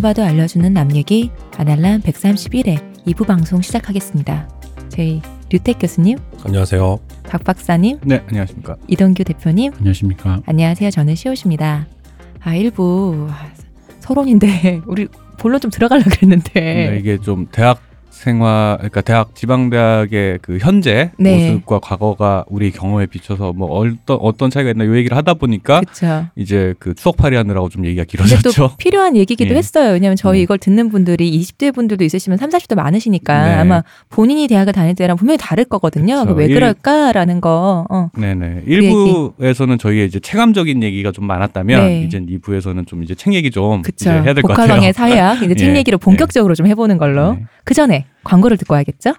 안 물어봐도 알려주는 남 얘기 아날람 131회 2부 방송 시작하겠습니다. 저희 류택 교수님, 안녕하세요. 박 박사님, 네, 안녕하십니까. 이동규 대표님, 안녕하십니까. 안녕하세요. 저는 시옷입니다. 아, 1부 서론인데 우리 본론 좀 들어가려고 그랬는데 네, 이게 좀 대학 생활, 그러니까 대학 지방 대학의 그 현재 네. 모습과 과거가 우리 경험에 비춰서 뭐 어떤 어떤 차이가 있나 요 얘기를 하다 보니까 그렇죠. 이제 그 추억팔이 하느라고 좀 얘기가 근데 또 길어졌죠. 필요한 얘기기도 예. 했어요. 왜냐하면 저희 네. 이걸 듣는 분들이 20대 분들도 있으시면 3, 40대 많으시니까 네. 아마 본인이 대학을 다닐 때랑 분명히 다를 거거든요. 그쵸. 일- 그럴까라는 거. 어. 네네. 1부에서는 저희의 이제 체감적인 얘기가 좀 많았다면 네. 이제 2부에서는 좀 이제 책 얘기 좀 이제 그쵸. 해야 될 것 같아요. 복화강의 사회학 이제 책 예. 얘기를 본격적으로 좀 해보는 걸로. 네. 그 전에 광고를 듣고 와야겠죠?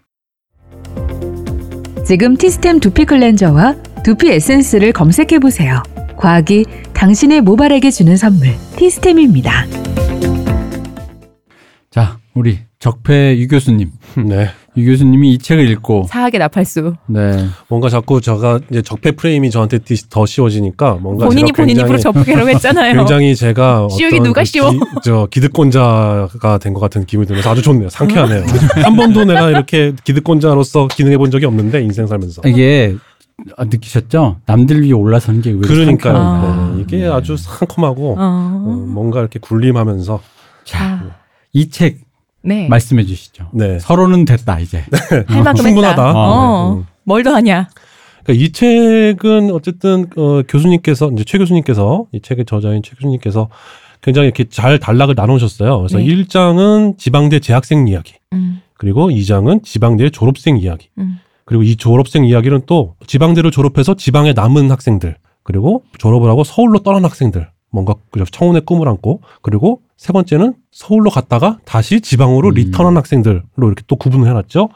지금 티스템 두피 클렌저와 두피 에센스를 검색해 보세요. 과학이 당신의 모발에게 주는 선물 티스템입니다. 자, 우리 적폐 유 교수님. 네. 유 교수님이 이 책을 읽고 사학의 나팔수. 네. 뭔가 자꾸 제가 이제 적폐 프레임이 저한테 디- 더 씌워지니까 뭔가 본인이 본인 입으로 굉장히, 접근을 했잖아요. 굉장히 제가 씌우기 누가 그 씌워? 기, 저 기득권자가 된 것 같은 기분이 들면서 아주 좋네요. 상쾌하네요. 한 번도 내가 이렇게 기득권자로서 기능해 본 적이 없는데 인생 살면서. 이게 아, 느끼셨죠? 남들 위에 올라서는 게 그러니까요. 네, 이게 네. 아주 상콤하고 어, 어. 뭔가 이렇게 굴림하면서 자, 이 책 네. 말씀해 주시죠. 네. 서로는 됐다 이제. 할 만큼 충분하다. 했다. 어. 음. 뭘더 하냐? 그러니까 이 책은 어쨌든 어, 교수님께서 이제 최 교수님께서 이 책의 저자인 최 교수님께서 굉장히 이렇게 잘 단락을 나누셨어요. 그래서 네. 일 1장은 지방대 재학생 이야기, 음, 그리고 2장은 지방대 졸업생 이야기, 음. 그리고 이 졸업생 이야기는 또 지방대를 졸업해서 지방에 남은 학생들, 그리고 졸업을 하고 서울로 떠난 학생들, 뭔가 그 청운의 꿈을 안고, 그리고 세 번째는 서울로 갔다가 다시 지방으로 음. 리턴한 학생들로 이렇게 또 구분을 해놨죠.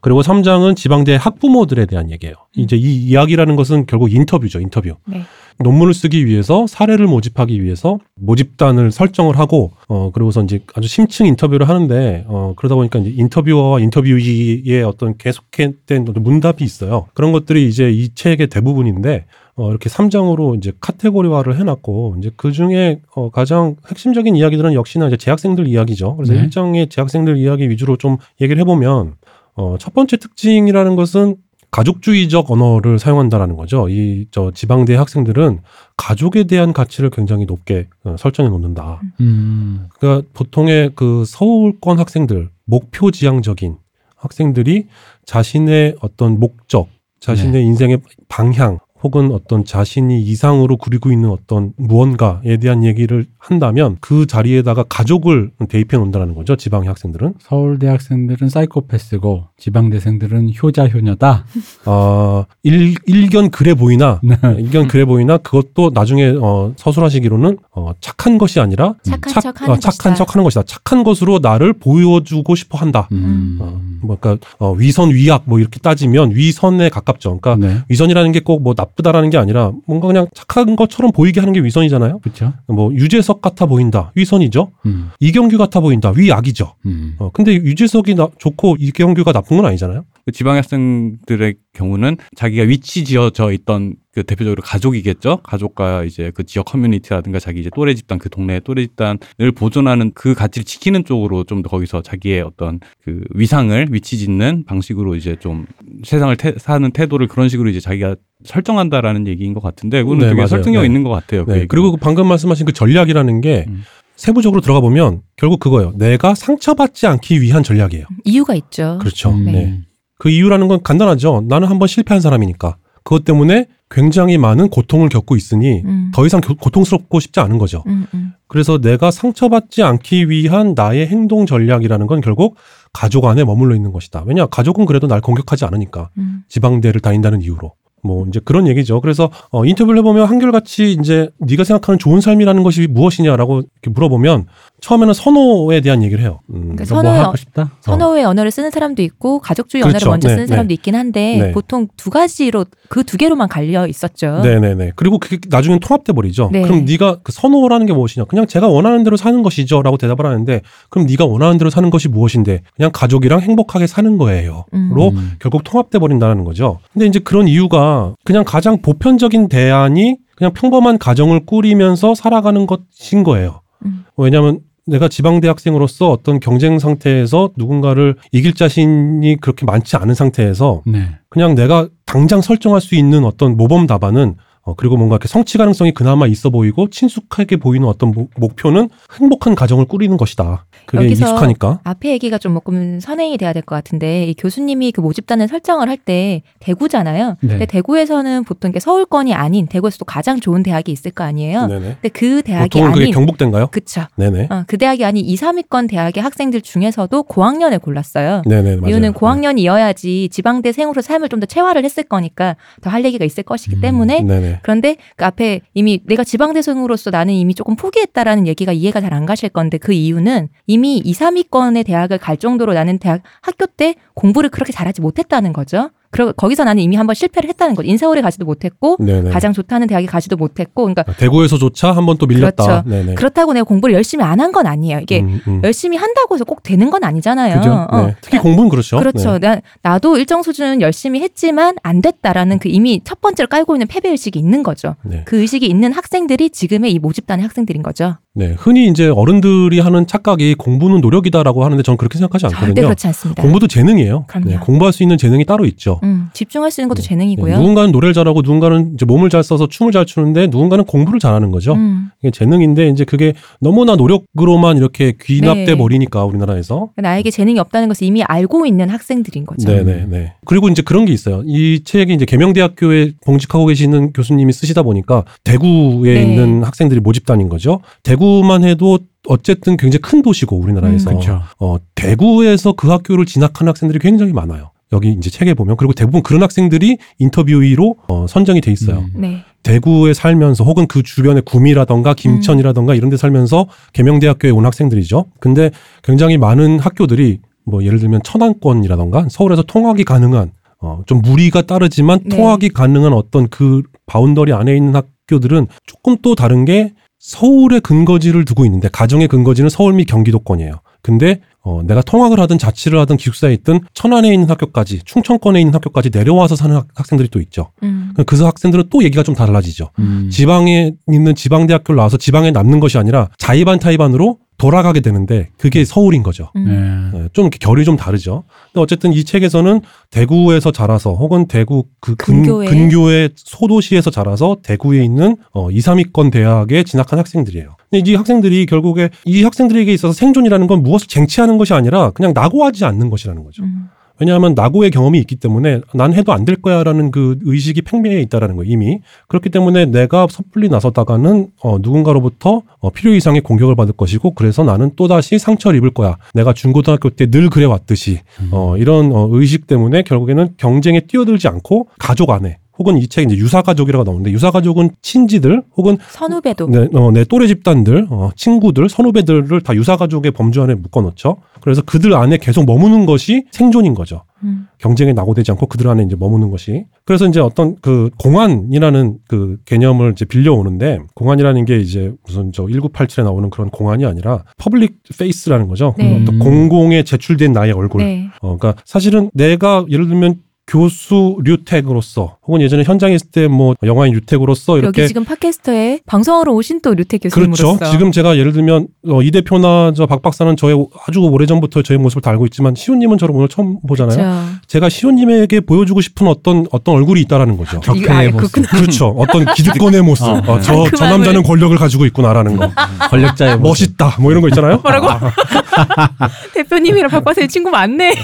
그리고 3장은 지방대 학부모들에 대한 얘기예요. 이제 이 이야기라는 것은 결국 인터뷰죠, 인터뷰. 네. 논문을 쓰기 위해서 사례를 모집하기 위해서 모집단을 설정을 하고 어 그리고서 이제 아주 심층 인터뷰를 하는데 어 그러다 보니까 이제 인터뷰어와 인터뷰이의 어떤 계속된 어떤 문답이 있어요. 그런 것들이 이제 이 책의 대부분인데 어 이렇게 3장으로 이제 카테고리화를 해 놨고 이제 그 중에 어 가장 핵심적인 이야기들은 역시나 이제 재학생들 이야기죠. 그래서 네. 1장의 재학생들 이야기 위주로 좀 얘기를 해 보면 어 첫 번째 특징이라는 것은 가족주의적 언어를 사용한다라는 거죠. 이 저 지방대 학생들은 가족에 대한 가치를 굉장히 높게 어, 설정해 놓는다. 음. 그러니까 보통의 그 서울권 학생들 목표 지향적인 학생들이 자신의 어떤 목적, 자신의 인생의 방향 혹은 어떤 자신이 이상으로 그리고 있는 어떤 무언가에 대한 얘기를 한다면 그 자리에다가 가족을 대입해 놓는다는 거죠. 지방의 학생들은. 서울대 학생들은 사이코패스고 지방대생들은 효자 효녀다. 어, 일, 일견 그래 보이나, 네. 일견 그래 보이나 그것도 나중에 어, 서술하시기로는 어, 착한 것이 아니라 착한 착, 척 하는 어, 착한 것이다. 척 하는 것이다. 착한 것으로 나를 보여주고 싶어 한다. 음. 어, 뭐, 그러니까 어, 위선 위악 뭐 이렇게 따지면 위선에 가깝죠. 그러니까 네. 위선이라는 게 꼭 뭐 나 쁘다라는 게 아니라 뭔가 그냥 착한 것처럼 보이게 하는 게 위선이잖아요. 그렇죠. 뭐 유재석 같아 보인다. 위선이죠. 음. 이경규 같아 보인다. 위악이죠. 음. 어, 근데 유재석이 나, 좋고 이경규가 나쁜 건 아니잖아요. 그 지방 학생들의 경우는 자기가 위치 지어져 있던 그 대표적으로 가족이겠죠. 가족과 이제 그 지역 커뮤니티라든가 자기 이제 또래 집단 그 동네 또래 집단을 보존하는 그 가치를 지키는 쪽으로 좀 더 거기서 자기의 어떤 그 위상을 위치 짓는 방식으로 이제 좀 세상을 태, 사는 태도를 그런 식으로 이제 자기가 설정한다라는 얘기인 것 같은데 그거는 네, 되게 맞아요. 설득력 네. 있는 것 같아요. 그 네. 얘기가. 그리고 그 방금 말씀하신 그 전략이라는 게 음. 세부적으로 들어가 보면 결국 그거예요. 내가 상처받지 않기 위한 전략이에요. 이유가 있죠. 그렇죠. 음. 네. 그 이유라는 건 간단하죠. 나는 한번 실패한 사람이니까. 그것 때문에 굉장히 많은 고통을 겪고 있으니 음. 더 이상 고- 고통스럽고 싶지 않은 거죠. 음, 음. 그래서 내가 상처받지 않기 위한 나의 행동 전략이라는 건 결국 가족 안에 머물러 있는 것이다. 왜냐 가족은 그래도 날 공격하지 않으니까 음. 지방대를 다닌다는 이유로. 뭐 이제 그런 얘기죠. 그래서 어, 인터뷰를 해보면 한결같이 이제 네가 생각하는 좋은 삶이라는 것이 무엇이냐라고 이렇게 물어보면 처음에는 선호에 대한 얘기를 해요. 음, 그러니까 뭐 선호의 하고 싶다. 선호의 언어를 쓰는 사람도 있고 가족주의 그렇죠. 언어를 먼저 네, 쓰는 네. 사람도 있긴 한데 네. 보통 두 가지로 그 두 개로만 갈려 있었죠. 네네네. 그리고 그게 나중엔 통합돼 버리죠. 네. 그럼 네가 그 선호라는 게 무엇이냐? 그냥 제가 원하는 대로 사는 것이죠라고 대답을 하는데 그럼 네가 원하는 대로 사는 것이 무엇인데? 그냥 가족이랑 행복하게 사는 거예요. 음. 로 음. 결국 통합돼 버린다는 거죠. 근데 이제 그런 이유가 그냥 가장 보편적인 대안이 그냥 평범한 가정을 꾸리면서 살아가는 것인 거예요. 음. 왜냐하면 내가 지방대학생으로서 어떤 경쟁 상태에서 누군가를 이길 자신이 그렇게 많지 않은 상태에서 네. 그냥 내가 당장 설정할 수 있는 어떤 모범 답안은 어, 그리고 뭔가 이렇게 성취 가능성이 그나마 있어 보이고 친숙하게 보이는 어떤 목- 목표는 행복한 가정을 꾸리는 것이다. 그게 여기서 익숙하니까. 앞에 얘기가 좀 조금 선행이 돼야 될 것 같은데 이 교수님이 그 모집단을 설정을 할 때 대구잖아요. 네. 근데 대구에서는 보통 이게 서울권이 아닌 대구에서도 가장 좋은 대학이 있을 거 아니에요. 네네. 근데 그 대학이 보통은 그게 아닌 경북대인가요? 그쵸. 네네. 어, 그 대학이 아닌 2, 3위권 대학의 학생들 중에서도 고학년을 골랐어요. 네네 맞아요. 이유는 고학년이어야지 지방대 생으로 삶을 좀 더 체화를 했을 거니까 더 할 얘기가 있을 것이기 음, 때문에 네네. 그런데 그 앞에 이미 내가 지방대생으로서 나는 이미 조금 포기했다라는 얘기가 이해가 잘 안 가실 건데 그 이유는 이미 2, 3위권의 대학을 갈 정도로 나는 대학 학교 때 공부를 그렇게 잘하지 못했다는 거죠. 그러 거기서 나는 이미 한번 실패를 했다는 거죠. 인서울에 가지도 못했고 네네. 가장 좋다는 대학에 가지도 못했고 그러니까 대구에서조차 한 번 또 밀렸다. 그렇죠. 그렇다고 내가 공부를 열심히 안 한 건 아니에요. 이게 음, 음. 열심히 한다고 해서 꼭 되는 건 아니잖아요. 그죠? 어. 네. 특히 공부는 그렇죠. 그렇죠. 네. 나, 나도 일정 수준 열심히 했지만 안 됐다라는 그 이미 첫 번째로 깔고 있는 패배 의식이 있는 거죠. 네. 그 의식이 있는 학생들이 지금의 이 모집단의 학생들인 거죠. 네. 흔히 이제 어른들이 하는 착각이 공부는 노력이다라고 하는데 저는 그렇게 생각하지 않거든요. 절대 그렇지 않습니다. 공부도 재능이에요. 그럼요. 네, 공부할 수 있는 재능이 따로 있죠. 음, 집중할 수 있는 것도 네. 재능이고요. 네, 누군가는 노래를 잘하고 누군가는 이제 몸을 잘 써서 춤을 잘 추는데 누군가는 공부를 잘하는 거죠. 음, 이게 재능인데 이제 그게 너무나 노력으로만 이렇게 귀납돼 네. 버리니까 우리나라에서 나에게 재능이 없다는 것을 이미 알고 있는 학생들인 거죠. 네 네 네. 그리고 이제 그런 게 있어요. 이 책이 이제 계명대학교에 봉직하고 계시는 교수님이 쓰시다 보니까 대구에 네. 있는 학생들이 모집단인 거죠. 대구 만 해도 어쨌든 굉장히 큰 도시고 우리나라에서 음. 어, 대구에서 그 학교를 진학한 학생들이 굉장히 많아요. 여기 이제 책에 보면 그리고 대부분 그런 학생들이 인터뷰이로 어, 선정이 돼 있어요. 음. 네. 대구에 살면서 혹은 그 주변의 구미라던가 김천이라던가 이런 데 살면서 계명대학교에 온 학생들이죠. 근데 굉장히 많은 학교들이 뭐 예를 들면 천안권이라던가 서울에서 통학이 가능한 어, 좀 무리가 따르지만 네. 통학이 가능한 어떤 그 boundary 안에 있는 학교들은 조금 또 다른 게 서울에 근거지를 두고 있는데 가정의 근거지는 서울 및 경기도권이에요. 근데 어, 내가 통학을 하든 자취를 하든 기숙사에 있든 천안에 있는 학교까지 충청권에 있는 학교까지 내려와서 사는 학- 학생들이 또 있죠. 음. 그 학생들은 또 얘기가 좀 달라지죠. 음. 지방에 있는 지방 대학교를 나와서 지방에 남는 것이 아니라 자의반 타의반으로 돌아가게 되는데 그게 서울인 거죠. 음. 네. 네, 좀 이렇게 결이 좀 다르죠. 근데 어쨌든 이 책에서는 대구에서 자라서 혹은 대구 그 근. 근교의 소도시에서 자라서 대구에 있는 어, 2, 3위권 대학에 진학한 학생들이에요. 근데 이 학생들이 결국에 이 학생들에게 있어서 생존이라는 건 무엇을 쟁취하는 것이 아니라 그냥 낙오하지 않는 것이라는 거죠. 음. 왜냐하면 낙오의 경험이 있기 때문에 난 해도 안 될 거야라는 그 의식이 팽배해 있다라는 거예요 이미. 그렇기 때문에 내가 섣불리 나서다가는 어, 누군가로부터 어, 필요 이상의 공격을 받을 것이고 그래서 나는 또 다시 상처를 입을 거야. 내가 중고등학교 때 늘 그래 왔듯이. 어, 이런 어, 의식 때문에 결국에는 경쟁에 뛰어들지 않고 가족 안에 혹은 이 책에 이제 유사가족이라고 나오는데 유사가족은 친지들 혹은 선후배도 내, 어, 내 또래 집단들, 어, 친구들, 선후배들을 다 유사가족의 범주 안에 묶어놓죠. 그래서 그들 안에 계속 머무는 것이 생존인 거죠. 음. 경쟁에 낙오되지 않고 그들 안에 이제 머무는 것이. 그래서 이제 어떤 그 공안이라는 그 개념을 이제 빌려오는데 공안이라는 게 이제 무슨 저 1987에 나오는 그런 공안이 아니라 public face라는 거죠. 네. 어떤 공공에 제출된 나의 얼굴. 네. 어, 그러니까 사실은 내가 예를 들면 교수 류택으로서 혹은 예전에 현장에 있을 때 뭐 영화인 류택으로서 이렇게 여기 지금 팟캐스트에 방송하러 오신 또 류택 교수님으로서 그렇죠. 지금 제가 예를 들면 어, 이 대표나 저 박 박사는 저의 아주 오래 전부터 저의 모습을 다 알고 있지만 시온님은 저를 오늘 처음 보잖아요. 그렇죠. 제가 시온님에게 보여주고 싶은 어떤 어떤 얼굴이 있다라는 거죠. 격해의 아예 모습. 그렇구나. 그렇죠. 어떤 기득권의 모습. 어, 어, 저, 그 저 남자는 권력을 가지고 있구나라는 거. 권력자의 모습. 멋있다. 뭐 이런 거 있잖아요. 뭐라고? 대표님이랑 박 박사님 친구 많네.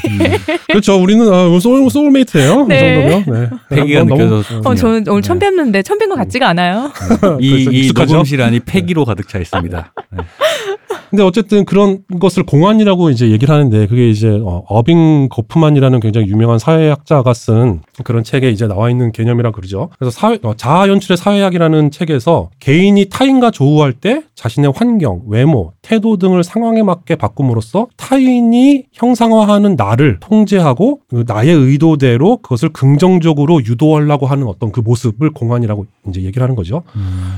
그렇죠. 우리는 어, soul, soulmate 예요. 네. 이 정도면. 네. 패기가 너무- 느껴져서 어, 저는 오늘 네. 처음 뵙는데 처음 뵌것 같지가 않아요. 이, 이? 녹음실 안이 패기로 가득 차 있습니다. 네. 근데 어쨌든 그런 것을 공안이라고 이제 얘기를 하는데 그게 이제 어, 어빙 고프만이라는 굉장히 유명한 사회학자가 쓴 그런 책에 이제 나와 있는 개념이라 그러죠. 그래서 사회, 어, 자아 연출의 사회학이라는 책에서 개인이 타인과 조우할 때 자신의 환경, 외모, 태도 등을 상황에 맞게 바꿈으로써 타인이 형상화하는 나를 통제하고 그 나의 의도대로 반대로 그것을 긍정적으로 유도하려고 하는 어떤 그 모습을 공안이라고 이제 얘기를 하는 거죠.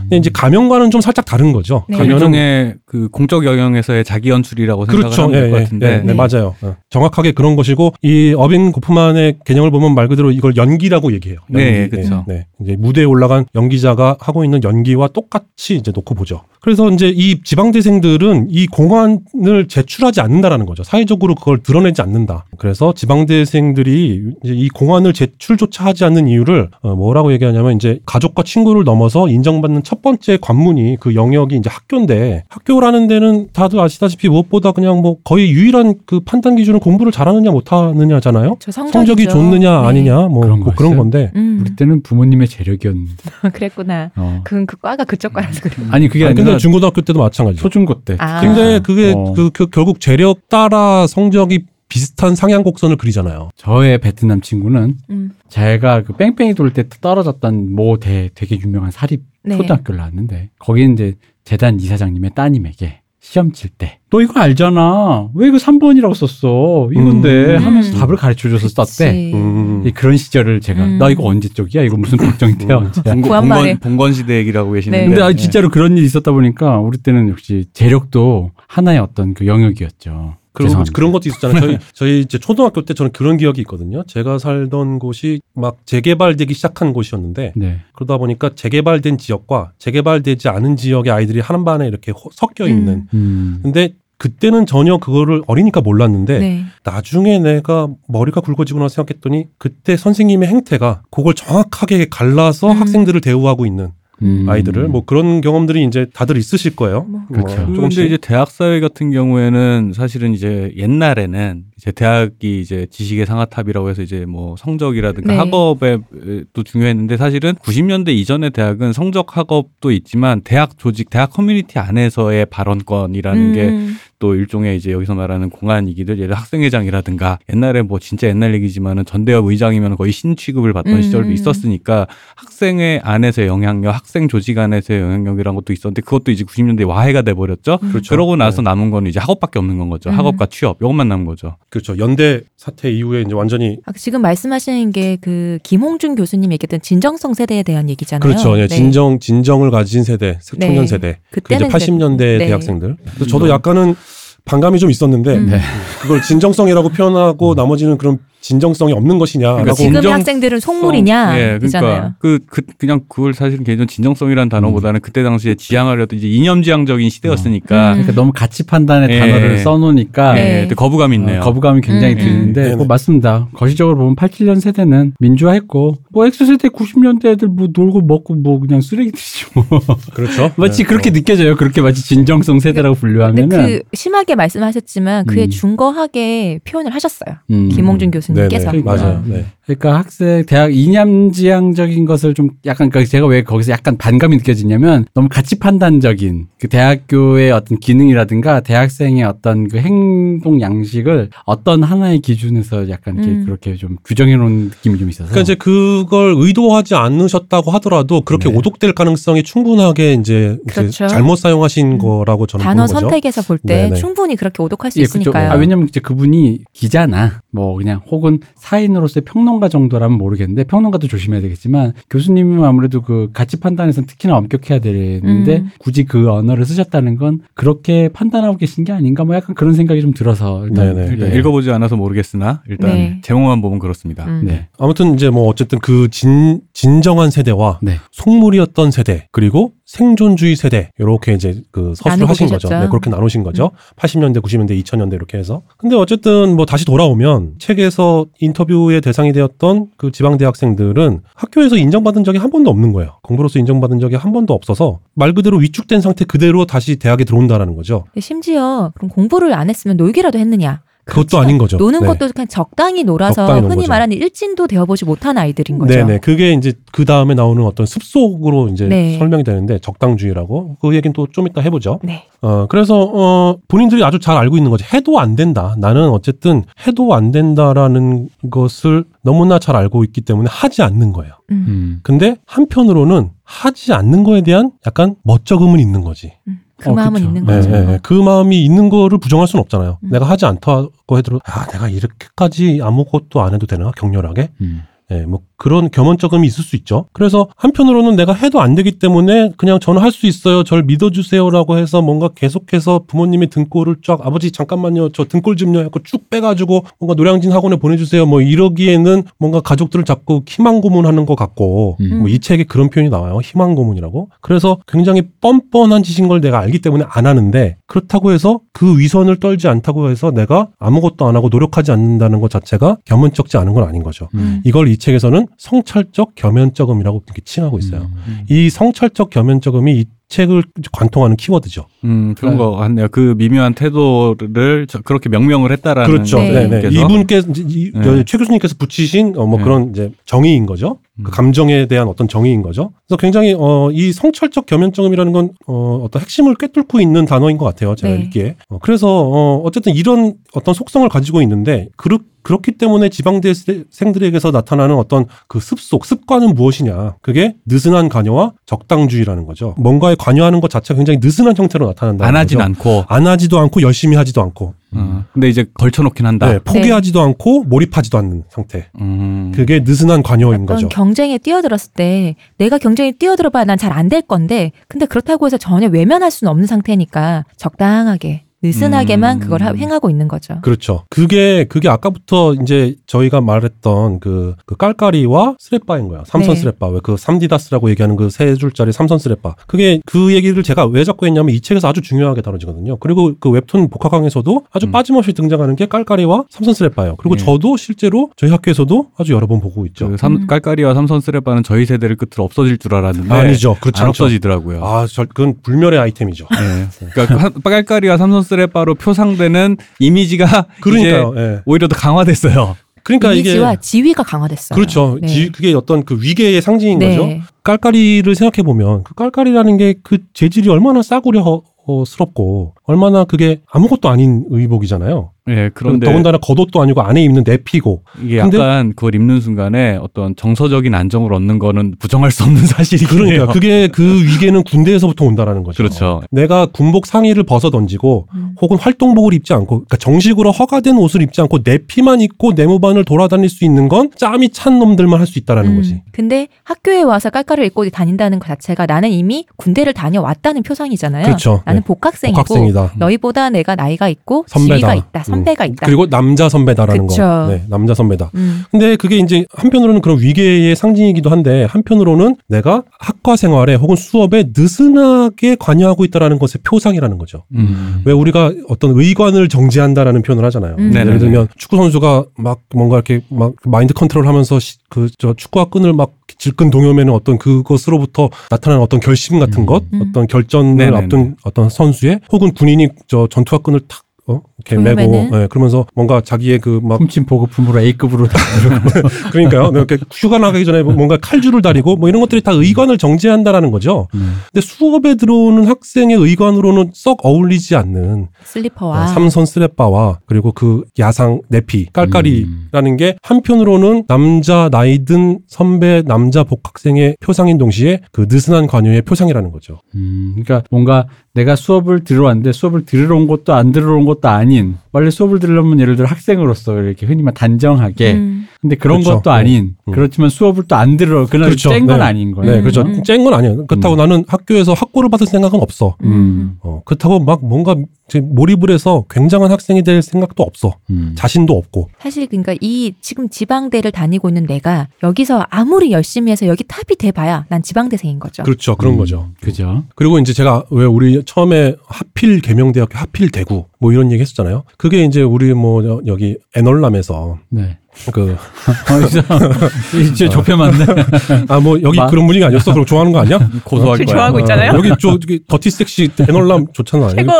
근데 이제 가면과는 좀 살짝 다른 거죠. 네. 가면은 일종의 그 공적 영역에서의 자기 연출이라고 생각을 그렇죠. 하면 예, 될것 예, 같은데 예, 네, 네. 맞아요. 어, 정확하게 그런 것이고 이 어빈 고프만의 개념을 보면 말 그대로 이걸 연기라고 얘기해요. 네, 연기. 그렇죠. 네, 이제 무대에 올라간 연기자가 하고 있는 연기와 똑같이 이제 놓고 보죠. 그래서 이제 이 지방대생들은 이 공안을 제출하지 않는다라는 거죠. 사회적으로 그걸 드러내지 않는다. 그래서 지방대생들이 이제 이 공안을 제출조차 하지 않는 이유를 어, 뭐라고 얘기하냐면 이제 가족과 친구를 넘어서 인정받는 첫 번째 관문이 그 영역이 이제 학교인데 학교라는 데는 다들 아시다시피 무엇보다 그냥 뭐 거의 유일한 그 판단 기준은 공부를 잘하느냐 못하느냐잖아요. 성적이 좋느냐 네. 아니냐 뭐 그런 뭐 그런? 건데 음, 우리 때는 부모님의 재력이었는데. 그랬구나. 어. 그, 그 과가 그쪽 과라서 그래. 아니 그게 아니, 아니라 근데 중고등학교 때도 마찬가지죠. 초중고 때. 아. 근데 그게 어. 그, 그 결국 재력 따라 성적이 비슷한 상향 곡선을 그리잖아요. 저의 베트남 친구는 음, 제가 그 뺑뺑이 돌 때 떨어졌던 모 대, 되게 유명한 사립 네. 초등학교를 나왔는데 거기는 이제 재단 이사장님의 따님에게 시험 칠 때 너 이거 알잖아 왜 이거 3번이라고 썼어 이건데 음. 하면서 음. 답을 가르쳐줘서 썼대. 음. 이 그런 시절을 제가 음. 나 이거 언제 쪽이야 이거 무슨 걱정이 돼요 음. 진짜. 봉건. 봉건, 시대 얘기라고 계시는데 네. 근데 아 예. 진짜로 그런 일이 있었다 보니까 우리 때는 역시 재력도 하나의 어떤 그 영역이었죠 그런, 죄송합니다. 그런 것도 있었잖아요. 저희, 저희 이제 초등학교 때 저는 그런 기억이 있거든요. 제가 살던 곳이 막 재개발되기 시작한 곳이었는데 네. 그러다 보니까 재개발된 지역과 재개발되지 않은 지역의 아이들이 한 반에 이렇게 호- 섞여 있는. 음. 근데 그때는 전혀 그거를 어리니까 몰랐는데 네. 나중에 내가 머리가 굵어지고 나서 생각했더니 그때 선생님의 행태가 그걸 정확하게 갈라서 음. 학생들을 대우하고 있는 음. 아이들을 뭐 그런 경험들이 이제 다들 있으실 거예요. 뭐. 그렇죠. 조금씩. 그런데 이제 대학 사회 같은 경우에는 사실은 이제 옛날에는 이제 대학이 이제 지식의 상아탑이라고 해서 이제 뭐 성적이라든가 네. 학업에도 중요했는데 사실은 90년대 이전의 대학은 성적 학업도 있지만 대학 조직, 대학 커뮤니티 안에서의 발언권이라는 게 음, 또 일종의 이제 여기서 말하는 공안이기들 예를 들어 학생회장이라든가 옛날에 뭐 진짜 옛날 얘기지만은 전대협 의장이면 거의 신 취급을 받던 음. 시절도 있었으니까 학생회 안에서의 영향력, 학생 조직 안에서의 영향력이란 것도 있었는데 그것도 이제 90년대 와해가 돼 버렸죠. 그렇죠. 그러고 나서 네. 남은 거는 이제 학업밖에 없는 건 거죠. 음. 학업과 취업 이것만 남은 거죠. 그렇죠. 연대 사태 이후에 이제 완전히 아, 지금 말씀하시는 게 그 김홍준 교수님 얘기했던 진정성 세대에 대한 얘기잖아요. 그렇죠. 예, 네. 진정 진정을 가진 세대, 청년 네. 세대. 그 그때는 80년대 네. 대학생들. 그래서 저도 약간은 반감이 좀 있었는데 음. 네. 그걸 진정성이라고 표현하고 나머지는 그런 진정성이 없는 것이냐라고 그러니까 지금의 진정- 학생들은 속물이냐 예, 이잖아요. 그러니까 그, 그 그냥 그걸 사실은 개인적으로 진정성이라는 단어보다는 그때 당시에 지향을 했던 이제 이념지향적인 시대였으니까 음. 그러니까 너무 가치 판단의 예. 단어를 써놓으니까 네. 예, 근데 거부감이 있네요. 어, 거부감이 굉장히 음, 음. 드는데 네네. 뭐 맞습니다. 거시적으로 보면 87년 세대는 민주화했고 뭐 X세대 90년대 애들 뭐 놀고 먹고 뭐 그냥 쓰레기들이지 뭐 그렇죠. 마치 네. 그렇게 느껴져요. 그렇게 마치 진정성 세대라고 분류하면은 그 심하게 말씀하셨지만 그에 음. 중거하게 표현을 하셨어요. 음. 김홍준 교수님 께서. 네네, 맞아요. 네. 그러니까 학생 대학 이념지향적인 것을 좀 약간 그러니까 제가 왜 거기서 약간 반감이 느껴지냐면 너무 가치 판단적인 그 대학교의 어떤 기능이라든가 대학생의 어떤 그 행동 양식을 어떤 하나의 기준에서 약간 이렇게 음. 그렇게 좀 규정해 놓은 느낌이 좀 있어서 그러니까 이제 그걸 의도하지 않으셨다고 하더라도 그렇게 네. 오독될 가능성이 충분하게 이제, 이제 그렇죠. 잘못 사용하신 음. 거라고 저는 단어 보는 거죠. 선택에서 볼때 네네. 충분히 그렇게 오독할 수 예. 있으니까요. 아, 왜냐면 이제 그분이 기자나 뭐 그냥 혹은 사인으로서의 평론가 정도라면 모르겠는데 평론가도 조심해야 되겠지만 교수님은 아무래도 그 가치 판단에서는 특히나 엄격해야 되는데 음. 굳이 그 언어를 쓰셨다는 건 그렇게 판단하고 계신 게 아닌가 뭐 약간 그런 생각이 좀 들어서 일단 네네. 일단 예. 읽어보지 않아서 모르겠으나 일단 네. 제목만 보면 그렇습니다. 음. 네. 아무튼 이제 뭐 어쨌든 그 진, 진정한 세대와 네. 속물이었던 세대 그리고 생존주의 세대 이렇게 이제 그 서술을 하신 거죠. 계셨죠. 네, 그렇게 나누신 거죠. 80년대, 90년대, 2000년대 이렇게 해서. 근데 어쨌든 뭐 다시 돌아오면 책에서 인터뷰의 대상이 되었던 그 지방 대학생들은 학교에서 인정받은 적이 한 번도 없는 거예요. 공부로서 인정받은 적이 한 번도 없어서 말 그대로 위축된 상태 그대로 다시 대학에 들어온다라는 거죠. 심지어 그럼 공부를 안 했으면 놀기라도 했느냐? 그것도 아닌 거죠. 노는 네. 것도 그냥 적당히 놀아서 적당히 논 흔히 거죠. 말하는 일진도 되어보지 못한 아이들인 거죠. 네네. 그게 이제 그 다음에 나오는 어떤 습속으로 이제 네. 설명이 되는데 적당주의라고 그 얘기는 또 좀 이따 해보죠. 네. 어 그래서 어 본인들이 아주 잘 알고 있는 거지. 해도 안 된다. 나는 어쨌든 해도 안 된다라는 것을 너무나 잘 알고 있기 때문에 하지 않는 거예요. 음. 음. 근데 한편으로는 하지 않는 거에 대한 약간 멋쩍음은 있는 거지. 음. 그 어, 마음은 그쵸. 있는 네, 거죠. 네, 네. 그 마음이 있는 거를 부정할 수는 없잖아요. 음. 내가 하지 않다고 해도 아 내가 이렇게까지 아무것도 안 해도 되나 격렬하게 음. 예, 뭐 그런 겸언적음이 있을 수 있죠. 그래서 한편으로는 내가 해도 안 되기 때문에 그냥 저는 할 수 있어요. 절 믿어주세요라고 해서 뭔가 계속해서 부모님의 등골을 쫙 아버지 잠깐만요. 저 등골 좀요. 하고 쭉 빼가지고 뭔가 노량진 학원에 보내주세요. 뭐 이러기에는 뭔가 가족들을 자꾸 희망 고문하는 것 같고 음. 뭐이 책에 그런 표현이 나와요. 희망 고문이라고. 그래서 굉장히 뻔뻔한 짓인 걸 내가 알기 때문에 안 하는데 그렇다고 해서 그 위선을 떨지 않다고 해서 내가 아무것도 안 하고 노력하지 않는다는 것 자체가 겸언쩍지 않은 건 아닌 거죠. 음. 이걸 이 책에서는 성찰적 겸연적음이라고 이렇게 칭하고 있어요. 음. 이 성찰적 겸연적음이 이 책을 관통하는 키워드죠. 음, 그런 거 같네요. 그 미묘한 태도를 저- 그렇게 명명을 했다라는. 그렇죠. 네. 네. 네. 분께서. 이분께서 이제 이- 네. 최 교수님께서 붙이신 어, 뭐 네. 그런 이제 정의인 거죠. 그 음. 감정에 대한 어떤 정의인 거죠. 그래서 굉장히 어, 이 성찰적 겸연적음이라는 건 어, 어떤 핵심을 꿰뚫고 있는 단어인 것 같아요. 제가 네. 읽기에. 어, 그래서 어, 어쨌든 이런 어떤 속성을 가지고 있는데 그렇 그렇기 때문에 지방대생들에게서 나타나는 어떤 그 습속, 습관은 무엇이냐. 그게 느슨한 관여와 적당주의라는 거죠. 뭔가에 관여하는 것 자체가 굉장히 느슨한 형태로 나타난다. 안 하진 않고. 안 하지도 않고 열심히 하지도 않고. 어, 근데 이제 걸쳐놓긴 한다. 네, 포기하지도 않고 몰입하지도 않는 상태. 음. 그게 느슨한 관여인 어떤 거죠. 경쟁에 뛰어들었을 때 내가 경쟁에 뛰어들어봐야 난 잘 안 될 건데 근데 그렇다고 해서 전혀 외면할 수는 없는 상태니까 적당하게 느슨하게만 음. 그걸 하- 행하고 있는 거죠. 그렇죠. 그게 그게 아까부터 이제 저희가 말했던 그, 그 깔깔이와 스레빠인 거야. 삼선 네. 스레빠. 왜그 삼디다스라고 얘기하는 그 세 줄짜리 삼선 스레빠. 그게 그 얘기를 제가 왜 자꾸 했냐면 이 책에서 아주 중요하게 다뤄지거든요. 그리고 그 웹툰 복학왕에서도 아주 음. 빠짐없이 등장하는 게 깔깔이와 삼선 스레빠예요. 그리고 예. 저도 실제로 저희 학교에서도 아주 여러 번 보고 있죠. 그 삼, 음. 깔깔이와 삼선 쓰레빠는 저희 세대를 끝으로 없어질 줄 알았는데 아니죠. 그렇지 안. 없어지더라고요. 아, 저, 그건 불멸의 아이템이죠. 네. 그러니까 그 한- 깔깔이와 삼선 쓰레빠로 표상되는 이미지가 그러니까요. 이제 예. 오히려 더 강화됐어요. 그러니까 이게 이미지와 지위가 강화됐어요. 그렇죠. 네. 지- 그게 어떤 그 위계의 상징인 네. 거죠. 깔깔이를 생각해 보면 그 깔깔이라는 게 그 재질이 얼마나 싸구려 어, 스럽고 얼마나 그게 아무것도 아닌 의복이잖아요. 예, 그런데 더군다나 겉옷도 아니고 안에 입는 내피고 이게 근데- 약간 그걸 입는 순간에 어떤 정서적인 안정을 얻는 거는 부정할 수 없는 사실이긴 그러니까 해요. 그게 그 위계는 군대에서부터 온다라는 거죠. 그렇죠. 내가 군복 상의를 벗어 던지고 음. 혹은 활동복을 입지 않고 그러니까 정식으로 허가된 옷을 입지 않고 내피만 입고 내무반을 돌아다닐 수 있는 건 짬이 찬 놈들만 할 수 있다라는 음. 거지. 근데 학교에 와서 깔깔을 입고 다닌다는 것 자체가 나는 이미 군대를 다녀왔다는 표상이잖아요. 그렇죠. 나는 네. 복학생이고 복학생이다. 너희보다 내가 나이가 있고 선배다. 지위가 있다, 선배가 음. 있다. 그리고 남자 선배다라는 그쵸. 거. 네, 남자 선배다. 음. 근데 그게 이제 한편으로는 그런 위계의 상징이기도 한데 한편으로는 내가 학과 생활에 혹은 수업에 느슨하게 관여하고 있다라는 것의 표상이라는 거죠. 음. 왜 우리가 어떤 의관을 정지한다라는 표현을 하잖아요. 음. 예를. 들면 축구 선수가 막 뭔가 이렇게 막 마인드 컨트롤하면서 그 저 축구화 끈을 막 질끈 동요매는 어떤 그것으로부터 나타나는 어떤 결심 같은 음. 것, 음. 어떤 결전을 네네네. 앞둔 어떤 선수의 혹은 군인이 저 전투화 끈을 탁 어? 이렇게 메고 동요매는? 예, 그러면서 뭔가 자기의 그 막 훔친 보급품으로 A급으로 다 그러니까요. 이렇게 휴가 나가기 전에 뭔가 칼줄을 다리고 뭐 이런 것들이 다 의관을 정지한다라는 거죠. 음. 근데 수업에 들어오는 학생의 의관으로는 썩 어울리지 않는 슬리퍼와 삼선 스레빠와 그리고 그 야상 내피 깔깔이라는 게 한편으로는 남자 나이든 선배 남자 복학생의 표상인 동시에 그 느슨한 관여의 표상이라는 거죠. 음, 그러니까 뭔가 내가 수업을 들으러 왔는데 수업을 들으러 온 것도 안 들으러 온 것도 아닌 원래 수업을 들으려면 예를 들어 학생으로서 이렇게 흔히 말 단정하게 음. 근데 그런 그렇죠. 것도 아닌 음. 그렇지만 수업을 또 안 들어 그날 그렇죠. 쨍건 네. 아닌 거예요. 네, 그렇죠. 음. 쨍건 아니에요. 그렇다고 음. 나는 학교에서 학고를 받을 생각은 없어. 음. 어, 그렇다고 막 뭔가 이제 몰입을 해서 굉장한 학생이 될 생각도 없어. 음. 자신도 없고. 사실 그러니까 이 지금 지방대를 다니고 있는 내가 여기서 아무리 열심히 해서 여기 탑이 돼봐야 난 지방대생인 거죠. 그렇죠. 그런 음, 거죠. 그죠. 그리고 이제 제가 왜 우리 처음에 하필 계명대학교 하필 대구 뭐 이런 얘기 했었잖아요. 그게 이제 우리 뭐 여- 여기 애널람에서 네. 그 어, 이제 좁혀맞네. 아 뭐 여기 마- 그런 분위기 아니었어? 그럼 좋아하는 거 아니야? 고소할 거야. 좋아하고 있잖아요. 어, 여기 저 저기 dirty sexy 애널람 좋잖아. 최고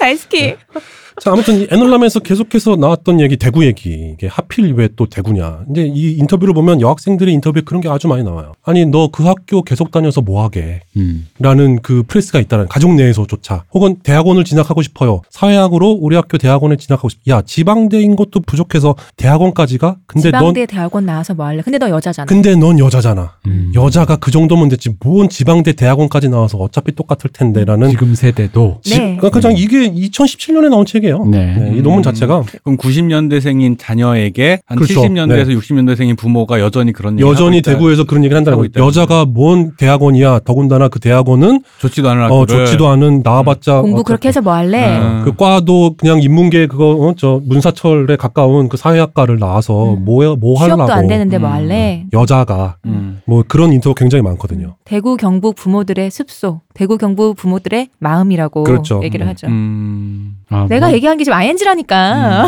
大好き. 자, 아무튼 이 애널람에서 계속해서 나왔던 얘기, 대구 얘기. 이게 하필 왜 또 대구냐. 이제 이 인터뷰를 보면 여학생들의 인터뷰에 그런 게 아주 많이 나와요. 아니, 너 그 학교 계속 다녀서 뭐 하게? 음. 라는 그 pressure가 있다는 가족 내에서조차 혹은 대학원을 진학하고 싶어요. 사회학으로 우리 학교 대학원에 진학하고 싶. 야 지방대인 것도 부족해서 대학원까지 가? 근데 넌 지방대 대학원 나와서 뭐 할래? 근데 너 여자잖아. 근데 넌 여자잖아. 음. 여자가 그 정도면 됐지. 뭔 지방대 대학원까지 나와서 어차피 똑같을 텐데라는. 지금 세대도 지- 네. 그러니까 그냥 이게 2017년에 나온 책이에요. 네. 네, 이 논문 자체가 그럼 90년대생인 자녀에게 한 그렇죠. 70년대에서 60년대생인 부모가 여전히 그런 얘기 여전히. 대구에서 그런 얘기를 한다는 거예요. 여자가 뭔 대학원이야. 더군다나 그 대학원은 좋지도 않은 어, 학교를 좋지도 않은 나와봤자 공부 어, 그렇게 해서 뭐 할래? 음. 그 과도 그냥 인문계 그거 어, 저 문사철에 가까운 그 사회학과를 나와서 음. 뭐, 뭐 하려고 취업도 안 되는데 뭐 음. 할래? 여자가 음. 뭐 그런 인터뷰 굉장히 많거든요. 대구 경북 부모들의 습소, 대구 경북 부모들의 마음이라고 그렇죠. 얘기를 음. 하죠. 음. 아, 내가 문- 얘기한 게 지금 ING라니까.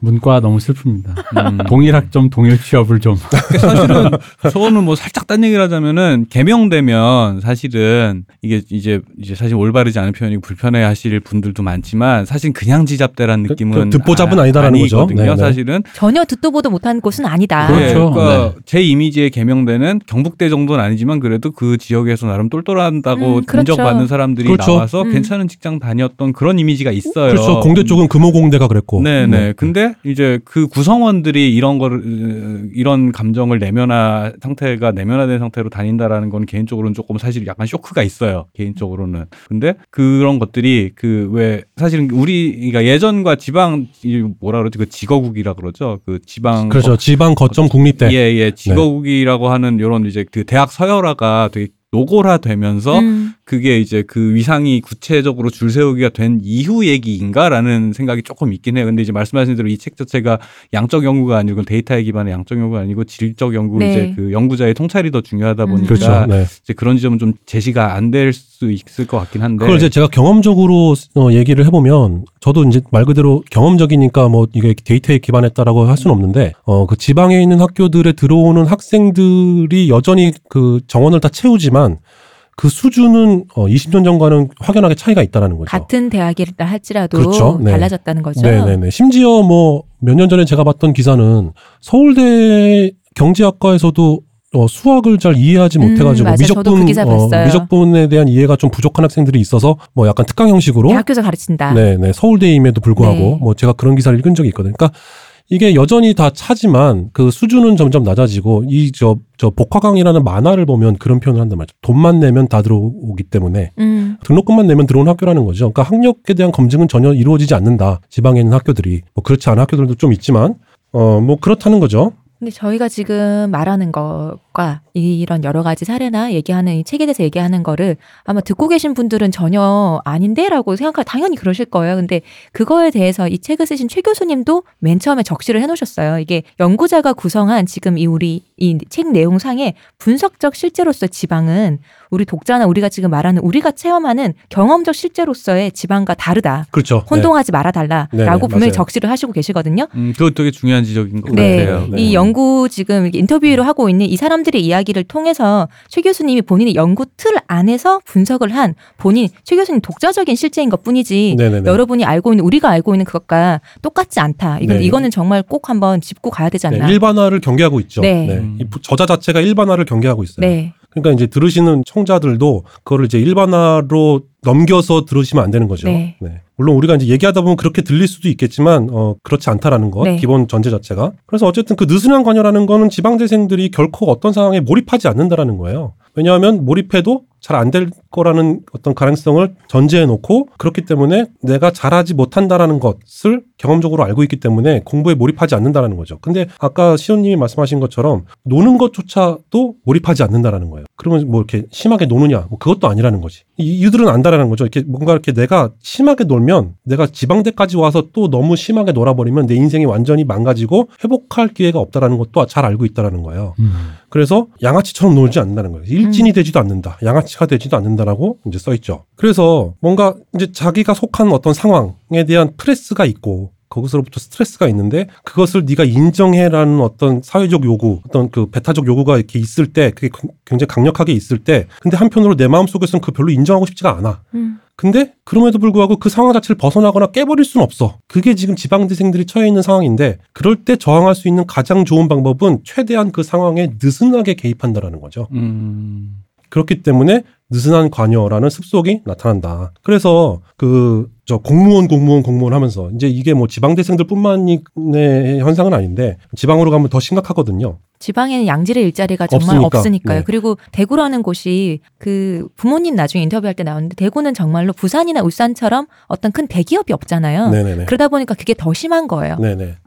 문과 너무 슬픕니다. 음. 동일 학점 동일 취업을 좀 사실은 저거는 뭐 살짝 딴 얘기를 하자면은 개명되면 사실은 이게 이제 이제 사실 올바르지 않은 표현이고 불편해 하실 분들도 많지만 사실 그냥 지잡대라는 그- 느낌은 그 듣보 잡은 아 니다라는 거죠. 아니거든요. 네, 네. 사실은 전혀 듣도 보도 못한 곳은 아니다. 그렇죠. 네, 그러니까 제 이미지에 개명되는 경북대 정도는 아니지만 그래도 그 지역에서 나름 똘똘한다고 음, 그렇죠. 인정받는 사람들이 그렇죠. 나와서 음. 괜찮은 직장 다녔던 그런 이미지가 있어요. 그렇죠. 공대 쪽은 금호공대가 그랬고. 네네. 네. 근데 이제 그 구성원들이 이런 거를 으, 이런 감정을 내면화 상태가 내면화된 상태로 다닌다라는 건 개인적으로는 조금 사실 약간 쇼크가 있어요. 개인적으로는. 근데 그런 것들이 그 왜 사실은 우리가 예전과 지방 이 뭐라 그러지 그 지거국이라 그러죠. 그 지방 그렇죠. 지방 거점 국립대. 예, 예. 지거국이라고 하는 요런 이제 그 대학 서열화가 되게 노골화되면서 음, 그게 이제 그 위상이 구체적으로 줄 세우기가 된 이후 얘기인가라는 생각이 조금 있긴 해요. 근데 이제 말씀하신 대로 이 책 자체가 양적 연구가 아니고 데이터에 기반의 양적 연구가 아니고 질적 연구 네. 이제 그 연구자의 통찰이 더 중요하다 음. 보니까 그렇죠. 네. 이제 그런 지점은 좀 제시가 안 될 수 있을 것 같긴 한데. 그걸 이제 제가 경험적으로 어, 얘기를 해보면 저도 이제 말 그대로 경험적이니까 뭐 이게 데이터에 기반했다라고 할 수는 없는데 어 그 지방에 있는 학교들에 들어오는 학생들이 여전히 그 정원을 다 채우지만 그 수준은 어 20년 전과는 확연하게 차이가 있다라는 거죠. 같은 대학이라 할지라도 그렇죠. 네. 달라졌다는 거죠. 네네네. 심지어 뭐 몇 년 전에 제가 봤던 기사는 서울대 경제학과에서도 어, 수학을 잘 이해하지 음, 못해가지고 맞아요. 저도 미적분 그 어. 미적분에 대한 이해가 좀 부족한 학생들이 있어서 뭐 약간 특강 형식으로 대학교에서 가르친다. 네네 서울대임에도 불구하고 네. 뭐 제가 그런 기사를 읽은 적이 있거든요. 그러니까 이게 여전히 다 차지만 그 수준은 점점 낮아지고 이 저 저 복화강이라는 만화를 보면 그런 표현을 한단 말이죠. 돈만 내면 다 들어오기 때문에 음, 등록금만 내면 들어오는 학교라는 거죠. 그러니까 학력에 대한 검증은 전혀 이루어지지 않는다. 지방에 있는 학교들이 뭐 그렇지 않은 학교들도 좀 있지만 어 뭐 그렇다는 거죠. 근데 저희가 지금 말하는 것과 이런 여러 가지 사례나 얘기하는 이 책에 대해서 얘기하는 거를 아마 듣고 계신 분들은 전혀 아닌데라고 생각할 당연히 그러실 거예요. 근데 그거에 대해서 이 책을 쓰신 최 교수님도 맨 처음에 적시를 해놓으셨어요. 이게 연구자가 구성한 지금 이 우리 이 책 내용상의 분석적 실제로서 지방은 우리 독자나 우리가 지금 말하는 우리가 체험하는 경험적 실제로서의 지방과 다르다. 그렇죠. 혼동하지 말아달라라고 네, 네, 분명히 맞아요. 적시를 하시고 계시거든요. 음, 그거 되게 중요한 지적인 것 네, 같아요. 네. 이 연구 지금 인터뷰를 하고 있는 이 사람 들의 이야기를 통해서 최 교수님이 본인의 연구 틀 안에서 분석을 한 본인 최 교수님 독자적인 실제인 것 뿐이지 네. 여러분이 알고 있는 우리가 알고 있는 그것과 똑같지 않다. 이건 네. 이거는 정말 꼭 한번 짚고 가야 되지 않나. 네, 일반화를 경계하고 있죠. 네. 음. 이 부- 저자 자체가 일반화를 경계하고 있어요. 네. 그러니까 이제 들으시는 청자들도 그거를 이제 일반화로 넘겨서 들으시면 안 되는 거죠. 네. 물론 우리가 이제 얘기하다 보면 그렇게 들릴 수도 있겠지만 어 그렇지 않다라는 것 네. 기본 전제 자체가 그래서 어쨌든 그 느슨한 관여라는 거는 지방대생들이 결코 어떤 상황에 몰입하지 않는다라는 거예요. 왜냐하면 몰입해도 잘 안 될 거라는 어떤 가능성을 전제해 놓고 그렇기 때문에 내가 잘하지 못한다라는 것을 경험적으로 알고 있기 때문에 공부에 몰입하지 않는다라는 거죠. 근데 아까 시호님이 말씀하신 것처럼 노는 것조차도 몰입하지 않는다라는 거예요. 그러면 뭐 이렇게 심하게 노느냐 뭐 그것도 아니라는 거지. 이- 이들은 안다라는 거죠. 이렇게 뭔가 이렇게 내가 심하게 놀면 내가 지방대까지 와서 또 너무 심하게 놀아버리면 내 인생이 완전히 망가지고 회복할 기회가 없다라는 것도 잘 알고 있다라는 거예요. 음. 그래서 양아치처럼 놀지 않는다는 거예요. 일진이 되지도 않는다. 양아치 가 되지도 않는다라고 이제 써 있죠. 그래서 뭔가 이제 자기가 속한 어떤 상황에 대한 프레스가 있고 거기서부터 스트레스가 있는데 그것을 네가 인정해라는 어떤 사회적 요구, 어떤 그 배타적 요구가 이렇게 있을 때 그게 굉장히 강력하게 있을 때 근데 한편으로 내 마음 속에서는 그 별로 인정하고 싶지가 않아. 음. 근데 그럼에도 불구하고 그 상황 자체를 벗어나거나 깨버릴 수는 없어. 그게 지금 지방대생들이 처해 있는 상황인데 그럴 때 저항할 수 있는 가장 좋은 방법은 최대한 그 상황에 느슨하게 개입한다라는 거죠. 음. 그렇기 때문에 느슨한 관여라는 습속이 나타난다. 그래서 그 저 공무원 공무원 공무원 하면서 이제 이게 뭐 지방 대생들뿐만의 현상은 아닌데 지방으로 가면 더 심각하거든요. 지방에는 양질의 일자리가 정말 없으니까. 없으니까요. 네. 그리고 대구라는 곳이 그 부모님 나중에 인터뷰할 때 나왔는데 대구는 정말로 부산이나 울산처럼 어떤 큰 대기업이 없잖아요. 네네네. 그러다 보니까 그게 더 심한 거예요.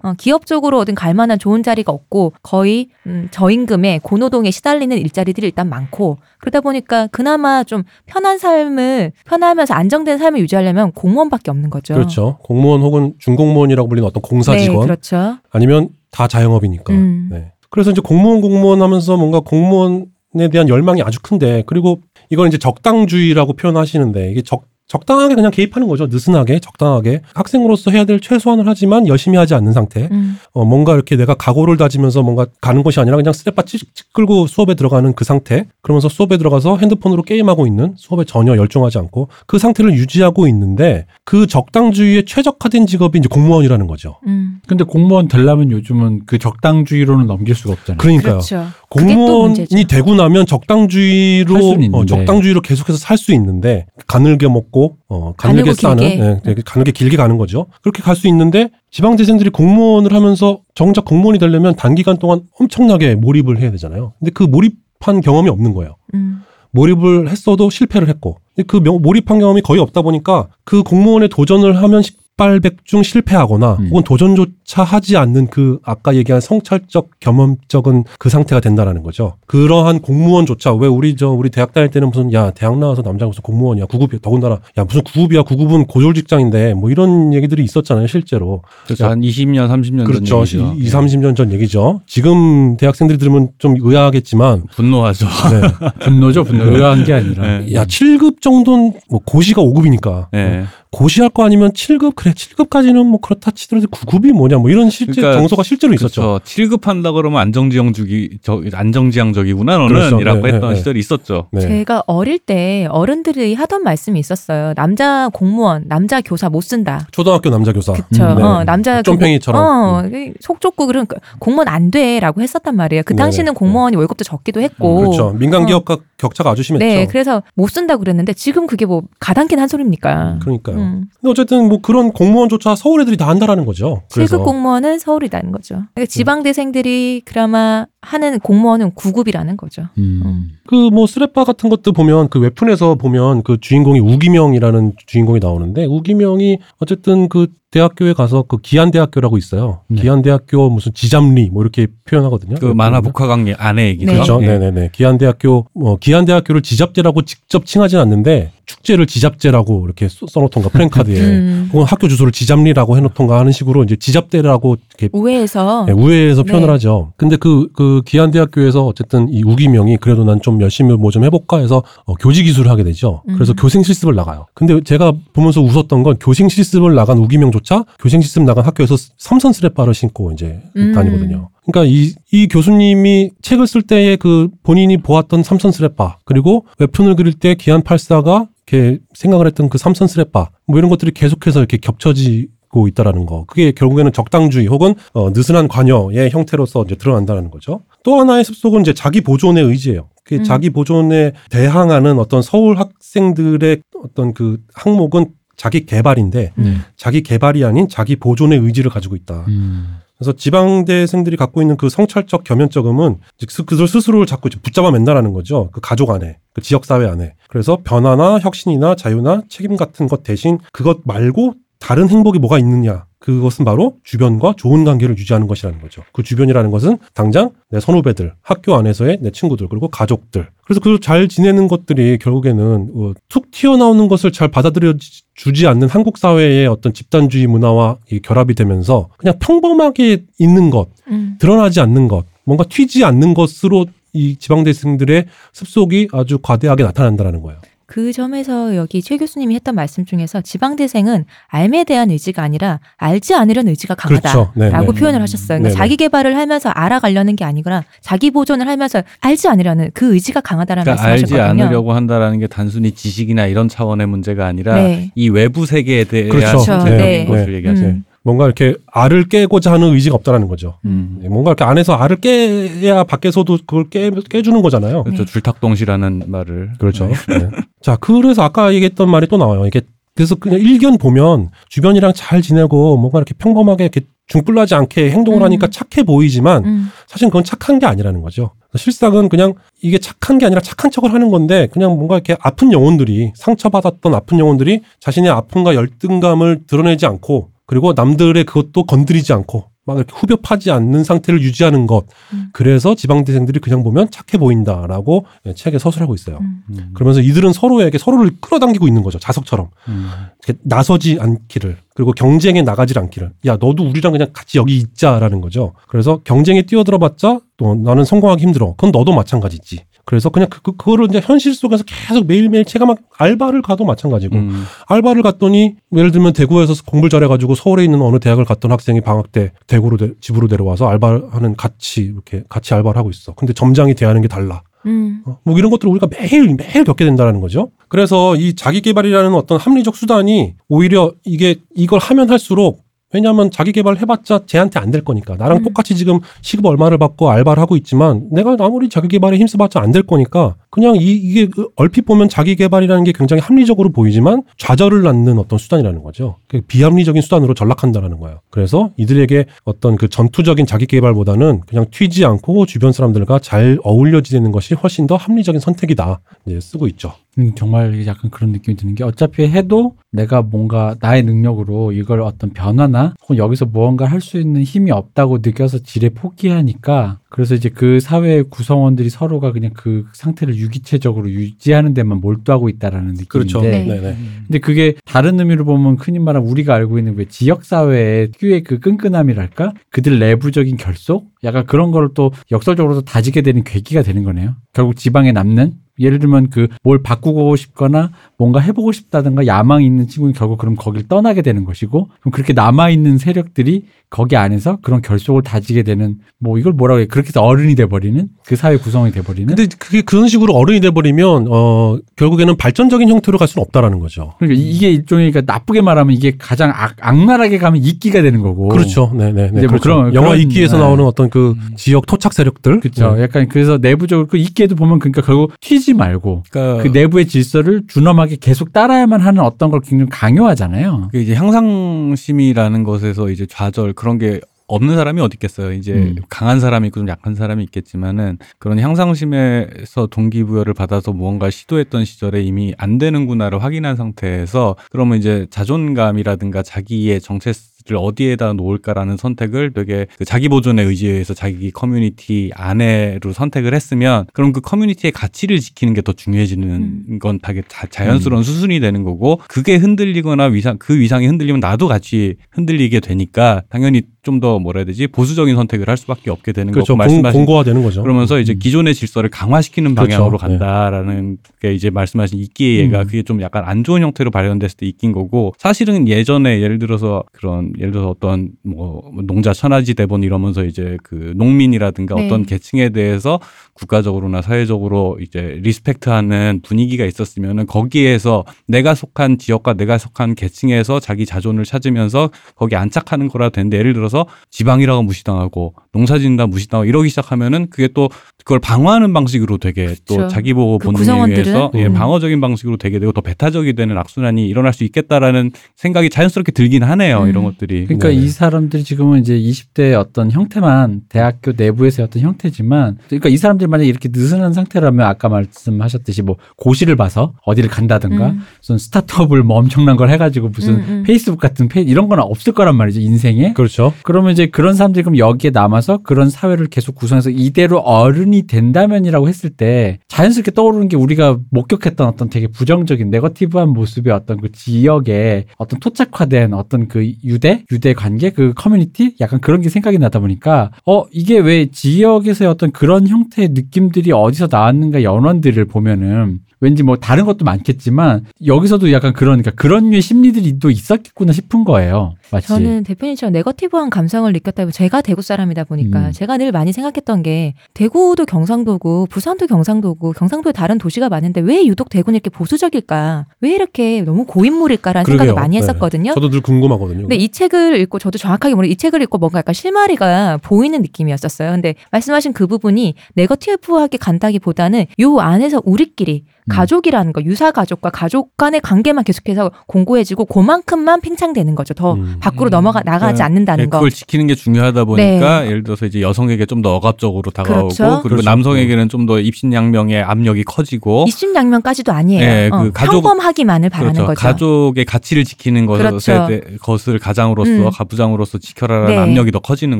어, 기업 쪽으로 어딘 갈 만한 좋은 자리가 없고 거의 음, 저임금에 고노동에 시달리는 일자리들이 일단 많고 그러다 보니까 그나마 좀 편한 삶을 편하면서 안정된 삶을 유지하려면 공무원 밖에 없는 거죠. 그렇죠. 공무원 혹은 중공무원이라고 불리는 어떤 공사 네, 직원 그렇죠. 아니면 다 자영업이니까. 음. 네. 그래서 이제 공무원 공무원 하면서 뭔가 공무원에 대한 열망이 아주 큰데 그리고 이걸 이제 적당주의라고 표현하시는데 이게 적 적당하게 그냥 개입하는 거죠. 느슨하게, 적당하게. 학생으로서 해야 될 최소한을 하지만 열심히 하지 않는 상태. 음. 어, 뭔가 이렇게 내가 각오를 다지면서 뭔가 가는 것이 아니라 그냥 스텝바 찍, 찍 끌고 수업에 들어가는 그 상태. 그러면서 수업에 들어가서 핸드폰으로 게임하고 있는 수업에 전혀 열중하지 않고 그 상태를 유지하고 있는데 그 적당주의에 최적화된 직업이 이제 공무원이라는 거죠. 음. 근데 공무원 되려면 요즘은 그 적당주의로는 넘길 수가 없잖아요. 그러니까요. 그렇죠. 공무원이. 되고 나면 적당주의로. 어, 적당주의로 계속해서 살 수 있는데 가늘게 먹고 어, 가늘게 싸는 길게. 예, 되게 가늘게 길게 가는 거죠. 그렇게 갈 수 있는데 지방재생들이 공무원을 하면서 정작 공무원이 되려면 단기간 동안 엄청나게 몰입을 해야 되잖아요. 근데 그 몰입한 경험이 없는 거예요. 음. 몰입을 했어도 실패를 했고 근데 그 명- 몰입한 경험이 거의 없다 보니까 그 공무원에 도전을 하면 식발백중 실패하거나 음. 혹은 도전조차 하지 않는 그 아까 얘기한 성찰적 겸험적은 그 상태가 된다라는 거죠. 그러한 공무원조차 왜 우리 저 우리 대학 다닐 때는 무슨 야 대학 나와서 남자가 무슨 공무원이야 구급이야 더군다나 야 무슨 구급이야 구급은 고졸 직장인데 뭐 이런 얘기들이 있었잖아요 실제로. 그렇죠. 한 20년, 30년 그렇죠. 전 얘기죠. 2, 30년 전 얘기죠. 지금 대학생들이 들으면 좀 의아하겠지만 분노하죠. 네. 분노죠, 분노. 의아한 게 아니라. 네. 야 7급 정도는 뭐 고시가 5급이니까 네. 고시할 거 아니면 7급 그래 7급까지는 뭐 그렇다 치더라도 9급이 뭐냐 뭐 이런 실제 그러니까 정서가 실제로 있었죠. 그렇죠. 7급 한다 그러면 안정지향적이 저 안정지향적이구나 너는 그렇죠. 이라고 네, 했던 네, 시절이 있었죠. 네. 제가 어릴 때 어른들이 하던 말씀이 있었어요. 남자 공무원, 남자 교사 못 쓴다. 초등학교 남자 교사. 그쵸. 음, 네. 어, 남자 쫌팽이처럼. 어, 속 좁고 그런 공무원 안 돼라고 했었단 말이에요. 그 네, 당시는 네. 공무원이 월급도 적기도 했고. 그렇죠. 민간 기업과 격차가 아주 심했죠. 네, 그래서 못 쓴다고 그랬는데 지금 그게 뭐 가당키는 한 소리입니까? 그러니까요. 음. 근데 어쨌든 뭐 그런 공무원조차 서울 애들이 다 한다라는 거죠. 7급 공무원은 서울이라는 거죠. 그러니까 지방대생들이 그나마 하는 공무원은 9급이라는 거죠. 음. 그뭐 스레빠 같은 것도 보면 그 웹툰에서 보면 그 주인공이 우기명이라는 주인공이 나오는데 우기명이 어쨌든 그 대학교에 가서 그 기안대학교라고 있어요. 네. 기안대학교 무슨 지잡리 뭐 이렇게 표현하거든요. 그 만화 복화강 안에 얘기죠. 네. 그렇죠. 예. 네네네. 기안대학교, 뭐, 기안대학교를 지잡제라고 직접 칭하진 않는데, 축제를 지잡제라고 이렇게 써- 써놓던가, 프랭카드에. 음. 혹은 학교 주소를 지잡리라고 해놓던가 하는 식으로 이제 지잡대라고 이렇게 우회해서 네, 우회해서 표현을 네. 하죠. 근데 그, 그 기안대학교에서 어쨌든 이 우기명이 그래도 난 좀 열심히 뭐 좀 해볼까 해서 어, 교직 기술을 하게 되죠. 그래서 음. 교생 실습을 나가요. 근데 제가 보면서 웃었던 건 교생 실습을 나간 우기명조차 교생 실습 나간 학교에서 삼선 스레빠를 신고 이제 음. 다니거든요. 그러니까 이, 이 교수님이 책을 쓸 때에 그 본인이 보았던 삼선 스레빠 그리고 웹툰을 그릴 때 기안 팔사가 이렇게 생각을 했던 그 삼선 스레빠 뭐 이런 것들이 계속해서 이렇게 겹쳐지 고 있다라는 거. 그게 결국에는 적당주의 혹은 어, 느슨한 관여의 형태로서 이제 드러난다는 거죠. 또 하나의 습속은 이제 자기 보존의 의지예요. 그 음. 자기 보존에 대항하는 어떤 서울 학생들의 어떤 그 항목은 자기 개발인데 네. 자기 개발이 아닌 자기 보존의 의지를 가지고 있다. 음. 그래서 지방대생들이 갖고 있는 그 성찰적 겸연적음은 즉 스- 그들 스스로를 자꾸 붙잡아 맨다라는 거죠. 그 가족 안에, 그 지역 사회 안에. 그래서 변화나 혁신이나 자유나 책임 같은 것 대신 그것 말고 다른 행복이 뭐가 있느냐. 그것은 바로 주변과 좋은 관계를 유지하는 것이라는 거죠. 그 주변이라는 것은 당장 내 선후배들, 학교 안에서의 내 친구들, 그리고 가족들. 그래서 그 잘 지내는 것들이 결국에는 어, 툭 튀어나오는 것을 잘 받아들여 주지 않는 한국 사회의 어떤 집단주의 문화와 이 결합이 되면서 그냥 평범하게 있는 것, 음. 드러나지 않는 것, 뭔가 튀지 않는 것으로 이 지방대생들의 습속이 아주 과대하게 나타난다는 거예요. 그 점에서 여기 최 교수님이 했던 말씀 중에서 지방대생은 삶에 대한 의지가 아니라 알지 않으려는 의지가 강하다라고 그렇죠. 네, 네. 표현을 하셨어요. 그러니까 네, 네. 자기 개발을 하면서 알아가려는 게 아니구나. 자기 보존을 하면서 알지 않으려는 그 의지가 강하다라는 그러니까 알지 말씀하셨거든요. 않으려고 한다라는 게 단순히 지식이나 이런 차원의 문제가 아니라 네. 이 외부 세계에 대한 그렇죠. 선택인 네. 것을 네. 얘기하세요. 음. 뭔가 이렇게 알을 깨고자 하는 의지가 없다라는 거죠. 음. 네, 뭔가 이렇게 안에서 알을 깨야 밖에서도 그걸 깨, 깨주는 거잖아요. 그렇죠. 네. 줄탁동시라는 말을 그렇죠. 네. 네. 자, 그래서 아까 얘기했던 말이 또 나와요. 이게 그래서 그냥 일견 보면 주변이랑 잘 지내고 뭔가 이렇게 평범하게 이렇게 중불나지 않게 행동을 음. 하니까 착해 보이지만 음. 사실 그건 착한 게 아니라는 거죠. 실상은 그냥 이게 착한 게 아니라 착한 척을 하는 건데 그냥 뭔가 이렇게 아픈 영혼들이 상처받았던 아픈 영혼들이 자신의 아픔과 열등감을 드러내지 않고 그리고 남들의 그것도 건드리지 않고 막 이렇게 후벼 파지 않는 상태를 유지하는 것. 음. 그래서 지방대생들이 그냥 보면 착해 보인다라고 책에 서술하고 있어요. 음. 음. 그러면서 이들은 서로에게 서로를 끌어당기고 있는 거죠. 자석처럼. 음. 이렇게 나서지 않기를. 그리고 경쟁에 나가지 않기를. 야, 너도 우리랑 그냥 같이 여기 있자라는 거죠. 그래서 경쟁에 뛰어들어봤자 또 나는 성공하기 힘들어. 그건 너도 마찬가지지. 그래서 그냥 그, 그, 그거를 이제 현실 속에서 계속 매일매일 제가 막 알바를 가도 마찬가지고 음. 알바를 갔더니 예를 들면 대구에서 공부를 잘해가지고 서울에 있는 어느 대학을 갔던 학생이 방학 때 대구로 데- 집으로 데려와서 알바하는 같이 이렇게 같이 알바를 하고 있어. 근데 점장이 대하는 게 달라. 음. 어, 뭐 이런 것들을 우리가 매일 매일 겪게 된다는 거죠. 그래서 이 자기 개발이라는 어떤 합리적 수단이 오히려 이게 이걸 하면 할수록 왜냐하면 자기 개발 해봤자 쟤한테 안 될 거니까 나랑 음. 똑같이 지금 시급 얼마를 받고 알바를 하고 있지만 내가 아무리 자기 개발에 힘써봤자 안 될 거니까 그냥 이, 이게 그 얼핏 보면 자기 개발이라는 게 굉장히 합리적으로 보이지만 좌절을 낳는 어떤 수단이라는 거죠. 그 비합리적인 수단으로 전락한다라는 거예요. 그래서 이들에게 어떤 그 전투적인 자기 개발보다는 그냥 튀지 않고 주변 사람들과 잘 어울려 지내는 것이 훨씬 더 합리적인 선택이다. 이제 쓰고 있죠. 음, 정말 약간 그런 느낌이 드는 게 어차피 해도 내가 뭔가 나의 능력으로 이걸 어떤 변화나 혹은 여기서 무언가 할 수 있는 힘이 없다고 느껴서 지레 포기하니까 그래서 이제 그 사회의 구성원들이 서로가 그냥 그 상태를 유기체적으로 유지하는 데만 몰두하고 있다라는 느낌인데 그렇죠. 네. 네네. 근데 그게 다른 의미로 보면 흔히 말하는 우리가 알고 있는 왜 지역 사회의 특유의 그 끈끈함이랄까 그들 내부적인 결속 약간 그런 걸또 역설적으로도 다지게 되는 계기가 되는 거네요. 결국 지방에 남는 예를 들면 그 뭘 바꾸고 싶거나 뭔가 해보고 싶다든가 야망이 있는 친구는 결국 그럼 거길 떠나게 되는 것이고 그럼 그렇게 남아 있는 세력들이 거기 안에서 그런 결속을 다지게 되는 뭐 이걸 뭐라고 해 그렇게 해서 어른이 돼버리는 그 사회 구성이 돼버리는 근데 그게 그런 식으로 어른이 돼버리면 어 결국에는 발전적인 형태로 갈 수는 없다라는 거죠. 그러니까 이게 일종의 그러니까 나쁘게 말하면 이게 가장 악, 악랄하게 가면 이끼가 되는 거고 그렇죠. 네네. 이제 뭐 그렇죠. 그런- 영화 그런- 이끼에서 네. 나오는 어떤 그 지역 토착 세력들. 그렇죠. 네. 약간 그래서 내부적으로 그 이끼에도 보면 그러니까 결국 튀지 말고 그러니까 그 내부의 질서를 준엄하게 계속 따라야만 하는 어떤 걸 굉장히 강요하잖아요. 그 이제 향상심이라는 것에서 이제 좌절 그런 게 없는 사람이 어디 있겠어요. 이제 음. 강한 사람이 있고 좀 약한 사람이 있겠지만은 그런 향상심에서 동기부여를 받아서 무언가 시도했던 시절에 이미 안 되는구나를 확인한 상태에서 그러면 이제 자존감이라든가 자기의 정체 를 어디에다 놓을까라는 선택을 되게 그 자기 보존에 의지해서 자기 커뮤니티 안에로 선택을 했으면 그럼 그 커뮤니티의 가치를 지키는 게 더 중요해지는 건 되게 자, 자연스러운 수순이 되는 거고 그게 흔들리거나 위상 그 위상이 흔들리면 나도 같이 흔들리게 되니까 당연히 좀 더 뭐라 해야 되지 보수적인 선택을 할 수밖에 없게 되는 그렇죠. 거고 공, 말씀하신 공고화되는 거죠. 그러면서 이제 음. 기존의 질서를 강화시키는 그렇죠. 방향으로 네. 간다라는 게 이제 말씀하신 이끼의 예가 음. 그게 좀 약간 안 좋은 형태로 발현됐을 때 이낀 거고 사실은 예전에 예를 들어서 그런 예를 들어서 어떤 뭐 농자 천하지 대본 이러면서 이제 그 농민이라든가 네. 어떤 계층에 대해서 국가적으로나 사회적으로 이제 리스펙트하는 분위기가 있었으면은 거기에서 내가 속한 지역과 내가 속한 계층에서 자기 자존을 찾으면서 거기 안착하는 거라 되는데 예를 들어서 지방이라고 무시당하고 농사짓는다 무시당하고 이러기 시작하면은 그게 또 그걸 방어하는 방식으로 되게 또 그쵸. 자기 보호 그 본능에? 의해서 예, 음. 방어적인 방식으로 되게 되고 더 배타적이 되는 악순환이 일어날 수 있겠다라는 생각이 자연스럽게 들긴 하네요 음. 이런 것들 이 그러니까 네. 이 사람들이 지금은 이제 20대의 어떤 형태만 대학교 내부에서의 어떤 형태지만 그러니까 이 사람들이 만약에 이렇게 느슨한 상태라면 아까 말씀하셨듯이 뭐 고시를 봐서 어디를 간다든가 음. 무슨 스타트업을 뭐 엄청난 걸 해가지고 무슨 음, 음. 페이스북 같은 페이 이런 건 없을 거란 말이죠 인생에 그렇죠. 그러면 이제 그런 사람들이 그럼 여기에 남아서 그런 사회를 계속 구성해서 이대로 어른이 된다면이라고 했을 때 자연스럽게 떠오르는 게 우리가 목격했던 어떤 되게 부정적인 네거티브한 모습의 어떤 그 지역의 어떤 토착화된 어떤 그 유대 관계, 유대 관계, 그 커뮤니티 약간 그런 게 생각이 나다 보니까 어 이게 왜 지역에서의 어떤 그런 형태의 느낌들이 어디서 나왔는가 연원들을 보면은 왠지 뭐 다른 것도 많겠지만 여기서도 약간 그런 그러니까 그런 류의 심리들이 또 있었겠구나 싶은 거예요. 마치 저는 대표님처럼 네거티브한 감성을 느꼈다고 제가 대구 사람이다 보니까 음. 제가 늘 많이 생각했던 게 대구도 경상도고 부산도 경상도고 경상도에 다른 도시가 많은데 왜 유독 대구는 이렇게 보수적일까? 왜 이렇게 너무 고인물일까라는 그러게요. 생각을 많이 네. 했었거든요. 저도 늘 궁금하거든요. 근데 이 책을 읽고 저도 정확하게 모르는 이 책을 읽고 뭔가 약간 실마리가 보이는 느낌이었었어요. 근데 말씀하신 그 부분이 네거티브하게 간다기보다는 요 안에서 우리끼리 음. 가족이라는 거 유사 가족과 가족 간의 관계만 계속해서 공고해지고 그만큼만 팽창되는 거죠. 더 음. 밖으로 넘어가 나가지 네. 않는다는 네, 거. 그걸 지키는 게 중요하다 보니까 예를 들어서 이제 여성에게 좀 더 억압적으로 다가오고 그렇죠. 그리고 그렇죠. 남성에게는 좀 더 입신양명의 압력이 커지고 입신양면까지도 아니에요. 네, 어, 그 가족- 평범하기만을 바라는 그렇죠. 거죠. 가족의 가치를 지키는 것에 그렇죠. 대- 것을 가 장으로서 음. 가부장으로서 지켜라라는 네. 압력이 더 커지는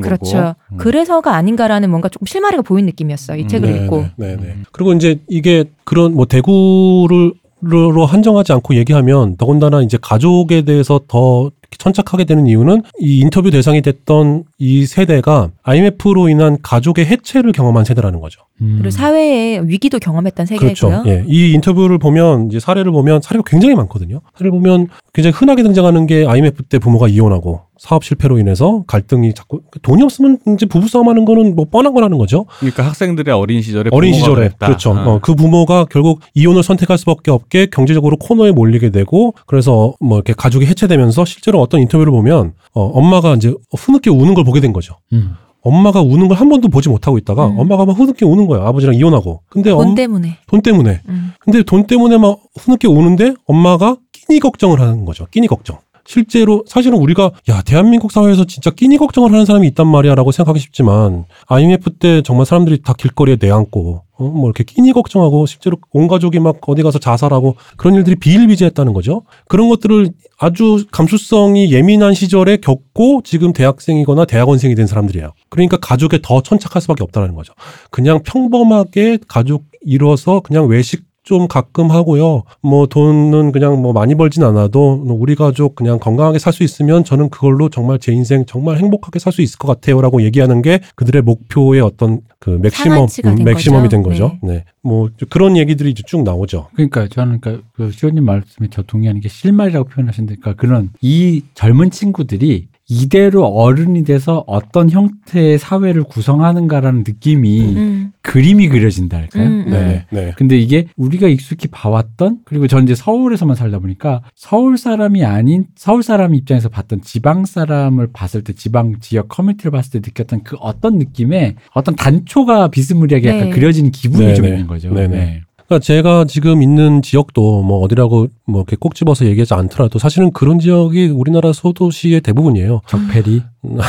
그렇죠. 거고. 음. 그래서가 아닌가라는 뭔가 조금 실마리가 보이는 느낌이었어요. 이 책을 네, 읽고. 네, 네, 네. 그리고 이제 이게 그런 뭐 대구를 로 한정하지 않고 얘기하면 더군다나 이제 가족에 대해서 더 천착하게 되는 이유는 이 인터뷰 대상이 됐던 이 세대가 IMF로 인한 가족의 해체를 경험한 세대라는 거죠. 음. 그리고 사회의 위기도 경험했던 세계고요. 그렇죠. 예. 이 인터뷰를 보면 이제 사례를 보면 사례가 굉장히 많거든요. 사례를 보면 굉장히 흔하게 등장하는 게 IMF 때 부모가 이혼하고 사업 실패로 인해서 갈등이 자꾸 돈이 없으면 이제 부부 싸움하는 거는 뭐 뻔한 거라는 거죠. 그러니까 학생들의 어린 시절에 어린 부모가 시절에 그랬다. 그렇죠. 어. 어, 그 부모가 결국 이혼을 선택할 수밖에 없게 경제적으로 코너에 몰리게 되고 그래서 뭐 이렇게 가족이 해체되면서 실제로 어떤 인터뷰를 보면 어, 엄마가 이제 흐느끼 우는 걸 보게 된 거죠. 음. 엄마가 우는 걸 한 번도 보지 못하고 있다가 음. 엄마가 막 흐느끼 우는 거야. 아버지랑 이혼하고. 근데 돈 엄- 때문에. 돈 때문에. 음. 근데 돈 때문에 막 흐느끼 우는데 엄마가 끼니 걱정을 하는 거죠. 끼니 걱정. 실제로 사실은 우리가 야 대한민국 사회에서 진짜 끼니 걱정을 하는 사람이 있단 말이야라고 생각하기 쉽지만 IMF 때 정말 사람들이 다 길거리에 내앉고 어, 뭐 이렇게 끼니 걱정하고 실제로 온 가족이 막 어디 가서 자살하고 그런 일들이 비일비재했다는 거죠. 그런 것들을 아주 감수성이 예민한 시절에 겪고 지금 대학생이거나 대학원생이 된 사람들이에요. 그러니까 가족에 더 천착할 수밖에 없다는 거죠. 그냥 평범하게 가족 이뤄서 그냥 외식 좀 가끔 하고요. 뭐 돈은 그냥 뭐 많이 벌진 않아도 우리 가족 그냥 건강하게 살 수 있으면 저는 그걸로 정말 제 인생 정말 행복하게 살 수 있을 것 같아요라고 얘기하는 게 그들의 목표의 어떤 그 맥시멈 된 맥시멈이 거죠. 된 거죠. 네. 뭐 그런 얘기들이 이제 쭉 나오죠. 그러니까 저는 그러니까 그 시호님 말씀에 저 동의하는 게 실말이라고 표현하셨는데 그러니까 그런 이 젊은 친구들이 이대로 어른이 돼서 어떤 형태의 사회를 구성하는가라는 느낌이 음. 그림이 그려진다 할까요? 음, 음. 네. 네. 근데 이게 우리가 익숙히 봐왔던 그리고 전 이제 서울에서만 살다 보니까 서울 사람이 아닌 서울 사람 입장에서 봤던 지방 사람을 봤을 때 지방 지역 커뮤니티를 봤을 때 느꼈던 그 어떤 느낌의 어떤 단초가 비스무리하게 약간 네. 그려지는 기분이 네, 좀 네. 있는 거죠. 네, 네. 네. 그러니까 제가 지금 있는 지역도 뭐 어디라고 뭐 이렇게 꼭 집어서 얘기하지 않더라도 사실은 그런 지역이 우리나라 소도시의 대부분이에요. 적폐리.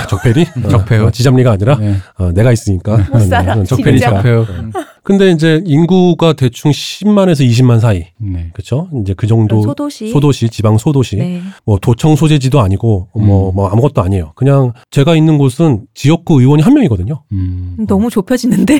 적폐리? 적폐요. 어, 지잡리가 아니라 네. 어, 내가 있으니까. 못 살아, 네, 적폐리. 적폐. 적폐요. 근데 이제 인구가 대충 10만에서 20만 사이. 네. 그렇죠? 이제 그 정도 소도시. 소도시, 지방 소도시. 네. 뭐 도청 소재지도 아니고 뭐 음. 뭐 아무것도 아니에요. 그냥 제가 있는 곳은 지역구 의원이 한 명이거든요. 음. 너무 좁혀지는데.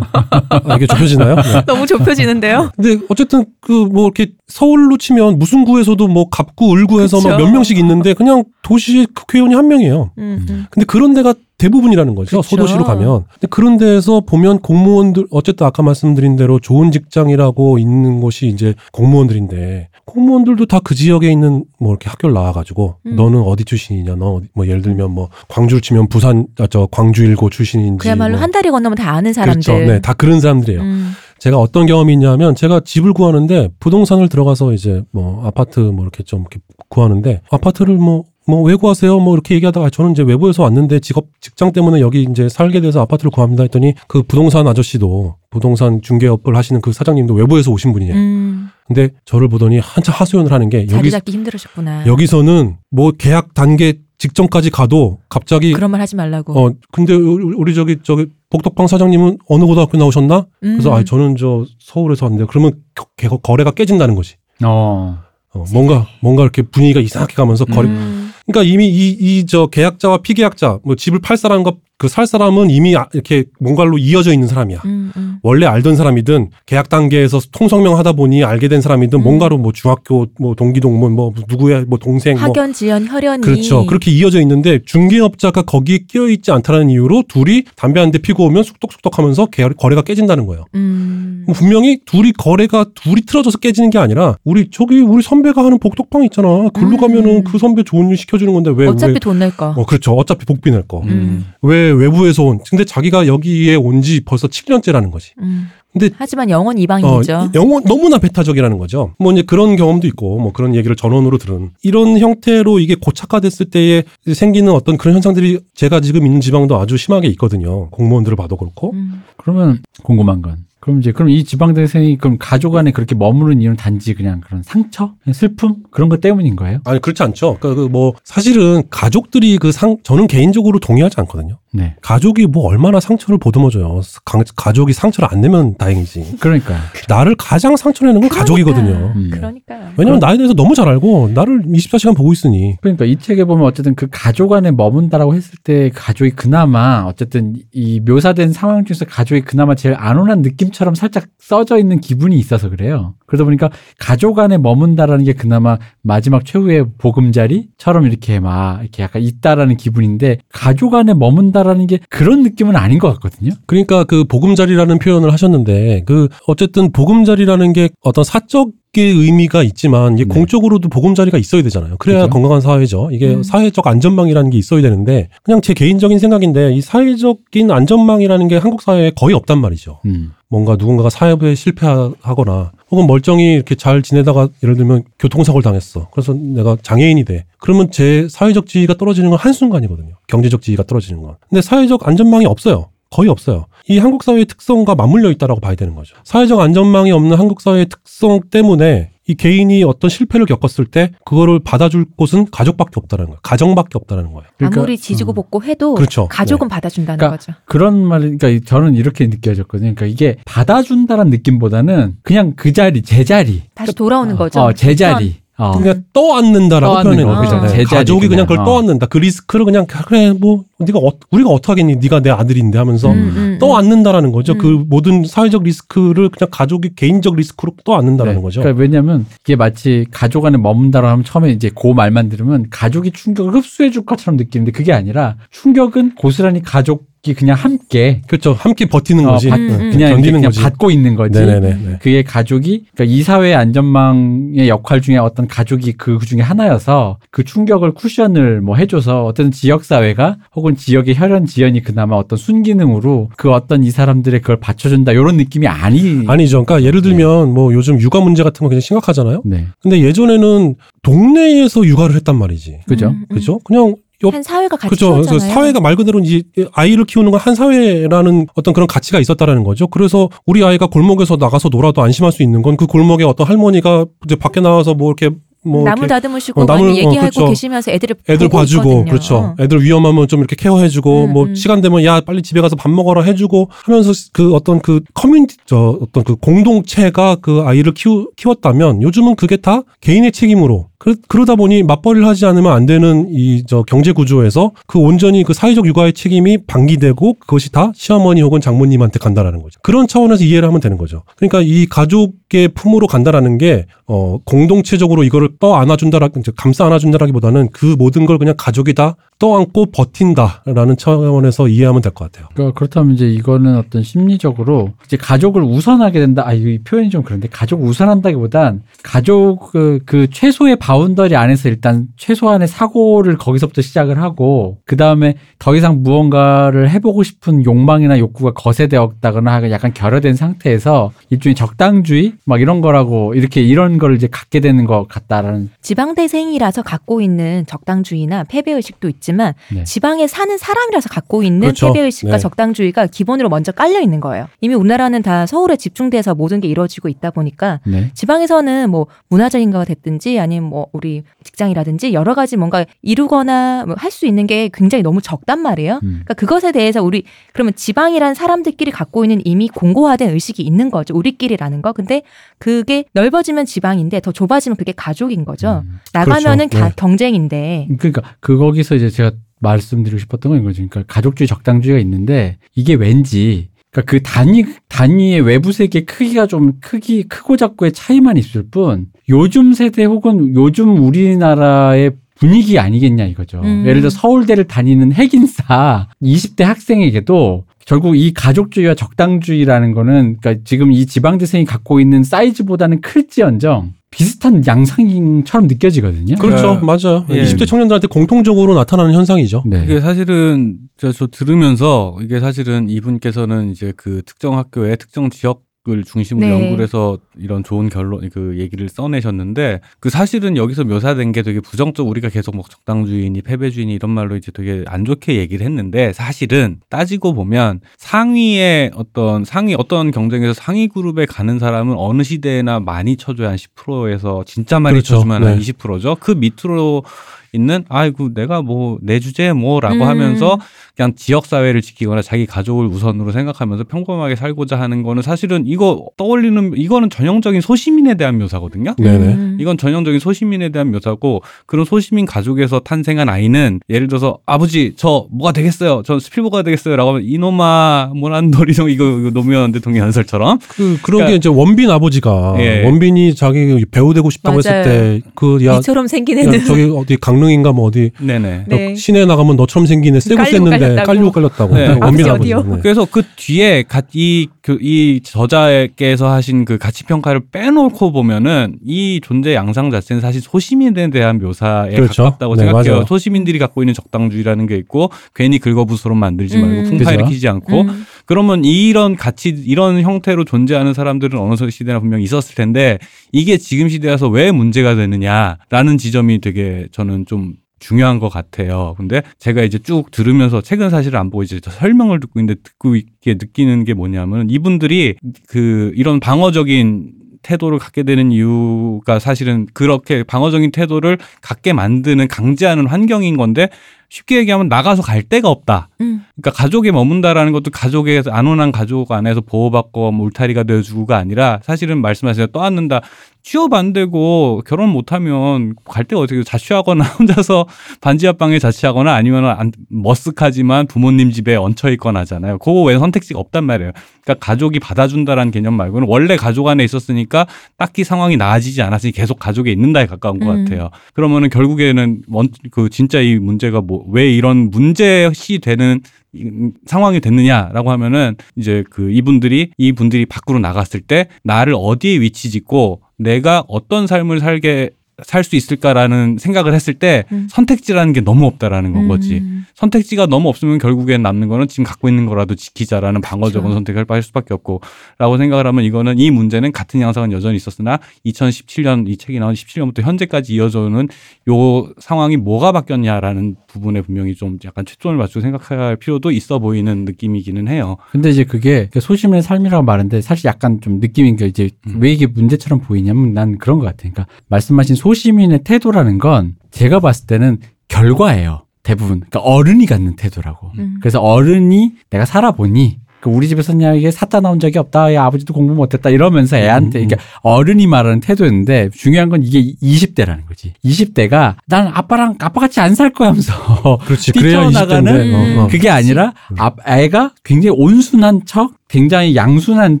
아, 이게 좁혀지나요? 네. 너무 좁혀지는데요. 근데 어쨌든 그 뭐 이렇게 서울로 치면 무슨 구에서도 뭐 갑구, 을구해서 막. 몇 명씩 있는데 그냥 도시 국회의원이 한 명이에요. 음, 음. 근데 그런 데가 대부분이라는 거죠. 그쵸. 소도시로 가면. 근데 그런 데에서 보면 공무원들 어쨌든 아까 말씀드린 대로 좋은 직장이라고 있는 곳이 이제 공무원들인데 공무원들도 다 그 지역에 있는 뭐 이렇게 학교를 나와가지고 음. 너는 어디 출신이냐? 너 뭐 예를 들면 뭐 광주를 치면 부산 아, 저 광주일고 출신인지 그야말로 뭐. 한 다리 건너면 다 아는 사람들. 그렇죠. 네, 다 그런 사람들이에요. 음. 제가 어떤 경험이 있냐면 제가 집을 구하는데 부동산을 들어가서 이제 뭐 아파트 뭐 이렇게 좀 이렇게 구하는데 아파트를 뭐 뭐왜 구하세요? 뭐 이렇게 얘기하다가 저는 이제 외부에서 왔는데 직업 직장 때문에 여기 이제 살게 돼서 아파트를 구합니다 했더니 그 부동산 아저씨도 부동산 중개업을 하시는 그 사장님도 외부에서 오신 분이에요. 음. 근데 저를 보더니 한참 하소연을 하는 게 자리 여기 잡기 힘들으셨구나. 여기서는 뭐 계약 단계 직전까지 가도 갑자기 그런 말 하지 말라고. 어 근데 우리 저기 저기 복덕방 사장님은 어느 고등학교 나오셨나? 그래서 음. 아 저는 저 서울에서 왔는데 그러면 거- 개- 거래가 깨진다는 거지. 어. 어, 뭔가 뭔가 이렇게 분위기가 이상하게 가면서 거래. 음. 그러니까 이미 이 이 저 계약자와 피계약자 뭐 집을 팔 사람과 그 살 사람은 이미 아- 이렇게 뭔가로 이어져 있는 사람이야. 음, 음. 원래 알던 사람이든 계약 단계에서 통성명 하다 보니 알게 된 사람이든 음. 뭔가로 뭐 중학교 뭐 동기 동문 뭐 누구의 뭐 동생 뭐 학연, 지연, 혈연이 그렇죠. 그렇게 이어져 있는데 중개업자가 거기에 끼어 있지 않다는 이유로 둘이 담배 한 대 피고 오면 쑥덕쑥덕하면서 개- 거래가 깨진다는 거예요. 음. 분명히 둘이 거래가 둘이 틀어져서 깨지는 게 아니라 우리 저기 우리 선배가 하는 복덕방 있잖아. 글로 음. 가면은 그 선배 좋은 일 시켜 주는 건데 왜 어차피 왜, 돈낼 거. 어 그렇죠. 어차피 복비 낼 거. 음. 왜 외부에서 온? 근데 자기가 여기에 온 지 벌써 7년째라는 거지. 음. 근데 하지만 영원 어, 이방인이죠. 영원 너무나 배타적이라는 거죠. 뭐 이제 그런 경험도 있고 뭐 그런 얘기를 전원으로 들은 이런 형태로 이게 고착화됐을 때에 생기는 어떤 그런 현상들이 제가 지금 있는 지방도 아주 심하게 있거든요. 공무원들을 봐도 그렇고. 음. 그러면 궁금한 건 그럼 이제 그럼 이 지방대생이 그럼 가족 안에 그렇게 머무는 이유는 단지 그냥 그런 상처, 그냥 슬픔 그런 것 때문인 거예요? 아니 그렇지 않죠. 그러니까 그 뭐 사실은 가족들이 그 상 저는 개인적으로 동의하지 않거든요. 네. 가족이 뭐 얼마나 상처를 보듬어줘요. 가, 가족이 상처를 안 내면 다행이지. 그러니까 나를 가장 상처 내는 건 가족이거든요. 음. 그러니까요. 왜냐면 나에 대해서 너무 잘 알고 나를 24시간 보고 있으니. 그러니까 이 책에 보면 어쨌든 그 가족 안에 머문다라고 했을 때 가족이 그나마 어쨌든 이 묘사된 상황 중에서 가족이 그나마 제일 안온한 느낌 처럼 살짝 써져 있는 기분이 있어서 그래요. 그러다 보니까 가족 안에 머문다라는 게 그나마 마지막 최후의 보금자리처럼 이렇게 막 이렇게 약간 있다라는 기분인데 가족 안에 머문다라는 게 그런 느낌은 아닌 것 같거든요. 그러니까 그 보금자리라는 표현을 하셨는데 그 어쨌든 보금자리라는 게 어떤 사적 의 의미가 있지만 이게 네. 공적으로도 보금자리가 있어야 되잖아요. 그래야 그죠. 건강한 사회죠. 이게 음. 사회적 안전망이라는 게 있어야 되는데 그냥 제 개인적인 생각인데 이 사회적인 안전망이라는 게 한국 사회에 거의 없단 말이죠. 음. 뭔가 누군가가 사업에 실패하거나 혹은 멀쩡히 이렇게 잘 지내다가 예를 들면 교통사고를 당했어. 그래서 내가 장애인이 돼. 그러면 제 사회적 지위가 떨어지는 건 한순간이거든요. 경제적 지위가 떨어지는 건. 근데 사회적 안전망이 없어요. 거의 없어요. 이 한국 사회의 특성과 맞물려 있다라고 봐야 되는 거죠. 사회적 안전망이 없는 한국 사회의 특성 때문에 이 개인이 어떤 실패를 겪었을 때 그거를 받아줄 곳은 가족밖에 없다는 거예요. 가정밖에 없다는 거예요. 그러니까, 아무리 지지고 어. 볶고 해도 그렇죠. 가족은 받아준다는 그러니까 거죠. 그런 말, 그러니까 저는 이렇게 느껴졌거든요. 그러니까 이게 받아준다는 느낌보다는 그냥 그 자리, 제자리, 다시 돌아오는 거죠. 어, 제자리. 어. 그러니까 떠안는다라고 떠안는 표현해 거, 놓은 거잖아요. 제자리 가족이 그냥 그걸 그냥, 어. 떠안는다. 그 리스크를 그냥 그래 뭐 네가 어, 우리가 어떻게 하겠니? 네가 내 아들인데 하면서 음, 음, 음. 떠안는다라는 거죠. 음. 그 모든 사회적 리스크를 그냥 가족이 개인적 리스크로 떠안는다는 네. 거죠. 그러니까 왜냐면 이게 마치 가족 안에 머문다라고 하면 처음에 이제 그 말만 들으면 가족이 충격을 흡수해 줄 것처럼 느끼는데 그게 아니라 충격은 고스란히 가족이 그냥 함께 그렇죠. 함께 버티는 어, 거지. 받- 음, 음. 그냥, 견디는 그냥 거지. 받고 있는 거지. 네네네. 네. 그의 가족이 그러니까 이 사회 안전망의 역할 중에 어떤 가족이 그 중에 하나여서 그 충격을 쿠션을 뭐 해줘서 어떤 지역 사회가 혹은 지역의 혈연 지연이 그나마 어떤 순기능으로 그 어떤 이 사람들의 그걸 받쳐준다 이런 느낌이 아니 아니죠. 그러니까 예를 네. 들면 뭐 요즘 육아 문제 같은 거 굉장히 심각하잖아요. 네 근데 예전에는 동네에서 육아를 했단 말이지. 그죠? 음, 음. 그죠? 그냥 옆 한 사회가 같이 그렇죠. 그래서. 사회가 말 그대로 이제 아이를 키우는 건 한 사회라는 어떤 그런 가치가 있었다라는 거죠. 그래서 우리 아이가 골목에서 나가서 놀아도 안심할 수 있는 건 그 골목에 어떤 할머니가 이제 밖에 나와서 뭐 이렇게 뭐 나물 다듬으시고 어, 나무- 많이 얘기하고 어, 그렇죠. 계시면서 애들을 애들 봐주고 있거든요. 그렇죠. 애들 위험하면 좀 이렇게 care해주고 음, 뭐 음. 시간 되면 야 빨리 집에 가서 밥 먹어라 해주고 하면서 그 어떤 그 커뮤니티 저 어떤 그 공동체가 그 아이를 키우, 키웠다면 요즘은 그게 다 개인의 책임으로 그, 그러다 보니 맞벌이를 하지 않으면 안 되는 이 저 경제 구조에서 그 온전히 그 사회적 육아의 책임이 방기되고 그것이 다 시어머니 혹은 장모님한테 간다라는 거죠. 그런 차원에서 이해를 하면 되는 거죠. 그러니까 이 가족의 품으로 간다라는 게 어, 공동체적으로 이거를 떠 안아준다라, 이제 감싸 안아준다라기보다는 그 모든 걸 그냥 가족이 다 떠안고 버틴다라는 차원에서 이해하면 될 것 같아요. 그러니까 그렇다면 이제 이거는 어떤 심리적으로 이제 가족을 우선하게 된다. 아, 이 표현이 좀 그런데 가족 우선한다기보단 가족 그, 그 최소의 boundary 안에서 일단 최소한의 사고를 거기서부터 시작을 하고 그 다음에 더 이상 무언가를 해보고 싶은 욕망이나 욕구가 거세되었다거나 약간 결여된 상태에서 일종의 적당주의 막 이런 거라고 이렇게 이런 걸 이제 갖게 되는 것 같다라는 지방대생이라서 갖고 있는 적당주의나 패배의식도 있지 만 네. 지방에 사는 사람이라서 갖고 있는 그렇죠. 패배의식과 네. 적당주의가 기본으로 먼저 깔려 있는 거예요. 이미 우리나라는 다 서울에 집중돼서 모든 게 이루어지고 있다 보니까 네. 지방에서는 뭐 문화적인 거가 됐든지 아니면 뭐 우리 직장이라든지 여러 가지 뭔가 이루거나 뭐 할 수 있는 게 굉장히 너무 적단 말이에요. 음. 그러니까 그것에 대해서 우리 그러면 지방이란 사람들끼리 갖고 있는 이미 공고화된 의식이 있는 거죠. 우리끼리라는 거. 근데 그게 넓어지면 지방인데 더 좁아지면 그게 가족인 거죠. 음. 나가면은 그렇죠. 가- 네. 경쟁인데. 그러니까 그 거기서 이제 제가 말씀드리고 싶었던 건 이거죠. 그러니까 가족주의 적당주의가 있는데 이게 왠지 그러니까 그 단위 단위의 외부 세계 크기가 좀 크기 크고 작고의 차이만 있을 뿐 요즘 세대 혹은 요즘 우리나라의 분위기 아니겠냐 이거죠. 음. 예를 들어 서울대를 다니는 핵인사 20대 학생에게도 결국 이 가족주의와 적당주의라는 거는 그러니까 지금 이 지방대생이 갖고 있는 사이즈보다는 클지언정 비슷한 양상처럼 느껴지거든요. 그렇죠. 네. 맞아요. 예. 20대 청년들한테 공통적으로 나타나는 현상이죠. 네. 이게 사실은 저, 저 들으면서 이게 사실은 이분께서는 이제 그 특정 학교의 특정 지역 을 중심으로 네. 연구를 해서 이런 좋은 결론 그 얘기를 써내셨는데 그 사실은 여기서 묘사된 게 되게 부정적 우리가 계속 뭐 적당주의니 패배주의니 이런 말로 이제 되게 안 좋게 얘기를 했는데 사실은 따지고 보면 상위의 어떤 상위 어떤 경쟁에서 상위 그룹에 가는 사람은 어느 시대에나 많이 쳐줘야 한 10%에서 진짜 많이 그렇죠. 쳐주면 한 네. 20%죠. 그 밑으로 있는 아이고 내가 뭐 내 주제 뭐라고 음. 하면서 그냥 지역 사회를 지키거나 자기 가족을 우선으로 생각하면서 평범하게 살고자 하는 거는 사실은 이거 떠올리는 이거는 전형적인 소시민에 대한 묘사거든요. 네네. 음. 이건 전형적인 소시민에 대한 묘사고 그런 소시민 가족에서 탄생한 아이는 예를 들어서 아버지 저 뭐가 되겠어요. 저 스필버거가 되겠어요라고 하면 이놈아 모란돌이 이거 이거 노무현 대통령 연설처럼 그 그런 그러니까- 게 이제 원빈 아버지가 예. 원빈이 자기 배우 되고 싶다고 맞아요. 했을 때 그야 이처럼 생긴 야, 애는 저기 어디 강 릉인가 뭐 어디 네네. 네. 시내 나가면 너처럼 생긴 애 셌는데 깔렸다고. 깔리고 깔렸다고 네. 원빈 아버지? 네. 그래서 그 뒤에 가- 이, 그, 이 저자께서 하신 그 가치 평가를 빼놓고 보면은 이 존재 양상 자체는 사실 소시민에 대한 묘사에 그렇죠. 가깝다고 네, 생각해요. 맞아요. 소시민들이 갖고 있는 적당주의라는 게 있고 괜히 긁어부스럼 만들지 말고 음. 풍파 그죠. 일으키지 않고 음. 그러면 이런 가치 이런 형태로 존재하는 사람들은 어느 시대나 분명 히 있었을 텐데 이게 지금 시대에서 왜 문제가 되느냐라는 지점이 되게 저는 좀 중요한 것 같아요. 근데 제가 이제 쭉 들으면서 책은 사실 안 보고 이제 설명을 듣고 있는데 듣고 있게 느끼는 게 뭐냐면 이분들이 그 이런 방어적인 태도를 갖게 되는 이유가 사실은 그렇게 방어적인 태도를 갖게 만드는 강제하는 환경인 건데 쉽게 얘기하면 나가서 갈 데가 없다. 음. 그러니까 가족에 머문다라는 것도 가족에서 안온한 가족 안에서 보호받고 뭐 울타리가 되어주고가 아니라 사실은 말씀하신 떠안는다. 취업 안 되고 결혼 못하면 갈 데가 어떻게 자취하거나 혼자서 반지 하방에 자취하거나 아니면 안, 머쓱하지만 부모님 집에 얹혀 있거나 하잖아요. 그거 외에 선택지가 없단 말이에요. 그러니까 가족이 받아준다라는 개념 말고는 원래 가족 안에 있었으니까 딱히 상황이 나아지지 않았으니 계속 가족에 있는다에 가까운 것 음. 같아요. 그러면은 결국에는 원, 그 진짜 이 문제가 뭐 왜 이런 문제시 되는 이- 상황이 됐느냐라고 하면은 이제 그 이분들이 이분들이 밖으로 나갔을 때 나를 어디에 위치 짓고 내가 어떤 삶을 살게 살 수 있을까라는 생각을 했을 때 음. 선택지라는 게 너무 없다라는 건 거지. 음. 선택지가 너무 없으면 결국엔 남는 거는 지금 갖고 있는 거라도 지키자라는 방어적인 그렇죠. 선택을 할 수밖에 없고 라고 생각을 하면 이거는 이 문제는 같은 양상은 여전히 있었으나 2017년 이 책이 나온 17년부터 현재까지 이어져 오는 요 상황이 뭐가 바뀌었냐라는 부분에 분명히 좀 약간 초점을 맞추고 생각할 필요도 있어 보이는 느낌이기는 해요. 근데 이제 그게 그 소심의 삶이라고 말하는데 사실 약간 좀 느낌인 게 이제 음. 왜 이게 문제처럼 보이냐면 난 그런 것 같아. 그러니까 말씀하신 소 시민의 태도라는 건 제가 봤을 때는 결과예요. 대부분. 그러니까 어른이 갖는 태도라고. 음. 그래서 어른이 내가 살아보니 그 우리 집에서 그냥 이게 사다 나온 적이 없다. 야, 아버지도 공부 못했다. 이러면서 애한테 음, 음. 이게 어른이 말하는 태도였는데 중요한 건 이게 20대라는 거지. 20대가 난 아빠랑 아빠 같이 안 살 거야 하면서 그렇지 뛰쳐나가는 20대인데 어, 어. 그게 아니라 아, 애가 굉장히 온순한 척, 굉장히 양순한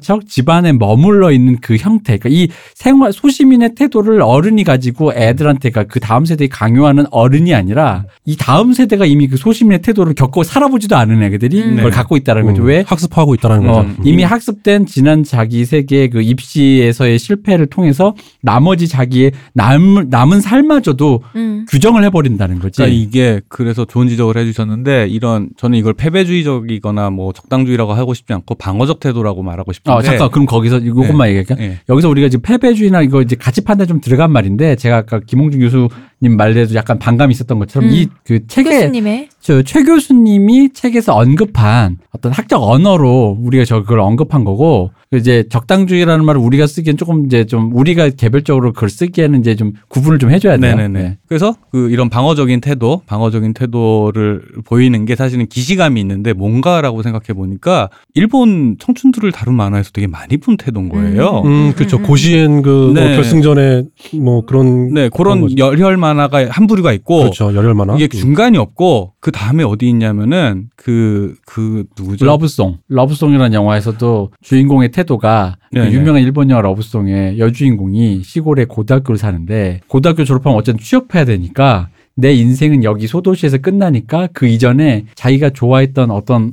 척 집안에 머물러 있는 그 형태. 그러니까 이 생활 소시민의 태도를 어른이 가지고 애들한테 그러니까 그 다음 세대에 강요하는 어른이 아니라 이 다음 세대가 이미 그 소시민의 태도를 겪고 살아보지도 않은 애들이 음. 그걸 네. 갖고 있다는 거죠. 음, 왜? 학습하고 있다는 어, 거죠. 음. 이미 학습된 지난 자기 세계의 그 입시에서의 실패를 통해서 나머지 자기의 남, 남은 삶마저도 음. 규정을 해버린다는 거지. 그러니까 이게 그래서 좋은 지적을 해주셨는데 이런 저는 이걸 패배주의적이거나 뭐 적당주의라고 하고 싶지 않고 방 어적 태도라고 말하고 싶은데 어, 잠깐 그럼 거기서 이것만 얘기할게요. 예. 여기서 우리가 지금 패배주의나 이거 이제 가치 판단 좀 들어간 말인데 제가 아까 김홍준 교수 님 말에도 약간 반감이 있었던 것처럼 음. 이그 책에 교수님의 저 최 교수님이 책에서 언급한 어떤 학적 언어로 우리가 저걸 언급한 거고 이제 적당주의라는 말을 우리가 쓰기엔 조금 이제 좀 우리가 개별적으로 그걸 쓰기에는 이제 좀 구분을 좀 해줘야 돼요. 네네네. 네. 그래서 그 이런 방어적인 태도, 방어적인 태도를 보이는 게 사실은 기시감이 있는데 뭔가라고 생각해 보니까 일본 청춘들을 다룬 만화에서 되게 많이 본 태도인 거예요. 음, 그렇죠. 음, 음. 고시엔 그 네. 뭐 결승전에 뭐 그런 네, 그런 거죠. 열혈 만화가 한 부류가 있고 그렇죠. 열혈 만화. 이게 중간이 없고 그 다음에 어디 있냐면은 그그 누구죠? 러브송. 러브송이라는 영화에서도 주인공의 태도가 그 네네. 유명한 일본 영화 러브송의 여주인공이 시골에 고등학교를 사는데 고등학교 졸업하면 어쨌든 취업해야 되니까 내 인생은 여기 소도시에서 끝나니까 그 이전에 자기가 좋아했던 어떤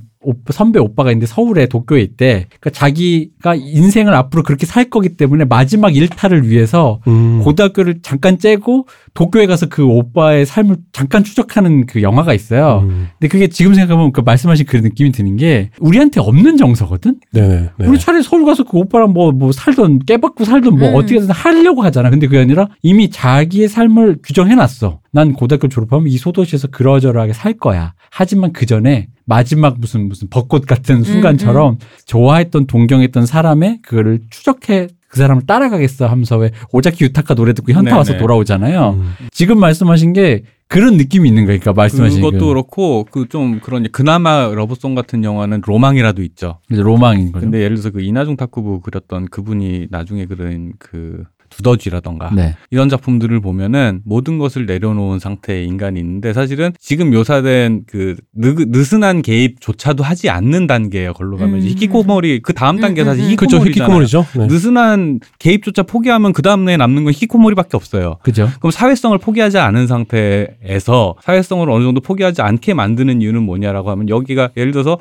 선배 오빠가 있는데 서울에 도쿄에 있대. 그러니까 자기가 인생을 앞으로 그렇게 살 거기 때문에 마지막 일탈을 위해서 음. 고등학교를 잠깐 째고 도쿄에 가서 그 오빠의 삶을 잠깐 추적하는 그 영화가 있어요. 음. 근데 그게 지금 생각하면 그 말씀하신 그 느낌이 드는 게 우리한테 없는 정서거든? 네네. 네. 우리 차라리 서울 가서 그 오빠랑 뭐, 뭐 살던 깨받고 살던 뭐 음. 어떻게든 하려고 하잖아. 근데 그게 아니라 이미 자기의 삶을 규정해놨어. 난 고등학교 졸업하면 이 소도시에서 그러저러하게 살 거야. 하지만 그 전에 마지막 무슨 무슨 벚꽃 같은 순간처럼 좋아했던 동경했던 사람의 그거를 추적해 그 사람을 따라가겠어 하면서 왜 오자키 유타카 노래 듣고 현타 와서 네네. 돌아오잖아요. 음. 지금 말씀하신 게 그런 느낌이 있는 거니까 말씀하신 그것도 그 그렇고 그 좀 그런 그나마 러브송 같은 영화는 로망이라도 있죠. 이제 로망인 거죠. 근데 예를 들어서 그 이나중 탁구부 그렸던 그분이 나중에 그린 그 두더지라던가 네. 이런 작품들을 보면은 모든 것을 내려놓은 상태의 인간이 있는데 사실은 지금 묘사된 그 느, 느슨한 개입조차도 하지 않는 단계예요. 걸로 가면 음. 히키코모리 그 다음 음, 단계 음, 사실 음. 그렇죠. 히키코모리잖아요. 히키코모리죠. 네. 느슨한 개입조차 포기하면 그 다음에 남는 건 히키코모리밖에 없어요. 그죠. 그럼 사회성을 포기하지 않은 상태에서 사회성을 어느 정도 포기하지 않게 만드는 이유는 뭐냐라고 하면 여기가 예를 들어서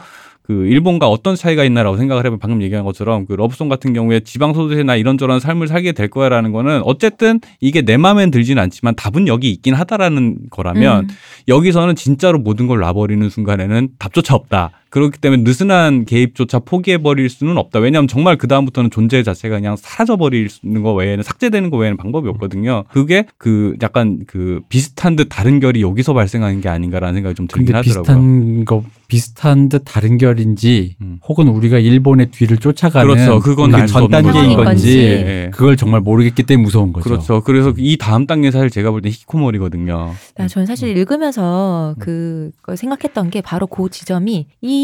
그 일본과 어떤 차이가 있나라고 생각을 해보면 방금 얘기한 것처럼 그 러브송 같은 경우에 지방 소도시나 이런저런 삶을 살게 될 거야라는 거는 어쨌든 이게 내 마음엔 들지는 않지만 답은 여기 있긴 하다라는 거라면 음. 여기서는 진짜로 모든 걸 놔버리는 순간에는 답조차 없다. 그렇기 때문에 느슨한 개입조차 포기해버릴 수는 없다. 왜냐하면 정말 그 다음부터는 존재 자체가 그냥 사라져버리는 거 외에는 삭제되는 거 외에는 방법이 없거든요. 그게 그 약간 그 비슷한 듯 다른 결이 여기서 발생하는 게 아닌가라는 생각이 좀 들긴 근데 하더라고요. 비슷한 거 비슷한 듯 다른 결인지 음. 혹은 우리가 일본의 뒤를 쫓아가는 그렇죠. 그건 전 단계인. 건지 예, 예. 그걸 정말 모르겠기 때문에 무서운 거죠. 그렇죠. 그래서 이 다음 단계 사실 제가 볼 때 히코모리거든요. 나 저는 사실 읽으면서 그걸 생각했던 게 바로 그 지점이 이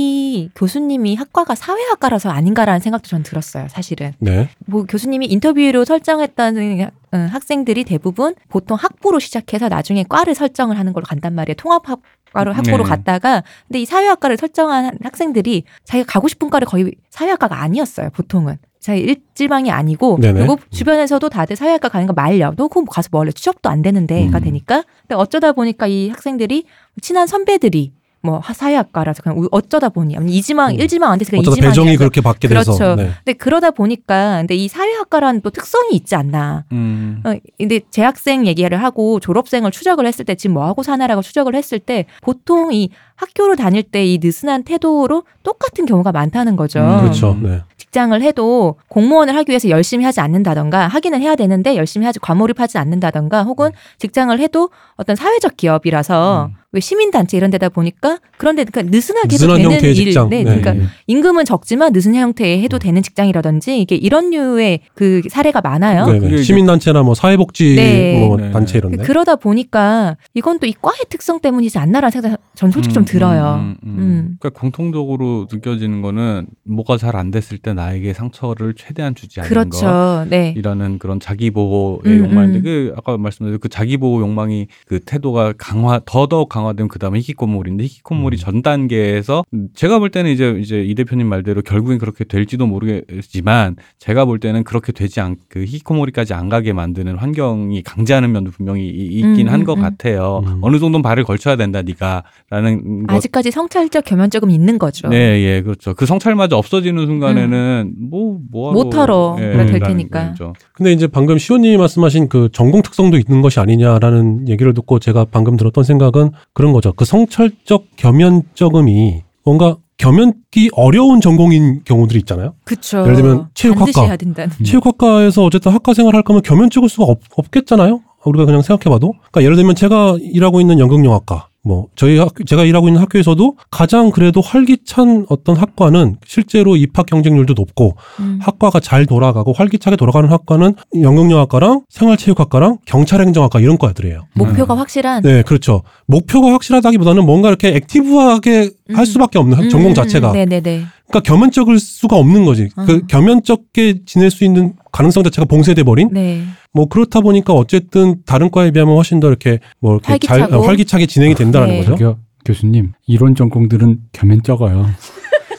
교수님이 학과가 사회학과라서 아닌가라는 생각도 전 들었어요. 사실은 네. 뭐 교수님이 인터뷰로 설정했다는 어, 학생들이 대부분 보통 학부로 시작해서 나중에 과를 설정을 하는 걸로 간단 말이에요. 통합학 과로 학부로 네. 갔다가 근데 이 사회학과를 설정한 학생들이 자기가 가고 싶은 과를 거의 사회학과가 아니었어요. 보통은. 자기 일지망이 아니고 네네. 그리고 주변에서도 다들 사회학과 가는 거 말려. 너 그럼 가서 뭐 원래 취업도 안 되는데가 음. 되니까. 근데 어쩌다 보니까 이 학생들이 친한 선배들이 뭐 하- 사회학과라서 그냥 우- 어쩌다 보니 아니면 이지망 음. 일지망 안 돼서 그냥 이지망이 배정이 그렇게 받게 돼서. 그렇죠. 네. 근데 그러다 보니까 근데 이 사회학과라는 또 특성이 있지 않나. 음. 어, 근데 재학생 얘기를 하고 졸업생을 추적을 했을 때 지금 뭐 하고 사나라고 추적을 했을 때 보통 이 학교를 다닐 때 이 느슨한 태도로 똑같은 경우가 많다는 거죠. 음, 그렇죠. 네. 직장을 해도 공무원을 하기 위해서 열심히 하지 않는다던가 하기는 해야 되는데 열심히 하지 과몰입하지 않는다던가 혹은 직장을 해도 어떤 사회적 기업이라서 왜 시민단체 이런 데다 보니까 그런데 그러니까 느슨하게 해도 느슨한 되는 형태의 일, 직장. 네, 네. 그러니까 예. 임금은 적지만 늦은 형태의 해도 되는 직장이라든지 이게 이런 류의 그 사례가 많아요. 네, 네. 시민단체나 뭐 사회복지 네. 뭐 네. 단체 이런데. 그러다 보니까 이건 또 이 과의 특성 때문이지 않나라는 생각 전 솔직히 좀 음, 들어요. 음, 음, 음. 음. 그러니까 공통적으로 느껴지는 거는 뭐가 잘 안 됐을 때 나에게 상처를 최대한 주지 않는 것. 그렇죠. 네. 이라는 그런 자기 보호의 음, 욕망인데 음. 그 아까 말씀드린 그 자기 보호 욕망이 그 태도가 강화 더더욱 강 화되면 그 다음에 히키코모리인데 히키코모리 음. 전 단계에서 제가 볼 때는 이제 이제 이 대표님 말대로 결국엔 그렇게 될지도 모르겠지만 제가 볼 때는 그렇게 되지 않그 히키코모리까지 안 가게 만드는 환경이 강제하는 면도 분명히 이- 있긴 음, 한것 음, 음. 같아요. 음. 어느 정도는 발을 걸쳐야 된다 네가라는 것 아직까지 성찰적 겸연적은 있는 거죠. 네, 예, 그렇죠. 그 성찰마저 없어지는 순간에는 뭐, 뭐, 음. 못하러 예, 그래 될 테니까. 거죠. 근데 이제 방금 시호님이 말씀하신 그 전공 특성도 있는 것이 아니냐라는 얘기를 듣고 제가 방금 들었던 생각은 그런 거죠. 그 성찰적 겸연적음이 뭔가 겸연기 어려운 전공인 경우들이 있잖아요. 그쵸. 예를 들면 체육학과. 반드시 해야 된다는. 체육학과에서 어쨌든 학과 생활 할 거면 겸연 찍을 수가 없, 없겠잖아요. 우리가 그냥 생각해봐도. 그러니까 예를 들면 제가 일하고 있는 연극영화과, 뭐 저희 학 제가 일하고 있는 학교에서도 가장 그래도 활기찬 어떤 학과는 실제로 입학 경쟁률도 높고 음. 학과가 잘 돌아가고 활기차게 돌아가는 학과는 연극영화과랑 생활체육학과랑 경찰행정학과 이런 과들이에요. 목표가 확실한. 네, 그렇죠. 목표가 확실하다기보다는 뭔가 이렇게 액티브하게 할 음. 수밖에 없는 음, 전공 음, 자체가. 네네네. 그러니까 겸연쩍을 수가 없는 거지. 그 음. 겸연쩍게 지낼 수 있는 가능성 자체가 봉쇄돼 버린. 네. 뭐 그렇다 보니까 어쨌든 다른 과에 비하면 훨씬 더 이렇게 뭐 이렇게 잘 활기차고. 어, 활기차게 진행이 된다는 네. 거죠. 저기요, 교수님 이론 전공들은 겸연 적어요.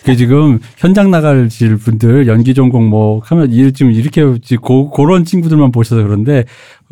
그 지금 현장 나가실 분들 연기 전공 뭐 하면 이 지금 이렇게 고, 그런 친구들만 보셔서 그런데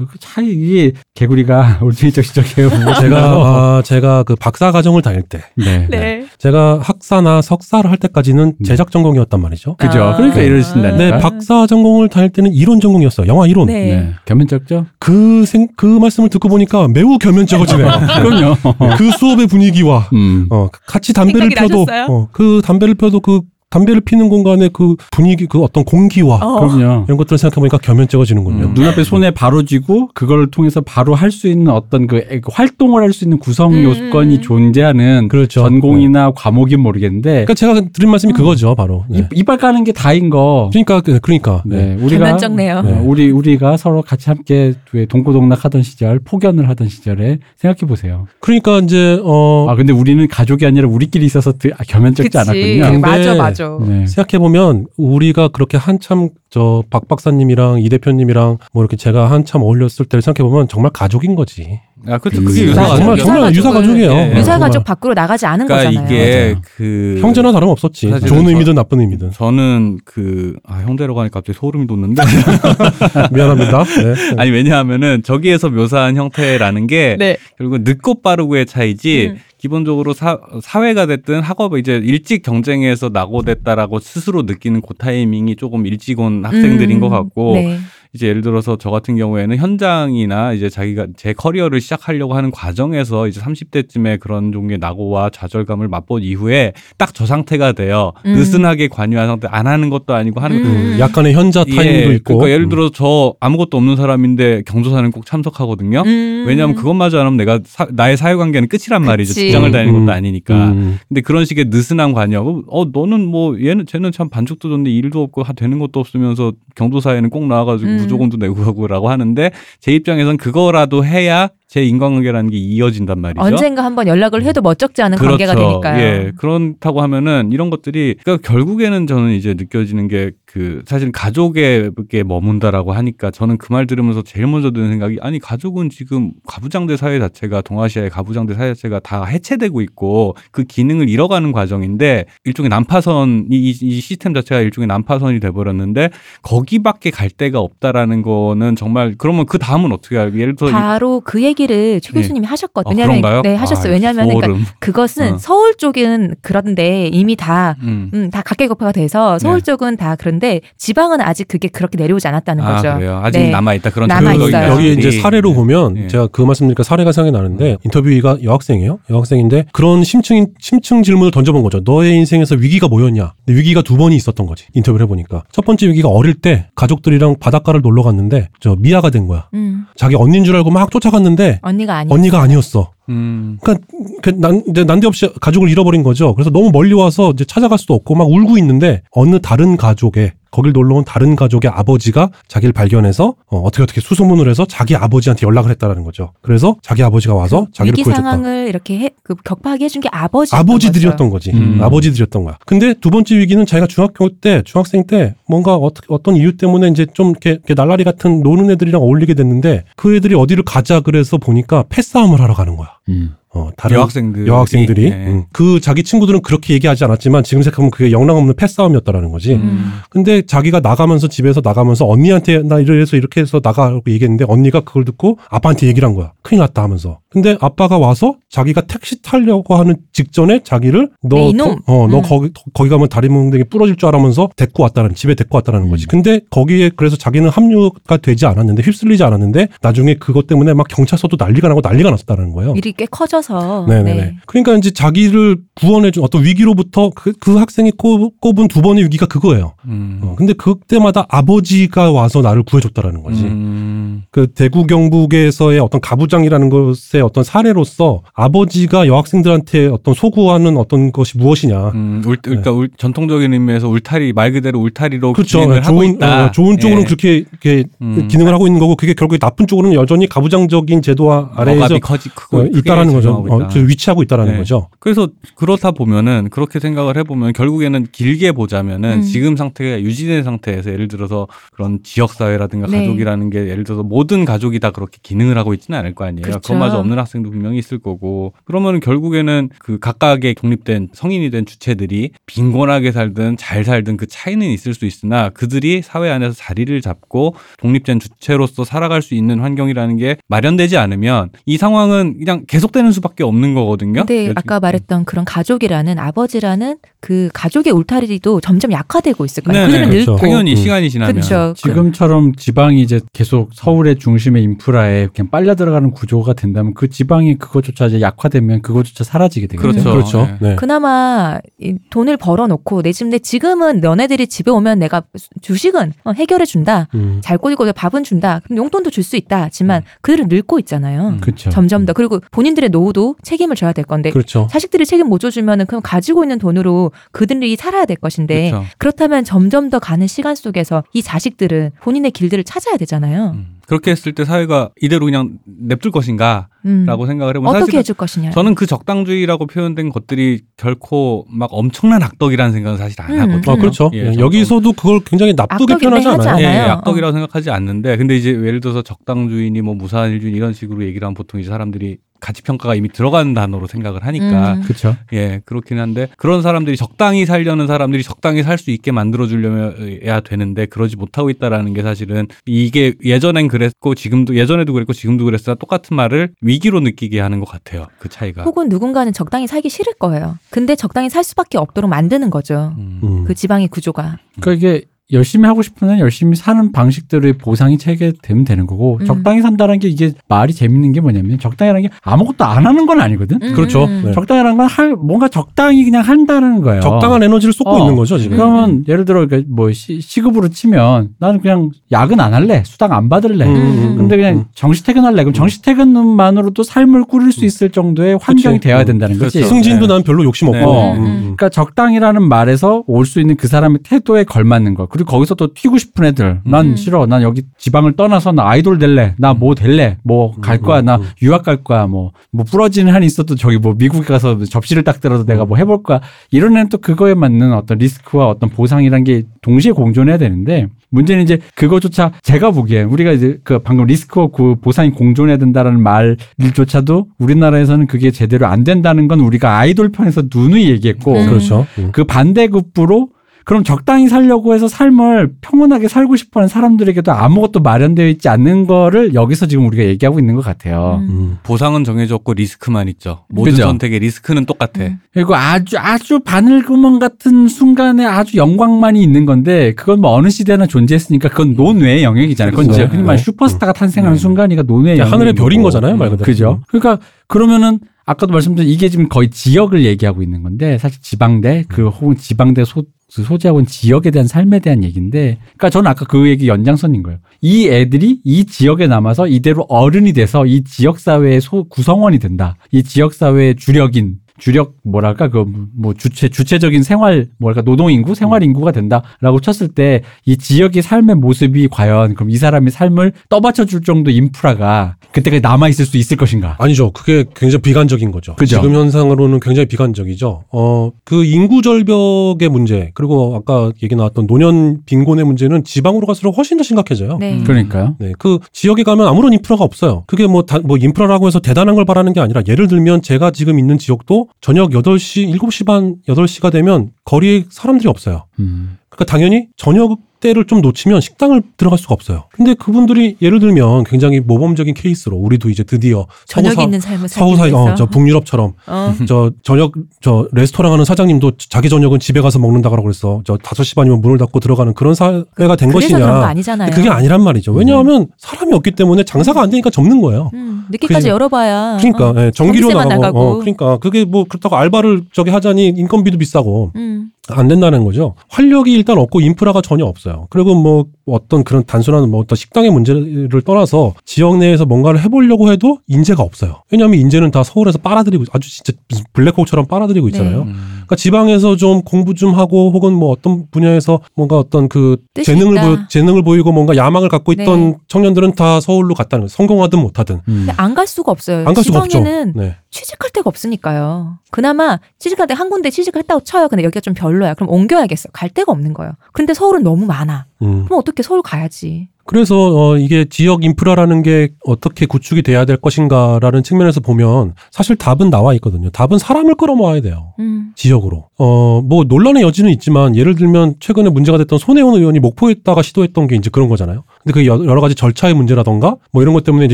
그 차이 이게 개구리가 올챙이적 시적해요. 제가 아, 제가 그 박사 과정을 다닐 때 네. 네. 제가 학사나 석사를 할 때까지는 네. 제작 전공이었단 말이죠. 그죠. 아. 그러니까 이러신다니까. 네, 박사 전공을 다닐 때는 이론 전공이었어요. 영화 이론. 네. 네. 겸연 적죠? 그, 생, 그 말씀을 듣고 보니까 매우 겸연쩍어지네요. 그럼요. 그 수업의 분위기와 음. 어, 같이 담배를 펴도? 어, 그 담배를 펴도 그 담배를 피는 공간의 그 분위기 그 어떤 공기와 어. 그럼요. 이런 것들을 생각해 보니까 겸연쩍어지는군요. 음, 눈앞에 손에 바로 쥐고 그걸 통해서 바로 할 수 있는 어떤 그 에- 그 활동을 할 수 있는 구성 음. 요건이 존재하는 그렇죠. 전공이나 과목인 모르겠는데 그러니까 제가 드린 말씀이 그거죠, 바로. 네. 이, 이빨 까는 게 다인 거. 그러니까 그- 그러니까 네. 네, 우리가 겸연쩍네요. 어, 우리 우리가 서로 같이 함께 왜 동고동락하던 시절, 포견을 하던 시절에 생각해 보세요. 그러니까 이제 어 아 근데 우리는 가족이 아니라 우리끼리 있어서 드- 아, 겸연쩍지. 않았군요. 근데- 맞아, 맞아. 네. 생각해 보면 우리가 그렇게 한참 저 박 박사님이랑 이 대표님이랑 뭐 이렇게 제가 한참 어울렸을 때를 생각해 보면 정말 가족인 거지. 아, 그렇죠. 음. 그게 유사 정말 가족이죠. 정말 유사 가족이에요. 예. 네, 유사 정말. 가족 밖으로 나가지 않은 그러니까 거잖아요. 이게 맞아요. 그 형제나 다름 없었지. 사실은 좋은 저- 의미든 나쁜 의미든. 저는 그 아, 형제라고 하니까 갑자기 소름이 돋는데 미안합니다. 네. 아니 왜냐하면은 저기에서 묘사한 형태라는 게 네. 결국 늦고 빠르고의 차이지 음. 기본적으로 사, 사회가 됐든 학업을 이제 일찍 경쟁에서 낙오됐다라고 스스로 느끼는 그 타이밍이 조금 일찍 온 학생들인 음. 것 같고 네. 이제 예를 들어서 저 같은 경우에는 현장이나 이제 자기가 제 커리어를 시작하려고 하는 과정에서 이제 30대쯤에 그런 종류의 낙오와 좌절감을 맛본 이후에 딱 저 상태가 돼요. 음. 느슨하게 관여한 상태 안 하는 것도 아니고 하는 것도 음. 약간의 현자 타임도 예, 있고. 그러니까 예를 음. 들어 저 아무것도 없는 사람인데 경조사는 꼭 참석하거든요. 음. 왜냐하면 그것마저 안 하면 내가 사- 나의 사회관계는 끝이란 말이죠. 그치. 직장을 다니는 음, 것도 아니니까. 음. 근데 그런 식의 느슨한 관여. 어 너는 뭐 얘는 쟤는 참 반죽도 좋는데 일도 없고 하- 되는 것도 없으면서 경조사에는 꼭 나와가지고 음. 무조건도 내고 가고라고 하는데 제 입장에선 그거라도 해야 제 인간관계라는 게 이어진단 말이죠. 언젠가 한번 연락을 해도 멋쩍지 않은 관계가 되니까요. 그렇죠. 예. 그렇다고 하면은 이런 것들이 그러니까 결국에는 저는 이제 느껴지는 게 그 사실 가족에게 머문다라고 하니까 저는 그 말 들으면서 제일 먼저 드는 생각이 아니 가족은 지금 가부장제 사회 자체가 동아시아의 가부장제 사회 자체가 다 해체되고 있고 그 기능을 잃어가는 과정인데 일종의 난파선 이, 이 시스템 자체가 일종의 난파선이 돼버렸는데 거기밖에 갈 데가 없다라는 거는 정말 그러면 그 다음은 어떻게 할까 예를 들어 이- 바로 그 얘기 를 최 교수님이 하셨거든요. 어, 왜냐하면 그런가요? 네 하셨어요. 아, 왜냐하면 그러니까. 그것은 어. 서울 쪽은 그런데 이미 다 음. 음, 다 각계급화가 돼서 서울 네. 쪽은 다 그런데 지방은 아직 그게 그렇게 내려오지 않았다는 아, 거죠. 그래요. 아직 네. 남아 있다 그런 남아 있어요. 여기 이제 것들이. 사례로 보면 예. 제가 그 말씀드리니까 사례가 생각이 나는데 인터뷰가 여학생이에요. 여학생인데 그런 심층 심층 질문을 던져본 거죠. 너의 인생에서 위기가 뭐였냐? 근데 위기가 두 번이 있었던 거지. 인터뷰를 해보니까 첫 번째 위기가 어릴 때 가족들이랑 바닷가를 놀러 갔는데 저 미아가 된 거야. 음, 자기 언니인 줄 알고 막 쫓아갔는데 언니가 아니. 언니가 아니었어. 음. 그러니까 그 난, 이제 난데없이 가족을 잃어버린 거죠. 그래서 너무 멀리 와서 이제 찾아갈 수도 없고 막 울고 있는데 어느 다른 가족의 거길 놀러 온 다른 가족의 아버지가 자기를 발견해서 어, 떻게 어떻게 수소문을 해서 자기 아버지한테 연락을 했다라는 거죠. 그래서 자기 아버지가 와서 자기를 위기 구해줬다. 상황을 이렇게 해, 그 격파하게 해준 게 아버지. 아버지들이었던 거지. 음. 아버지들이었던 거야. 근데 두 번째 위기는 자기가 중학교 때, 중학생 때 뭔가 어떻게 어떤 이유 때문에 이제 좀 이렇게, 이렇게 날라리 같은 노는 애들이랑 어울리게 됐는데 그 애들이 어디를 가자 그래서 보니까 패싸움을 하러 가는 거야. 음. 어, 다른 여학생들 여학생들이 네. 음. 그 자기 친구들은 그렇게 얘기하지 않았지만 지금 생각하면 그게 영락없는 패싸움이었다라는 거지. 음. 근데 자기가 나가면서 집에서 나가면서 언니한테 나 이래서 이렇게 해서 나가라고 얘기했는데 언니가 그걸 듣고 아빠한테 얘기를 한 거야. 큰일 났다 하면서. 근데 아빠가 와서 자기가 택시 타려고 하는 직전에 자기를 너 네, 이놈. 어, 너 음. 거기 거기 가면 다리 뭉댕이 부러질 줄 알면서 데리고 왔다는 집에 데리고 왔다는 거지. 음. 근데 거기에 그래서 자기는 합류가 되지 않았는데 휩쓸리지 않았는데 나중에 그것 때문에 막 경찰서도 난리가 나고 난리가 났었다는 거예요. 일이 꽤 커져서. 네네네. 네. 그러니까 이제 자기를 구원해준 어떤 위기로부터 그, 그 학생이 꼽, 꼽은 두 번의 위기가 그거예요. 음. 어, 근데 그때마다 아버지가 와서 나를 구해줬다라는 거지. 음. 그 대구 경북에서의 어떤 가부장이라는 것에 번째 어떤 사례로서 아버지가 여학생들한테 어떤 소구하는 어떤 것이 무엇이냐. 음, 울, 그러니까 울, 전통적인 의미에서 울타리 말 그대로 울타리로 그렇죠. 기능을 하고 좋은 있다. 어, 좋은 쪽으로는 예. 그렇게, 이렇게 음. 기능을 하고 있는 거고 그게 결국에 나쁜 쪽으로는 여전히 가부장적인 제도와 아래에서 억압이 커지 크고 어, 있다라는 거죠. 어, 있다. 그 위치하고 있다라는 네. 거죠. 그래서 그렇다 보면은 그렇게 생각을 해보면 결국에는 길게 보자면은 음. 지금 상태가 유지된 상태에서 예를 들어서 그런 지역 사회라든가 네. 가족이라는 게 예를 들어서 모든 가족이 다 그렇게 기능을 하고 있지는 않을 거 아니에요. 그렇죠. 그것마저 없는 학생도 분명히 있을 거고 그러면은 결국에는 그 각각의 독립된 성인이 된 주체들이 빈곤하게 살든 잘 살든 그 차이는 있을 수 있으나 그들이 사회 안에서 자리를 잡고 독립된 주체로서 살아갈 수 있는 환경이라는 게 마련되지 않으면 이 상황은 그냥 계속되는 수밖에 없는 거거든요. 요즘- 아까 말했던 그런 가족이라는 아버지라는 그 가족의 울타리도 점점 약화되고 있을 거예요. 네, 그들은 네, 그렇죠. 늙고 당연히 음. 시간이 지나면 그렇죠. 지금처럼 지방이 이제 계속 서울의 중심의 인프라에 그냥 빨려 들어가는 구조가 된다면 그 지방이 그것조차 이제 약화되면 그것조차 사라지게 되겠죠. 그렇죠. 그렇죠. 네. 네. 그나마 이 돈을 벌어놓고 내 집, 내 지금은 너네들이 집에 오면 내가 주식은 어, 해결해 준다. 음. 잘 꼬리고 밥은 준다. 그럼 용돈도 줄 수 있다. 하지만 그들은 늙고 있잖아요. 음. 그렇죠. 점점 더 그리고 본인들의 노후도 책임을 져야 될 건데 그렇죠. 자식들이 책임 못 져주면은 그럼 가지고 있는 돈으로 그들이 살아야 될 것인데 그렇죠. 그렇다면 점점 더 가는 시간 속에서 이 자식들은 본인의 길들을 찾아야 되잖아요. 음. 그렇게 했을 때 사회가 이대로 그냥 냅둘 것인가라고 음. 생각을 해보면 어떻게 해줄 것이냐. 저는 그 적당주의라고 표현된 것들이 결코 막 엄청난 악덕이라는 생각은 사실 안 음, 하거든요. 아, 그렇죠. 예, 예, 저도. 여기서도 그걸 굉장히 나쁘게 표현하지 하지 않아요. 예, 않아요. 악덕이라고 생각하지 않는데 근데 이제 예를 들어서 적당주의니 뭐 무사일주의 이런 식으로 얘기를 하면 보통 이제 사람들이 가치 평가가 이미 들어간 단어로 생각을 하니까 음. 그렇죠. 예 그렇긴 한데 그런 사람들이 적당히 살려는 사람들이 적당히 살 수 있게 만들어 주려야 되는데 그러지 못하고 있다라는 게 사실은 이게 예전엔 그랬고 지금도 예전에도 그랬고 지금도 그랬으나 똑같은 말을 위기로 느끼게 하는 것 같아요 그 차이가 혹은 누군가는 적당히 살기 싫을 거예요. 근데 적당히 살 수밖에 없도록 만드는 거죠. 음. 음. 그 지방의 구조가. 그러니까 이게 열심히 하고 싶으면 열심히 사는 방식들의 보상이 체계되면 되는 거고 음. 적당히 산다는 게 이게 말이 재밌는 게 뭐냐면 적당히라는 게 아무것도 안 하는 건 아니거든. 음, 그렇죠. 음. 네. 적당히라는 건 할 뭔가 적당히 그냥 한다는 거예요. 적당한 에너지를 쏟고 어. 있는 거죠 지금. 그러면 예를 들어 그러니까 뭐 시, 시급으로 치면 나는 그냥 야근 안 할래, 수당 안 받을래. 음. 근데 그냥 음. 정시 퇴근할래. 그럼 정시 퇴근만으로도 삶을 꾸릴 수 있을 정도의 환경이 그치. 되어야 음. 된다는 거지. 그렇죠. 승진도 네. 난 별로 욕심 없고. 네. 어. 음, 음. 그러니까 적당이라는 말에서 올 수 있는 그 사람의 태도에 걸맞는 거. 그리고 거기서 또 튀고 싶은 애들. 난 음. 싫어. 난 여기 지방을 떠나서 나 아이돌 될래. 나 뭐 될래. 뭐갈 음, 거야. 나 음. 유학 갈 거야. 뭐, 뭐 부러지는 한이 있어도 저기 뭐 미국에 가서 접시를 딱 들어도 내가 뭐 해볼 거야. 이런 애는 또 그거에 맞는 어떤 리스크와 어떤 보상이란 게 동시에 공존해야 되는데 문제는 이제 그거조차 제가 보기엔 우리가 이제 그 방금 리스크와 그 보상이 공존해야 된다라는 말조차도 우리나라에서는 그게 제대로 안 된다는 건 우리가 아이돌 편에서 누누이 얘기했고 음. 그렇죠. 음. 그 반대급부로 그럼 적당히 살려고 해서 삶을 평온하게 살고 싶어하는 사람들에게도 아무것도 마련되어 있지 않는 거를 여기서 지금 우리가 얘기하고 있는 것 같아요. 음. 음. 보상은 정해졌고 리스크만 있죠 모든 그죠? 선택의 리스크는 똑같아 음. 그리고 아주 아주 바늘구멍 같은 순간에 아주 영광만이 있는 건데 그건 뭐 어느 시대나 존재했으니까 그건 논외의 영역이잖아요. 그건 그렇죠. 이제 흔히 말 네. 슈퍼스타가 탄생하는 네. 순간이가 논외의 영역. 하늘의 별인 거잖아요, 말 그대로. 그죠? 그러니까 그러면은 아까도 말씀드린 이게 지금 거의 지역을 얘기하고 있는 건데 사실 지방대 그 혹은 지방대 소그 소재하고는 지역에 대한 삶에 대한 얘기인데, 그러니까 저는 아까 그 얘기 연장선인 거예요. 이 애들이 이 지역에 남아서 이대로 어른이 돼서 이 지역 사회의 소 구성원이 된다. 이 지역 사회의 주력인 주력 뭐랄까 그 뭐 주체 주체적인 생활 뭐랄까 노동 인구 생활 인구가 된다라고 쳤을 때 이 지역의 삶의 모습이 과연 그럼 이 사람의 삶을 떠받쳐 줄 정도 인프라가 그때까지 남아 있을 수 있을 것인가? 아니죠. 그게 굉장히 비관적인 거죠. 그죠? 지금 현상으로는 굉장히 비관적이죠. 어, 그 인구 절벽의 문제, 그리고 아까 얘기 나왔던 노년 빈곤의 문제는 지방으로 갈수록 훨씬 더 심각해져요. 네. 음. 그러니까요. 네, 그 지역에 가면 아무런 인프라가 없어요. 그게 뭐, 다, 뭐 인프라라고 해서 대단한 걸 바라는 게 아니라 예를 들면 제가 지금 있는 지역도 저녁 8시, 7시 반, 8시가 되면 거리에 사람들이 없어요. 음. 그러니까 당연히 저녁 때를 좀 놓치면 식당을 들어갈 수가 없어요. 근데 그분들이 예를 들면 굉장히 모범적인 케이스로 우리도 이제 드디어 저녁에 서구사- 있는 삶을 살기 서구사 위해서. 어, 저 북유럽처럼 어. 저 저녁 저 레스토랑 하는 사장님도 자기 저녁은 집에 가서 먹는다고 그랬어. 저 5시 반이면 문을 닫고 들어가는 그런 사회가 된 것이냐. 그게 아니란 말이죠. 왜냐하면 사람이 없기 때문에 장사가 안 되니까 접는 거예요. 음, 늦게까지 그지? 열어봐야. 그러니까 어. 예, 전기료 전기세만 나가고, 나가고. 어, 그러니까 그게 뭐 그렇다고 알바를 저기 하자니 인건비도 비싸고 음. 안 된다는 거죠. 활력이 일단 없고 인프라가 전혀 없어요. 그리고 뭐 어떤 그런 단순한 뭐 어떤 식당의 문제를 떠나서 지역 내에서 뭔가를 해보려고 해도 인재가 없어요. 왜냐하면 인재는 다 서울에서 빨아들이고 아주 진짜 블랙홀처럼 빨아들이고 있잖아요. 네. 음. 그러니까 지방에서 좀 공부 좀 하고 혹은 뭐 어떤 분야에서 뭔가 어떤 그 재능을 있다. 보여, 재능을 보이고 뭔가 야망을 갖고 있던 네. 청년들은 다 서울로 갔다는 거예요. 성공하든 못하든 음. 근데 안갈 수가 없어요. 안 갈 수가 없죠. 네. 취직할 데가 없으니까요. 그나마 취직할 때 한 군데 취직을 했다고 쳐요. 근데 여기가 좀 별로야. 그럼 옮겨야겠어. 갈 데가 없는 거예요. 근데 서울은 너무 많아. 음. 그럼 어떻게 서울 가야지. 그래서 어 이게 지역 인프라라는 게 어떻게 구축이 돼야 될 것인가라는 측면에서 보면 사실 답은 나와 있거든요. 답은 사람을 끌어모아야 돼요. 음. 지역으로. 어, 뭐 논란의 여지는 있지만 예를 들면 최근에 문제가 됐던 손혜원 의원이 목포에다가 시도했던 게 이제 그런 거잖아요. 근데 그 여- 여러 가지 절차의 문제라던가 뭐 이런 것 때문에 이제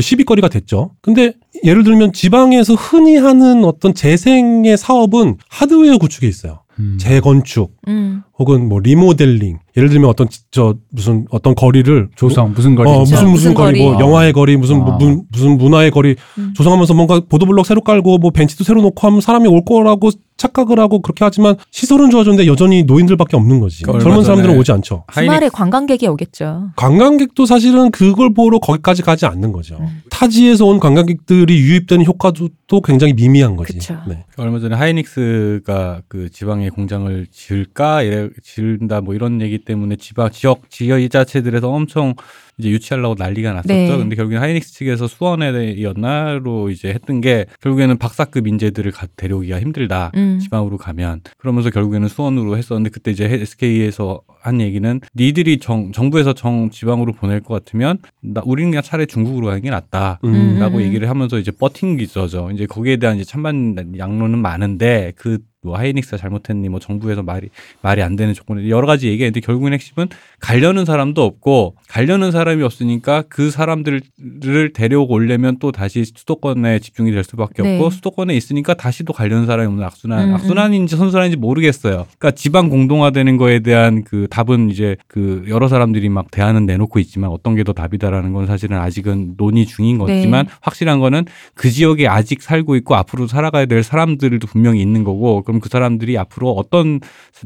시비거리가 됐죠. 근데 예를 들면 지방에서 흔히 하는 어떤 재생의 사업은 하드웨어 구축에 있어요. 음. 재건축 음. 혹은 뭐 리모델링. 예를 들면 어떤 지- 저 무슨 어떤 거리를 조성 무슨 거리 어. 무슨 무슨 무슨 거리, 뭐 거리. 영화의 거리, 무슨 뭐 아. 문- 무슨 문화의 거리 음. 조성하면서 뭔가 보도블럭 새로 깔고 뭐 벤치도 새로 놓고 하면 사람이 올 거라고 착각을 하고 그렇게 하지만 시설은 좋아졌는데 여전히 노인들밖에 없는 거지. 젊은 사람들은 전에 오지 않죠. 주말에 관광객이 오겠죠. 관광객도 사실은 그걸 보러 거기까지 가지 않는 거죠. 음. 타지에서 온 관광객들이 유입되는 효과도 또 굉장히 미미한 거지. 네. 얼마 전에 하이닉스가 그 지방에 공장을 지을 까 이래 지른다 뭐 이런 얘기 때문에 지방 지역 지역 자체들에서 엄청 이제 유치하려고 난리가 났었죠. 네. 근데 결국엔 하이닉스 측에서 수원에였나로 이제 했던 게 결국에는 박사급 인재들을 가- 데려오기가 힘들다. 음. 지방으로 가면 그러면서 결국에는 수원으로 했었는데 그때 이제 SK에서 한 얘기는 니들이 정 정부에서 정 지방으로 보낼 것 같으면 나 우리는 그냥 차라리 중국으로 가는 게 낫다. 음. 라고 음. 얘기를 하면서 이제 버틴 게 있어죠. 이제 거기에 대한 이제 찬반 양론은 많은데 그 뭐 하이닉스가 잘못했니 뭐 정부에서 말이 말이 안 되는 조건에 여러 가지 얘기했는데 결국엔 핵심은 가려는 사람도 없고 가려는 사람이 없으니까 그 사람들을 데려오고 오려면 또 다시 수도권에 집중이 될 수밖에 네. 없고 수도권에 있으니까 다시 또 가려는 사람이 없는 악순환 음, 음. 악순환인지 선순환인지 모르겠어요. 그러니까 지방 공동화되는 거에 대한 그 답은 이제 그 여러 사람들이 막 대안은 내놓고 있지만 어떤 게 더 답이다라는 건 사실은 아직은 논의 중인 거지만 네. 확실한 거는 그 지역에 아직 살고 있고 앞으로 살아가야 될 사람들도 분명히 있는 거고 그럼 그 사람들이 앞으로 어떤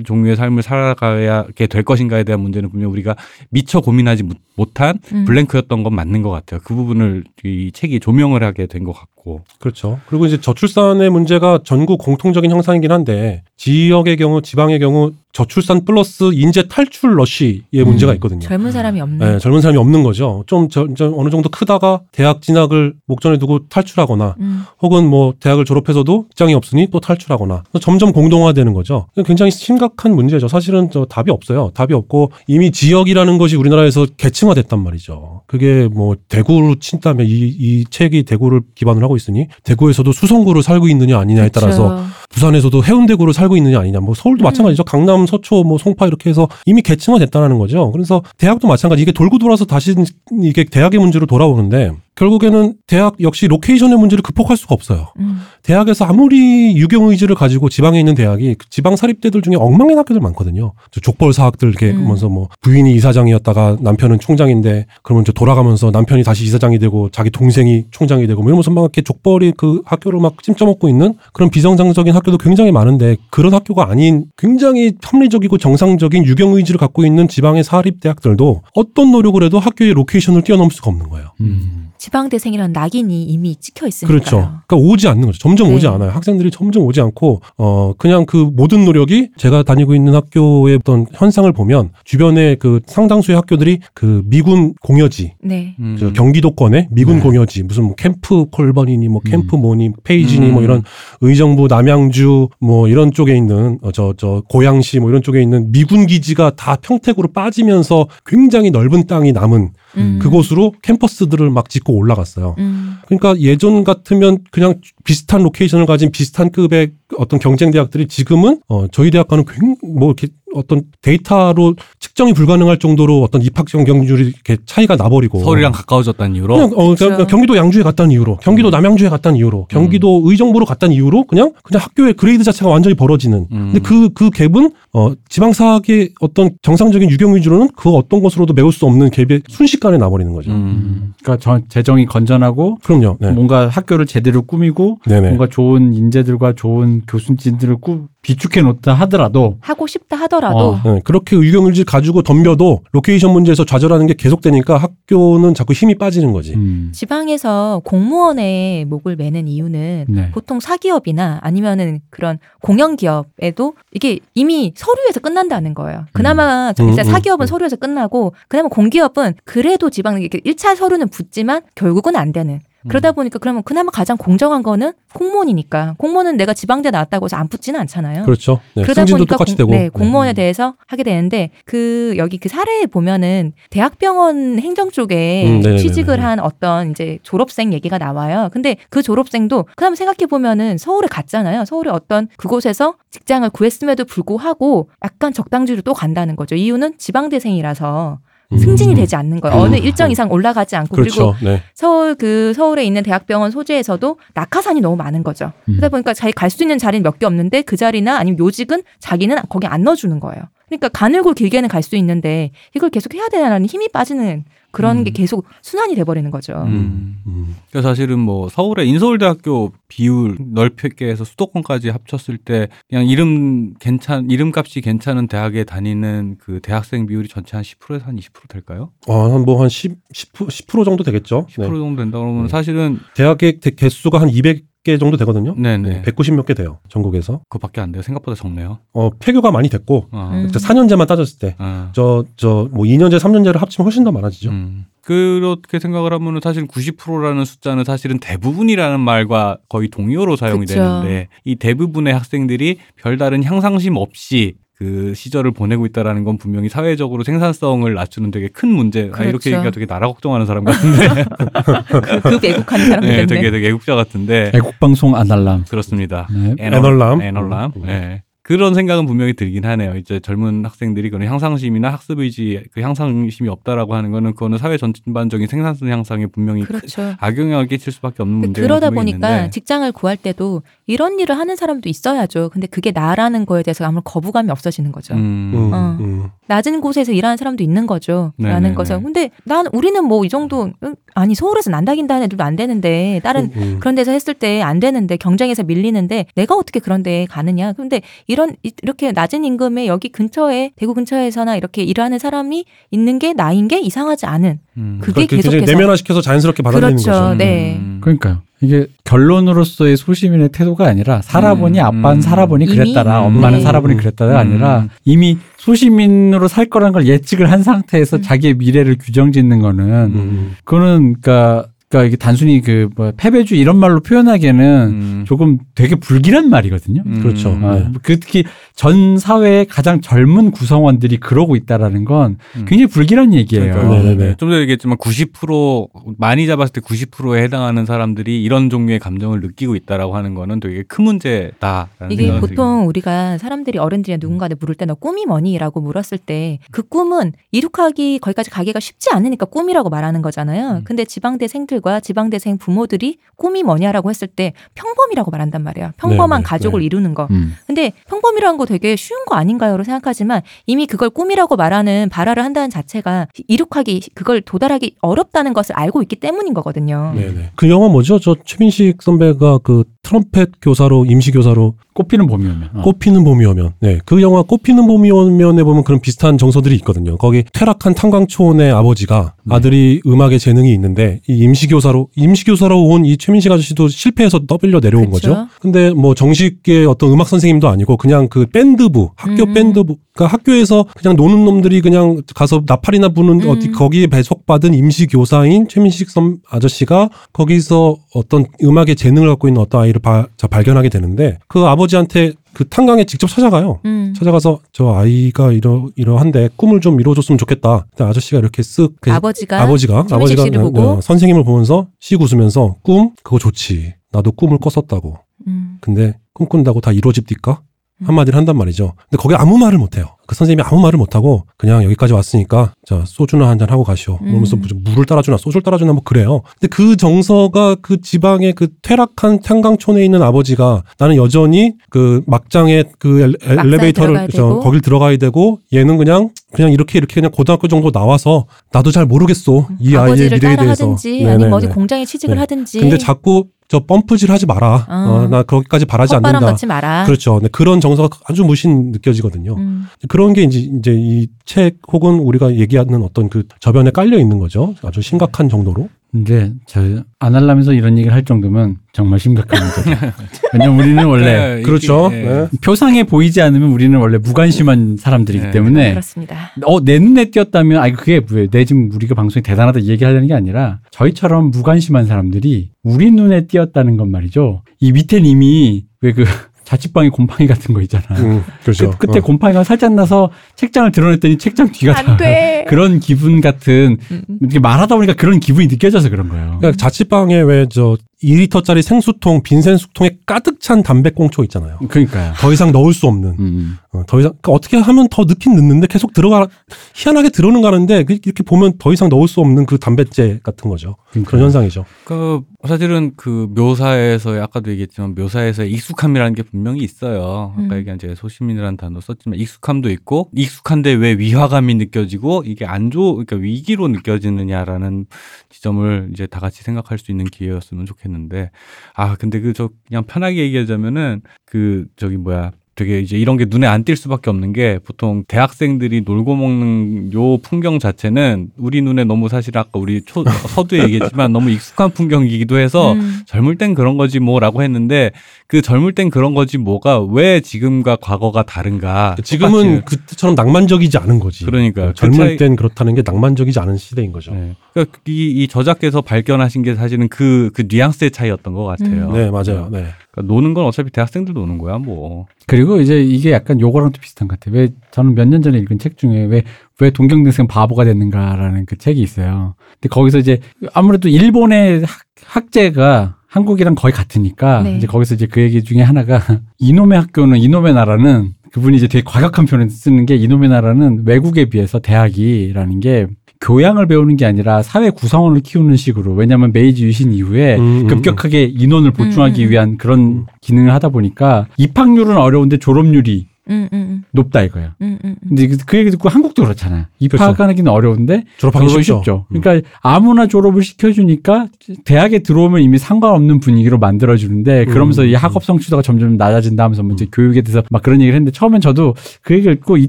종류의 삶을 살아가게 될 것인가에 대한 문제는 분명 우리가 미처 고민하지 못- 못한 음. 블랭크였던 건 맞는 것 같아요. 그 부분을 이 책이 조명을 하게 된 것 같고. 그렇죠. 그리고 이제 저출산의 문제가 전국 공통적인 현상이긴 한데 지역의 경우, 지방의 경우 저출산 플러스 인재 탈출 러쉬의 문제가 있거든요. 젊은 사람이 없네. 네, 젊은 사람이 없는 거죠. 좀, 저, 저 어느 정도 크다가 대학 진학을 목전에 두고 탈출하거나 음. 혹은 뭐 대학을 졸업해서도 직장이 없으니 또 탈출하거나 점점 공동화되는 거죠. 굉장히 심각한 문제죠. 사실은 저 답이 없어요. 답이 없고 이미 지역이라는 것이 우리나라에서 계층화됐단 말이죠. 그게 뭐 대구로 친다면 이, 이 책이 대구를 기반으로 하고 있으니 대구에서도 수성구를 살고 있느냐 아니냐에 따라서. 부산에서도 해운대구를 살고 있느냐 아니냐 뭐 서울도 음. 마찬가지죠 강남 서초 뭐 송파 이렇게 해서 이미 계층화 됐다는 거죠 그래서 대학도 마찬가지 이게 돌고 돌아서 다시 이게 대학의 문제로 돌아오는데 결국에는 대학 역시 로케이션의 문제를 극복할 수가 없어요 음. 대학에서 아무리 육영 의지를 가지고 지방에 있는 대학이 그 지방 사립대들 중에 엉망인 학교들 많거든요. 저 족벌 사학들 이렇게 음. 하면서 뭐 부인이 이사장이었다가 남편은 총장인데 그러면 저 돌아가면서 남편이 다시 이사장이 되고 자기 동생이 총장이 되고 뭐 이러면서 막 이렇게 족벌이 그 학교를 막 찜쪄먹고 있는 그런 비정상적인 학교도 굉장히 많은데 그런 학교가 아닌 굉장히 합리적이고 정상적인 육영 의지를 갖고 있는 지방의 사립 대학들도 어떤 노력을 해도 학교의 로케이션을 뛰어넘을 수가 없는 거예요. 음. 지방대생이라는 낙인이 이미 찍혀 있으니까. 그렇죠. 그러니까 오지 않는 거죠. 점점 네. 오지 않아요. 학생들이 점점 오지 않고 어 그냥 그 모든 노력이 제가 다니고 있는 학교의 어떤 현상을 보면 주변에 그 상당수의 학교들이 그 미군 공여지 네. 음. 저 경기도권에 미군 네. 공여지 무슨 뭐 캠프 콜번이니 뭐 음. 캠프 뭐니 페이지니 음. 뭐 이런 의정부 남양주 뭐 이런 쪽에 있는 저저 고양시 뭐 이런 쪽에 있는 미군 기지가 다 평택으로 빠지면서 굉장히 넓은 땅이 남은 음. 그곳으로 캠퍼스들을 막 짓고 올라갔어요. 음. 그러니까 예전 같으면 그냥 비슷한 로케이션을 가진 비슷한 급의 어떤 경쟁 대학들이 지금은 어 저희 대학과는 굉뭐 이렇게 어떤 데이터로 측정이 불가능할 정도로 어떤 입학 경쟁률이 이렇게 차이가 나버리고 서울이랑 가까워졌다는 이유로 그냥 어 그렇죠. 그냥 경기도 양주에 갔다는 이유로 경기도 음. 남양주에 갔다는 이유로 경기도 의정부로 갔다는 이유로 그냥 그냥 학교의 grade 자체가 완전히 벌어지는 음. 근데 그 그 갭은 어 지방 사학의 어떤 정상적인 육영 의지로는 그 어떤 것으로도 메울 수 없는 갭이 순식간에 나버리는 거죠. 음. 음. 그러니까 저 재정이 건전하고 그럼요. 네. 뭔가 학교를 제대로 꾸미고 네네. 뭔가 좋은 인재들과 좋은 교수진들을 꾸, 비축해 놓다 하더라도 하고 싶다 하더라도 어. 네, 그렇게 육영 의지 가지고 덤벼도 로케이션 문제에서 좌절하는 게 계속되니까 학교는 자꾸 힘이 빠지는 거지. 음. 지방에서 공무원에 목을 매는 이유는 네. 보통 사기업이나 아니면은 그런 공영 기업에도 이게 이미 서류에서 끝난다는 거예요. 그나마 저 진짜 음, 음, 사기업은 음. 서류에서 끝나고 그나마 공기업은 그래도 지방 이렇게 1차 서류는 붙지만 결국은 안 되는. 그러다 보니까 그러면 그나마 가장 공정한 거는 공무원이니까 공무원은 내가 지방대 나왔다고 해서 안 붙지는 않잖아요. 그렇죠. 네, 그러다 보니까 공, 되고. 네, 공무원에 네. 대해서 하게 되는데 그 여기 그 사례에 보면은 대학병원 행정 쪽에 음, 네네네네. 취직을 한 어떤 이제 졸업생 얘기가 나와요. 근데 그 졸업생도 그다음 생각해 보면은 서울에 갔잖아요. 서울에 어떤 그곳에서 직장을 구했음에도 불구하고 약간 적당지로 또 간다는 거죠. 이유는 지방대생이라서 음. 승진이 되지 않는 거예요. 음. 어느 일정 이상 올라가지 않고 그리고 그렇죠. 네. 서울 그 서울에 있는 대학병원 소재에서도 낙하산이 너무 많은 거죠. 음. 그러다 보니까 자기 갈 수 있는 자리는 몇 개 없는데 그 자리나 아니면 요직은 자기는 거기 안 넣어주는 거예요. 그러니까 가늘고 길게는 갈 수 있는데 이걸 계속 해야 되나라는 힘이 빠지는 그런 음. 게 계속 순환이 돼버리는 거죠. 음. 음. 그러니까 사실은 뭐 서울의 인서울대학교 비율 넓게 해서 수도권까지 합쳤을 때 그냥 이름 괜찮 이름값이 괜찮은 대학에 다니는 그 대학생 비율이 전체 한 10%에서 한 20% 될까요? 아, 한 뭐한 10, 10%, 10% 정도 되겠죠. 10% 네. 정도 된다 그러면 네. 사실은 대학의 대- 개수가 한 200 개 정도 되거든요. 네네 네, 190 몇 개 돼요. 전국에서. 그밖에 안 돼요. 생각보다 적네요. 어, 폐교가 많이 됐고 어. 음. 4년제만 따졌을 때 어. 저저 뭐 2년제, 3년제를 합치면 훨씬 더 많아지죠. 음. 그렇게 생각을 하면은 사실 90%라는 숫자는 사실은 대부분이라는 말과 거의 동의어로 사용이 그쵸. 되는데 이 대부분의 학생들이 별다른 향상심 없이 그 시절을 보내고 있다라는 건 분명히 사회적으로 생산성을 낮추는 되게 큰 문제. 아, 이렇게 그렇죠. 얘기가 되게 나라 걱정하는 사람 같은데, 그, 그 애국하는 사람들 네, 때문에. 되게 되게 애국자 같은데 애국 방송 아날람. 그렇습니다. 네. 애널람. 애널람. 음. 네. 그런 생각은 분명히 들긴 하네요. 이제 젊은 학생들이 그런 향상심이나 학습 의지, 그 향상심이 없다라고 하는 거는 그거는 사회 전반적인 생산성 향상에 분명히 큰 그렇죠. 악영향을 끼칠 수밖에 없는 문제가 그러다 보니까 있는데. 직장을 구할 때도 이런 일을 하는 사람도 있어야죠. 근데 그게 나라는 거에 대해서 아무런 거부감이 없어지는 거죠. 음. 음, 어. 음. 낮은 곳에서 일하는 사람도 있는 거죠. 네네네. 라는 것은. 근데 난 우리는 뭐 이 정도 응? 아니 서울에서 난다긴다는 애들도 안 되는데 다른 음, 음. 그런 데서 했을 때 안 되는데 경쟁에서 밀리는데 내가 어떻게 그런 데 가느냐. 근데 이런 이- 이렇게 낮은 임금에 여기 근처에 대구 근처에서나 이렇게 일하는 사람이 있는 게 나인 게 이상하지 않은 음. 그게 계속해서 내면화 시켜서 자연스럽게 받아들이는 그렇죠. 거죠. 네. 음. 그러니까요. 이게 결론으로서의 소시민의 태도가 아니라 살아보니 음, 아빠는 음. 살아보니? 그랬다라 음. 엄마는 네. 살아보니 그랬다가 아니라 음. 이미 소시민으로 살 거라는 걸 예측을 한 상태에서 음. 자기의 미래를 규정짓는 거는 음. 그거는 그러니까 그러니까 이게 단순히 그 뭐 패배주 이런 말로 표현하기에는 음. 조금 되게 불길한 말이거든요. 음. 그렇죠. 아, 네. 그 특히 전 사회의 가장 젊은 구성원들이 그러고 있다라는 건 음. 굉장히 불길한 얘기예요. 그러니까요. 네네네. 좀 전에 얘기했지만 90% 많이 잡았을 때 90%에 해당하는 사람들이 이런 종류의 감정을 느끼고 있다라고 하는 거는 되게 큰 문제다라는 이게 보통 우리가 사람들이 어른들이 누군가를 물을 때 너 꿈이 뭐니?라고 물었을 때 그 꿈은 이룩하기 거기까지 가기가 쉽지 않으니까 꿈이라고 말하는 거잖아요. 음. 근데 지방대 생들 과 지방대생 부모들이 꿈이 뭐냐라고 했을 때 평범이라고 말한단 말이에요. 평범한 네, 네, 가족을 네. 이루는 거. 음. 근데 평범이라는 거 되게 쉬운 거 아닌가요로 생각하지만 이미 그걸 꿈이라고 말하는 발화를 한다는 자체가 이룩하기 그걸 도달하기 어렵다는 것을 알고 있기 때문인 거거든요. 네네. 그 영화 뭐죠? 저 최민식 선배가 그 트럼펫 교사로 임시 교사로 꽃피는 봄이 오면. 어. 꽃피는 봄이 오면. 네. 그 영화 꽃피는 봄이 오면에 보면 그런 비슷한 정서들이 있거든요. 거기 퇴락한 탄광촌의 아버지가 네. 아들이 음악에 재능이 있는데 이 임시 교사로 임시 교사로 온 이 최민식 아저씨도 실패해서 떠밀려 내려온 그쵸. 거죠. 근데 뭐 정식의 어떤 음악 선생님도 아니고 그냥 그 밴드부, 학교 음. 밴드부, 그러니까 학교에서 그냥 노는 놈들이 그냥 가서 나팔이나 부는 음. 어디 거기에 배속받은 임시 교사인 최민식 선 아저씨가 거기서 어떤 음악의 재능을 갖고 있는 어떤 아이를 바- 자, 발견하게 되는데 그 아버지한테 그 탄광에 직접 찾아가요. 음. 찾아가서 저 아이가 이러 이러한데 꿈을 좀 이뤄줬으면 좋겠다. 근데 아저씨가 이렇게 쓱 그 아버지가 아버지가 아버지가 보고 어, 선생님을 보면서 씩 웃으면서 꿈 그거 좋지. 나도 꿈을 꿨었다고. 음. 근데 꿈꾼다고 다 이루어집니까? 음. 한마디를 한단 말이죠. 근데 거기 아무 말을 못해요. 그 선생님이 아무 말을 못하고 그냥 여기까지 왔으니까 자 소주나 한 잔 하고 가시오. 음. 그러면서 무슨 물을 따라주나 소주를 따라주나 뭐 그래요. 근데 그 정서가 그 지방의 그 퇴락한 탄광촌에 있는 아버지가 나는 여전히 그 막장에 그 엘, 엘리베이터를 저. 거길 들어가야 되고 얘는 그냥 그냥 이렇게 이렇게 그냥 고등학교 정도 나와서 나도 잘 모르겠어 이 아이의 아버지를 미래에 대해서. 하든지. 아니면 어디 공장에 취직을 네. 하든지 근데 자꾸 저 펌프질 하지 마라. 어. 어, 나 그렇게까지 바라지 않는다. 넣지 마라. 그렇죠. 근데 그런 정서가 아주 무신 느껴지거든요. 음. 그런 게 이제 이제 이 책 혹은 우리가 얘기하는 어떤 그 저변에 깔려 있는 거죠. 아주 심각한 정도로. 근데 저안 하려면서 이런 얘기를 할 정도면 정말 심각한 문제죠. 왜냐면 우리는 원래 네, 그렇죠. 이게, 네. 표상에 보이지 않으면 우리는 원래 무관심한 사람들이기 네. 때문에 그렇습니다. 어, 내 눈에 띄었다면, 아니, 그게 뭐예요? 내 지금 우리가 방송이 대단하다 이 얘기하려는 게 아니라, 저희처럼 무관심한 사람들이 우리 눈에 띄었다는 건 말이죠. 이 밑엔 이미, 왜 그, 자취방에 곰팡이 같은 거 있잖아. 음, 그렇죠. 그, 때 어. 곰팡이가 살짝 나서 책장을 드러냈더니 책장 뒤가 다안 돼. 그런 기분 같은, 음, 음. 이렇게 말하다 보니까 그런 기분이 느껴져서 그런 거예요. 그러니까 자취방에 왜 저 2리터짜리 생수통, 빈 생수통에 가득 찬 담배꽁초 있잖아요. 그러니까요. 더 이상 넣을 수 없는. 음. 어, 더 이상 그러니까 어떻게 하면 더 넣긴 넣는데 계속 들어가 희한하게 들어는 가는데 그- 이렇게 보면 더 이상 넣을 수 없는 그 담배재 같은 거죠. 그러니까요. 그런 현상이죠. 그 사실은 그 묘사에서 아까도 얘기했지만 묘사에서 익숙함이라는 게 분명히 있어요. 아까 음. 얘기한 제가 소시민이라는 단어 썼지만 익숙함도 있고 익숙한데 왜 위화감이 느껴지고 이게 안 좋, 그러니까 위기로 느껴지느냐라는 지점을 이제 다 같이 생각할 수 있는 기회였으면 좋겠 는데 아 근데 그 저 그냥 편하게 얘기하자면은 그 저기 뭐야 되게 이제 이런 게 눈에 안 띌 수밖에 없는 게 보통 대학생들이 놀고 먹는 요 풍경 자체는 우리 눈에 너무 사실 아까 우리 초, 서두에 얘기했지만 너무 익숙한 풍경이기도 해서 음. 젊을 땐 그런 거지 뭐라고 했는데 그 젊을 땐 그런 거지 뭐가 왜 지금과 과거가 다른가 지금은 똑같이. 그때처럼 낭만적이지 않은 거지. 그러니까요. 그 젊을 차이- 땐 그렇다는 게 낭만적이지 않은 시대인 거죠. 네. 그러니까 이, 이 저자께서 발견하신 게 사실은 그, 그 뉘앙스의 차이였던 것 같아요. 음. 네, 맞아요. 네. 그러니까 노는 건 어차피 대학생들 노는 거야, 뭐. 그리고 이제 이게 약간 요거랑도 비슷한 것 같아요. 왜 저는 몇 년 전에 읽은 책 중에 왜, 왜 동경대생 바보가 됐는가라는 그 책이 있어요. 근데 거기서 이제 아무래도 일본의 학, 학제가 한국이랑 거의 같으니까 네. 이제 거기서 이제 그 얘기 중에 하나가 이놈의 학교는 이놈의 나라는 그분이 이제 되게 과격한 표현을 쓰는 게 이놈의 나라는 외국에 비해서 대학이라는 게 교양을 배우는 게 아니라 사회 구성원을 키우는 식으로 왜냐하면 메이지 유신 이후에 음, 음, 급격하게 인원을 보충하기 음, 음. 위한 그런 기능을 하다 보니까 입학률은 어려운데 졸업률이 음, 음, 높다 이거예요. 음. 근데 그- 그 얘기 듣고 한국도 그렇잖아. 입학하기는 어려운데 졸업하기 쉽죠. 쉽죠. 음. 그러니까 아무나 졸업을 시켜주니까 대학에 들어오면 이미 상관없는 분위기로 만들어주는데 그러면서 음, 이 음. 학업 성취도가 점점 낮아진다 하면서 뭐 이제 음. 교육에 대해서 막 그런 얘기를 했는데 처음엔 저도 그 얘기를 읽고 이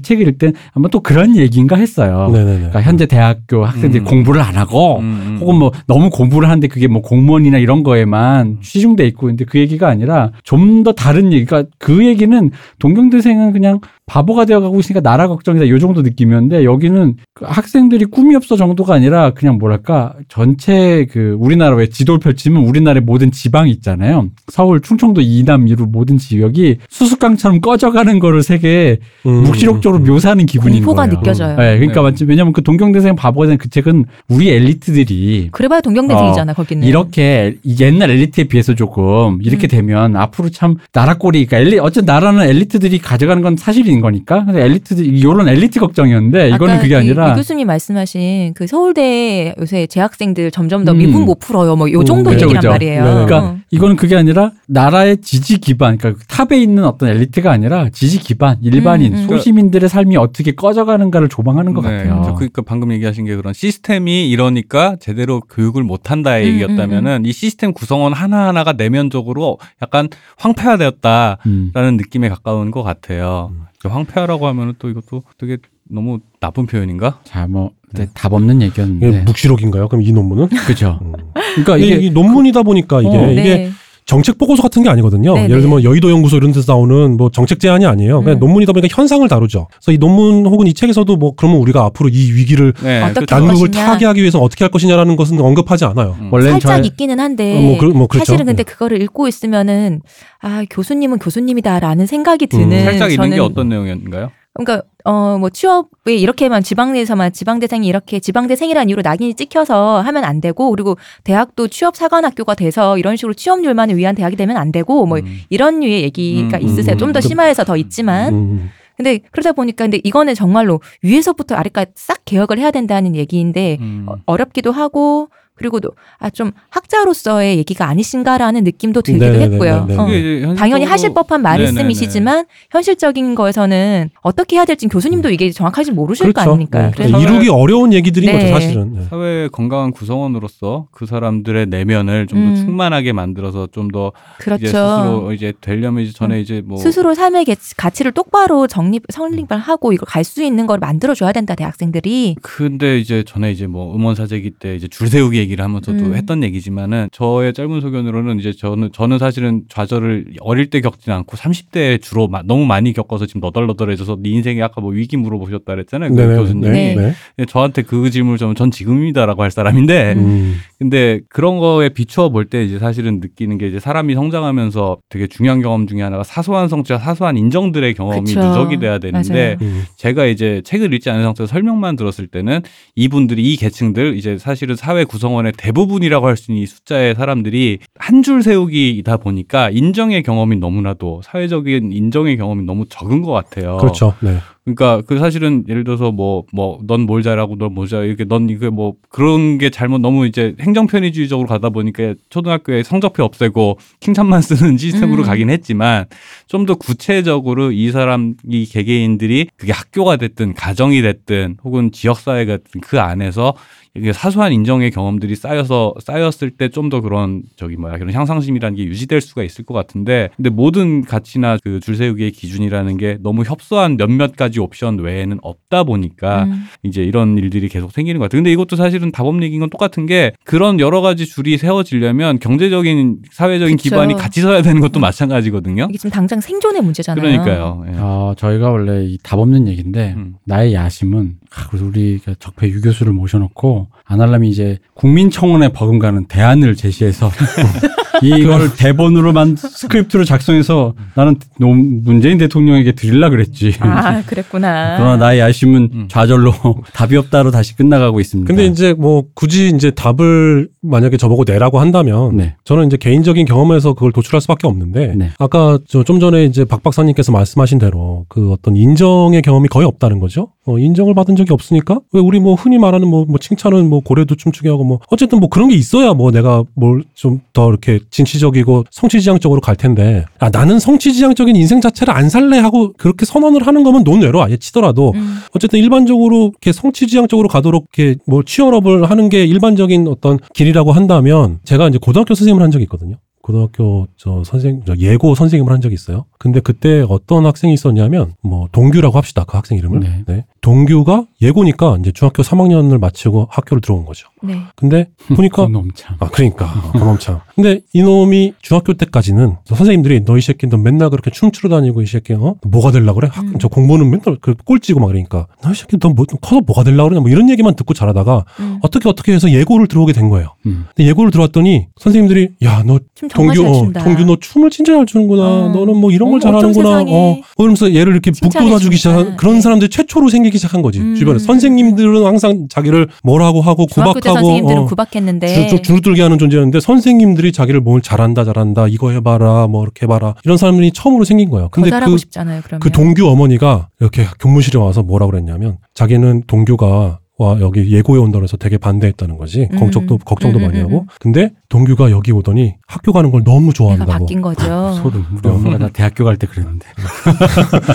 책을 읽을 땐 아마 또 그런 얘기인가 했어요. 네네네. 그러니까 현재 대학교 학생들이 음. 공부를 안 하고. 혹은 뭐 너무 공부를 하는데 그게 뭐 공무원이나 이런 거에만 치중돼 있고 근데 그 얘기가 아니라 좀 더 다른 얘기. 그러니까 그 얘기는 동경대생은 그냥 바보가 되어가고 있으니까 나라 걱정이다 요 정도 느낌이었는데 여기는 그 학생들이 꿈이 없어 정도가 아니라 그냥 뭐랄까 전체 그 우리나라 왜 지도를 펼치면 우리나라의 모든 지방이 있잖아요. 서울, 충청도, 이남, 이루 모든 지역이 수수깡처럼 꺼져가는 거를 세계 음, 묵시록적으로 음, 음. 묘사하는 기분인 공포가 거예요. 느껴져요. 네, 그러니까 네. 맞지. 왜냐면 그 동경대생 바보가 된 그 책은 우리 엘리트들이 그래봐야 동경대생이잖아 거기는. 이렇게 이 옛날 엘리트에 비해서 조금 이렇게 음. 되면 앞으로 참 나라 꼴이 그러니까 엘리 어쨌든 나라는 엘리트들이 가져가는 건 사실 인 거니까 그래서 엘리트들 이런 엘리트 걱정이었는데 이거는 그게 이- 아니라 이 교수님 말씀하신 그 서울대 요새 재학생들 점점 더 음. 미분 못 풀어요. 뭐요 음, 정도 그죠, 얘기란 그죠. 말이에요. 네. 그러니까 어. 이거는 그게 아니라 나라의 지지 기반 그러니까 top에 있는 어떤 엘리트가 아니라 지지 기반 일반인 음, 음. 소시민들의 삶이 어떻게 꺼져가는가를 조망하는 것 네, 같아요. 저 그러니까 방금 얘기하신 게 그런 시스템이 이러니까 제대로 교육을 못 한다의 음, 얘기였다면은 이 시스템 구성원 하나 하나가 내면적으로 약간 황폐화되었다라는 음. 느낌에 가까운 것 같아요. 음. 황폐화라고 하면은 또 이것도 되게 너무 나쁜 표현인가? 자, 뭐 네, 답 없는 얘기였는데 묵시록인가요? 그럼 이 논문은? 그죠. 음. 그러니까 이게, 이게 이게 논문이다 보니까 이게 어. 이게 네. 정책 보고서 같은 게 아니거든요. 네, 예를 네. 들면 여의도 연구소 이런 데서 나오는 뭐 정책 제안이 아니에요. 그냥 음. 논문이다 보니까 현상을 다루죠. 그래서 이 논문 혹은 이 책에서도 뭐 그러면 우리가 앞으로 이 위기를 네, 어떻게 그렇죠. 할 난국을. 타개하기 위해서 어떻게 할 것이냐라는 것은 언급하지 않아요. 음. 원래는 살짝 저 있기는 한데 어, 뭐, 그, 뭐 그렇죠. 사실은 근데 그거를 읽고 있으면은 아 교수님은 교수님이다라는 생각이 드는 음. 살짝 있는 게 저는 어떤 내용인가요? 그러니까 어 뭐 취업에 이렇게만 지방내에서만 지방대생이 이렇게 지방대생이라는 이유로 낙인이 찍혀서 하면 안 되고 그리고 대학도 취업 사관학교가 돼서 이런 식으로 취업률만을 위한 대학이 되면 안 되고 뭐 음. 이런 류의 얘기가 음, 있으세요. 음, 좀더 그- 심화해서 더 있지만 음. 근데 그러다 보니까 근데 이거는 정말로 위에서부터 아래까지 싹 개혁을 해야 된다는 얘기인데 음. 어, 어렵기도 하고 그리고 아 좀 학자로서의 얘기가 아니신가라는 느낌도 들기도 네네네네. 했고요. 네. 어. 그게 이제 당연히 현실적으로- 하실 법한 네네네. 말씀이시지만 현실적인 거에서는 어떻게 해야 될지 교수님도 이게 정확하지 모르실 거 아닙니까? 네. 그래서 이루기 어려운 얘기들인 네. 거죠, 사실은. 네. 사회의 건강한 구성원으로서 그 사람들의 내면을 좀더 음. 충만하게 만들어서 좀더 그렇죠. 이제 스스로 이제 되려면 이제 전에 이제 뭐 스스로 삶의 개- 가치를 똑바로 정립 성립을 하고 이걸 갈 수 있는 걸 만들어 줘야 된다 대학생들이 근데 이제 전에 이제 뭐 음원 사재기 때 이제 줄 세우기 얘기 를 하면서도 음. 했던 얘기지만은 저의 짧은 소견으로는 이제 저는 저는 사실은 좌절을 어릴 때 겪지는 않고 30대에 주로 마- 너무 많이 겪어서 지금 너덜너덜해져서 네 인생에 아까 뭐 위기 물어보셨다 그랬잖아요 그 네네. 교수님. 네. 네. 이 저한테 그 질문을 좀 전 지금입니다라고 할 사람인데 음. 근데 그런 거에 비추어 볼 때 이제 사실은 느끼는 게 이제 사람이 성장하면서 되게 중요한 경험 중에 하나가 사소한 성취와 사소한 인정들의 경험이 그쵸. 누적이 돼야 되는데. 음. 제가 이제 책을 읽지 않은 상태에서 설명만 들었을 때는 이분들이 이 계층들 이제 사실은 사회 구성원 의 대부분이라고 할 수 있는 이 숫자의 사람들이 한 줄 세우기이다 보니까 인정의 경험이 너무나도 사회적인 인정의 경험이 너무 적은 것 같아요. 그렇죠. 네. 그러니까 그 사실은 예를 들어서 뭐 뭐 넌 뭘 잘하고 넌 뭘 잘해 이렇게 넌 이게 뭐 그런 게 잘못 너무 이제 행정 편의주의적으로 가다 보니까 초등학교에 성적표 없애고 킹찬만 쓰는 시스템으로 음. 가긴 했지만 좀 더 구체적으로 이 사람 이 개개인들이 그게 학교가 됐든 가정이 됐든 혹은 지역 사회가 됐든 그 안에서 이게 사소한 인정의 경험들이 쌓여서 쌓였을 때 좀 더 그런 저기 뭐야 그런 향상심이라는 게 유지될 수가 있을 것 같은데 근데 모든 가치나 그 줄세우기의 기준이라는 게 너무 협소한 몇몇 가지 옵션 외에는 없다 보니까 음. 이제 이런 일들이 계속 생기는 것 같아요. 근데 이것도 사실은 다법 얘기인 건 똑같은 게 그런 여러 가지 줄이 세워지려면 경제적인 사회적인 그쵸. 기반이 같이 서야 되는 것도 마찬가지거든요. 이게 지금 당장 생존의 문제잖아요. 그러니까요. 예. 어, 저희가 원래 이 답 없는 얘기인데 음. 나의 야심은 아, 그래서 우리가 적폐 유 교수를 모셔놓고 안 하려면 이제 국민청원에 버금가는 대안을 제시해서 이걸 대본으로만 스크립트를 작성해서 나는 노- 문재인 대통령에게 드릴라 그랬지. 아 그랬구나. 그러나 나의 야심은 음. 좌절로 답이 없다로 다시 끝나가고 있습니다. 근데 이제 뭐 굳이 이제 답을 만약에 저보고 내라고 한다면 네. 저는 이제 개인적인 경험에서 그걸 도출할 수밖에 없는데 네. 아까 저 좀 전에 이제 박 박사님께서 말씀하신 대로 그 어떤 인정의 경험이 거의 없다는 거죠. 어, 인정을 받은 적이 없으니까 왜 우리 뭐 흔히 말하는 뭐, 뭐 칭찬은 뭐 고래도 춤추게 하고 뭐 어쨌든 뭐 그런 게 있어야 뭐 내가 뭘 좀 더 이렇게 진취적이고 성취지향적으로 갈 텐데 아 나는 성취지향적인 인생 자체를 안 살래 하고 그렇게 선언을 하는 거면 논외로 아예 치더라도 음. 어쨌든 일반적으로 이렇게 성취지향적으로 가도록 이렇게 뭐 취업을 하는 게 일반적인 어떤 길이라고 한다면 제가 이제 고등학교 선생님을 한 적이 있거든요. 고등학교 저 선생 저 예고 선생님을 한 적이 있어요. 근데 그때 어떤 학생이 있었냐면 뭐 동규라고 합시다 그 학생 이름을. 네. 네. 동규가 예고니까 이제 중학교 3학년을 마치고 학교를 들어온 거죠. 네. 근데 보니까 그놈 참. 아, 그러니까. 그놈참. 근데 이놈이 중학교 때까지는 선생님들이 너 이 새끼 너 맨날 그렇게 춤추러 다니고 이 새끼 어? 뭐가 될라 그래? 학, 음. 저 공부는 맨날 그 꼴찌고 막 그러니까 너 이 새끼 너 뭐, 커서 뭐가 될라 그러냐 뭐 이런 얘기만 듣고 자라다가 음. 어떻게 어떻게 해서 예고를 들어오게 된 거예요. 음. 근데 예고를 들어왔더니 선생님들이 야너춤 정말 동규 잘 어, 춘다. 동규 너 춤을 진짜 잘 추는구나. 어. 너는 뭐 이런 걸 잘하는구나. 어. 그러면서 얘를 이렇게 북돋아주기 시작한. 그런 네. 사람들이 최초로 생기기 시작한 거지. 음. 주변에 선생님들은 항상 자기를 뭐라고 하고 구박하고 선생님들은 어. 구박했는데 주, 주눅들게 하는 존재였는데 선생님들이 자기를 뭘 잘한다 잘한다 이거 해봐라 뭐 이렇게 해봐라 이런 사람들이 처음으로 생긴 거예요. 근데 그, 싶잖아요. 그 동규 어머니가 이렇게 교무실에 와서 뭐라 그랬냐면 자기는 동규가 와 여기 예고에 온다 그래서 되게 반대했다는 거지 음. 걱정도 걱정도 음, 많이 음, 하고 음. 근데 동규가 여기 오더니 학교 가는 걸 너무 좋아한다고 바뀐 거죠. 소름. 우리 엄마가 나 대학교 갈 때 그랬는데.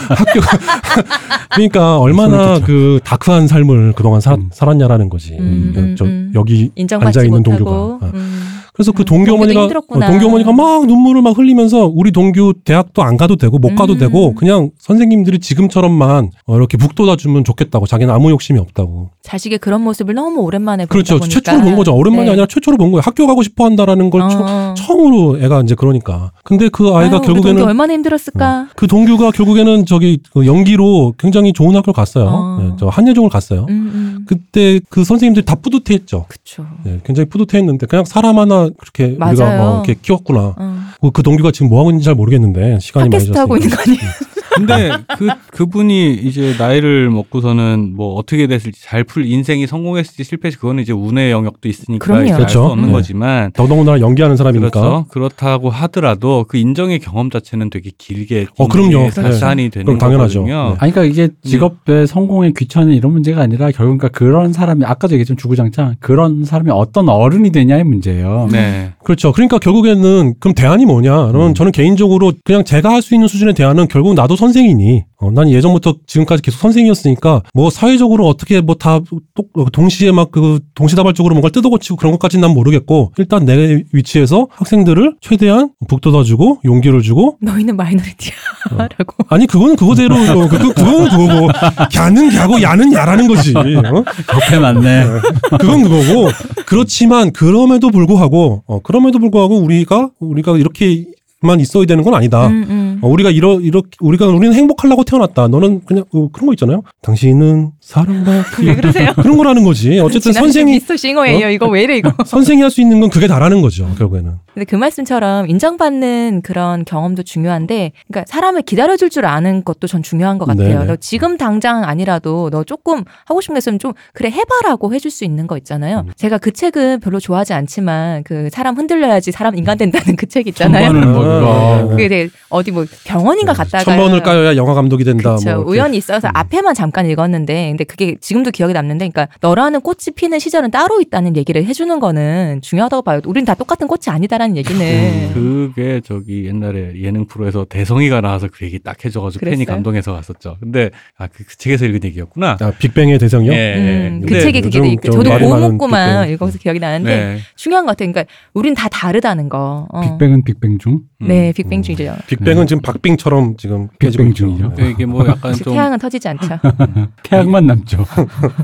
학교 그러니까 얼마나. 그 다크한 삶을 그동안 살, 음. 살았냐라는 거지 음, 음, 저 음. 여기 앉아 있는. 동규가 어. 음. 그래서 그 음, 동규 어머니가. 어, 동규 어머니가 막 눈물을 막 흘리면서 우리 동규 대학도 안 가도 되고 못 가도 음. 되고 그냥 선생님들이 지금처럼만 어, 이렇게 북돋아 주면 좋겠다고 자기는 아무 욕심이 없다고. 자식의 그런 모습을 너무 오랜만에 그렇죠. 보니까. 최초로 본 거죠. 오랜만이 네. 아니라 최초로 본 거예요. 학교 가고 싶어 한다라는 걸 처, 어. 처 음으로 애가 이제 그러니까. 근데 그 아이가 아유, 결국에는 얼마나 힘들었을까. 그 동규가 결국에는 저기 그 연기로 굉장히 좋은 학교를 갔어요. 어. 네, 저 한예종을 갔어요. 음, 음. 그때 그 선생님들이 다 뿌듯해했죠. 그쵸. 네, 굉장히 뿌듯해했는데 그냥 사람 하나 그렇게 우리가 맞아요. 어, 이렇게 키웠구나. 어. 그, 그 동규가 지금 뭐 하고 있는지 잘 모르겠는데 시간이 많이 팟캐스트 하고. 있는 거 아니에요? 근데 그 그분이 이제 나이를 먹고서는 뭐 어떻게 됐을지 잘 풀 인생이 성공했을지 실패했을지 그거는 이제 운의 영역도 있으니까 그럼요. 알수 그렇죠. 없는 네. 거지만 더더군다나 연기하는 사람이니까. 그렇죠. 그렇다고 하더라도 그 인정의 경험 자체는 되게 길게 어, 그럼요. 발산이 되는 그럼 당연하죠. 거거든요. 네. 아니, 그러니까 이게 직업의 성공에 귀찮은 이런 문제가 아니라 결국 그러니까 그런 사람이 아까도 얘기했지만 주구장창 그런 사람이 어떤 어른이 되냐의 문제예요. 네. 그렇죠. 그러니까 결국에는 그럼 대안이 뭐냐? 그러면 음. 저는 개인적으로 그냥 제가 할 수 있는 수준의 대안은 결국 나도 선 생이니. 어, 난 예전부터 지금까지 계속 선생이었으니까 뭐 사회적으로 어떻게 뭐 다 동시에 막 그 동시다발적으로 뭔가 뜯어고치고 그런 것까지는 난 모르겠고 일단 내 위치에서 학생들을 최대한 북돋아주고 용기를 주고 너희는 마이너리티야라고. 아니 그거는 그거대로 어, 그, 그, 그거는 그거고 야는 야고 야는 야라는 거지. 어? 옆에 맞네. 그건 그거고 그렇지만 그럼에도 불구하고 어, 그럼에도 불구하고 우리가 우리가 이렇게 만 있어야 되는 건 아니다. 음, 음. 어, 우리가 이러 이렇게 우리가 우리는 행복하려고 태어났다. 너는 그냥 어, 그런 거 있잖아요. 당신은 사랑받기 왜 그러세요? 그런 거라는 거지. 어쨌든 선생이 미스터 싱어예요. 이거 왜 이래 이거. 선생이 할 수 있는 건 그게 다라는 거죠. 결국에는. 근데 그 말씀처럼 인정받는 그런 경험도 중요한데, 그러니까 사람을 기다려줄 줄 아는 것도 전 중요한 것 같아요. 네네. 너 지금 당장 아니라도 너 조금 하고 싶은 게 있으면 좀 그래 해봐라고 해줄 수 있는 거 있잖아요. 음. 제가 그 책은 별로 좋아하지 않지만 그 사람 흔들려야지 사람 인간 된다는 그 책 있잖아요. 그게 되게 어디 뭐 병원인가 갔다가 천 번을 까여야 영화 감독이 된다. 그렇죠. 뭐. 우연히 있어서 앞에만 잠깐 읽었는데, 근데 그게 지금도 기억에 남는데, 그러니까 너라는 꽃이 피는 시절은 따로 있다는 얘기를 해주는 거는 중요하다고 봐요. 우린 다 똑같은 꽃이 아니다라는 음. 얘기는. 그게 저기 옛날에 예능 프로에서 대성이가 나와서 그 얘기 딱 해줘가지고 팬이 그랬어요? 감동해서 갔었죠. 근데 아그 책에서 읽은 얘기였구나. 아, 빅뱅의 대성이요? 예. 음, 그 책이 그게 요즘 있- 좀 저도 많은 먹고만. 읽어서 기억이 나는데 네. 중요한 것 같아요. 그러니까 우린 다 다르다는 거. 어. 빅뱅은 빅뱅 중. 음. 네, 빅뱅 중이죠. 빅뱅은 지금 박빙처럼 지금 깨지고 빅뱅 있죠. 중이죠. 네. 이게 뭐 약간 좀 태양은 터지지 않죠. 태양만 남죠.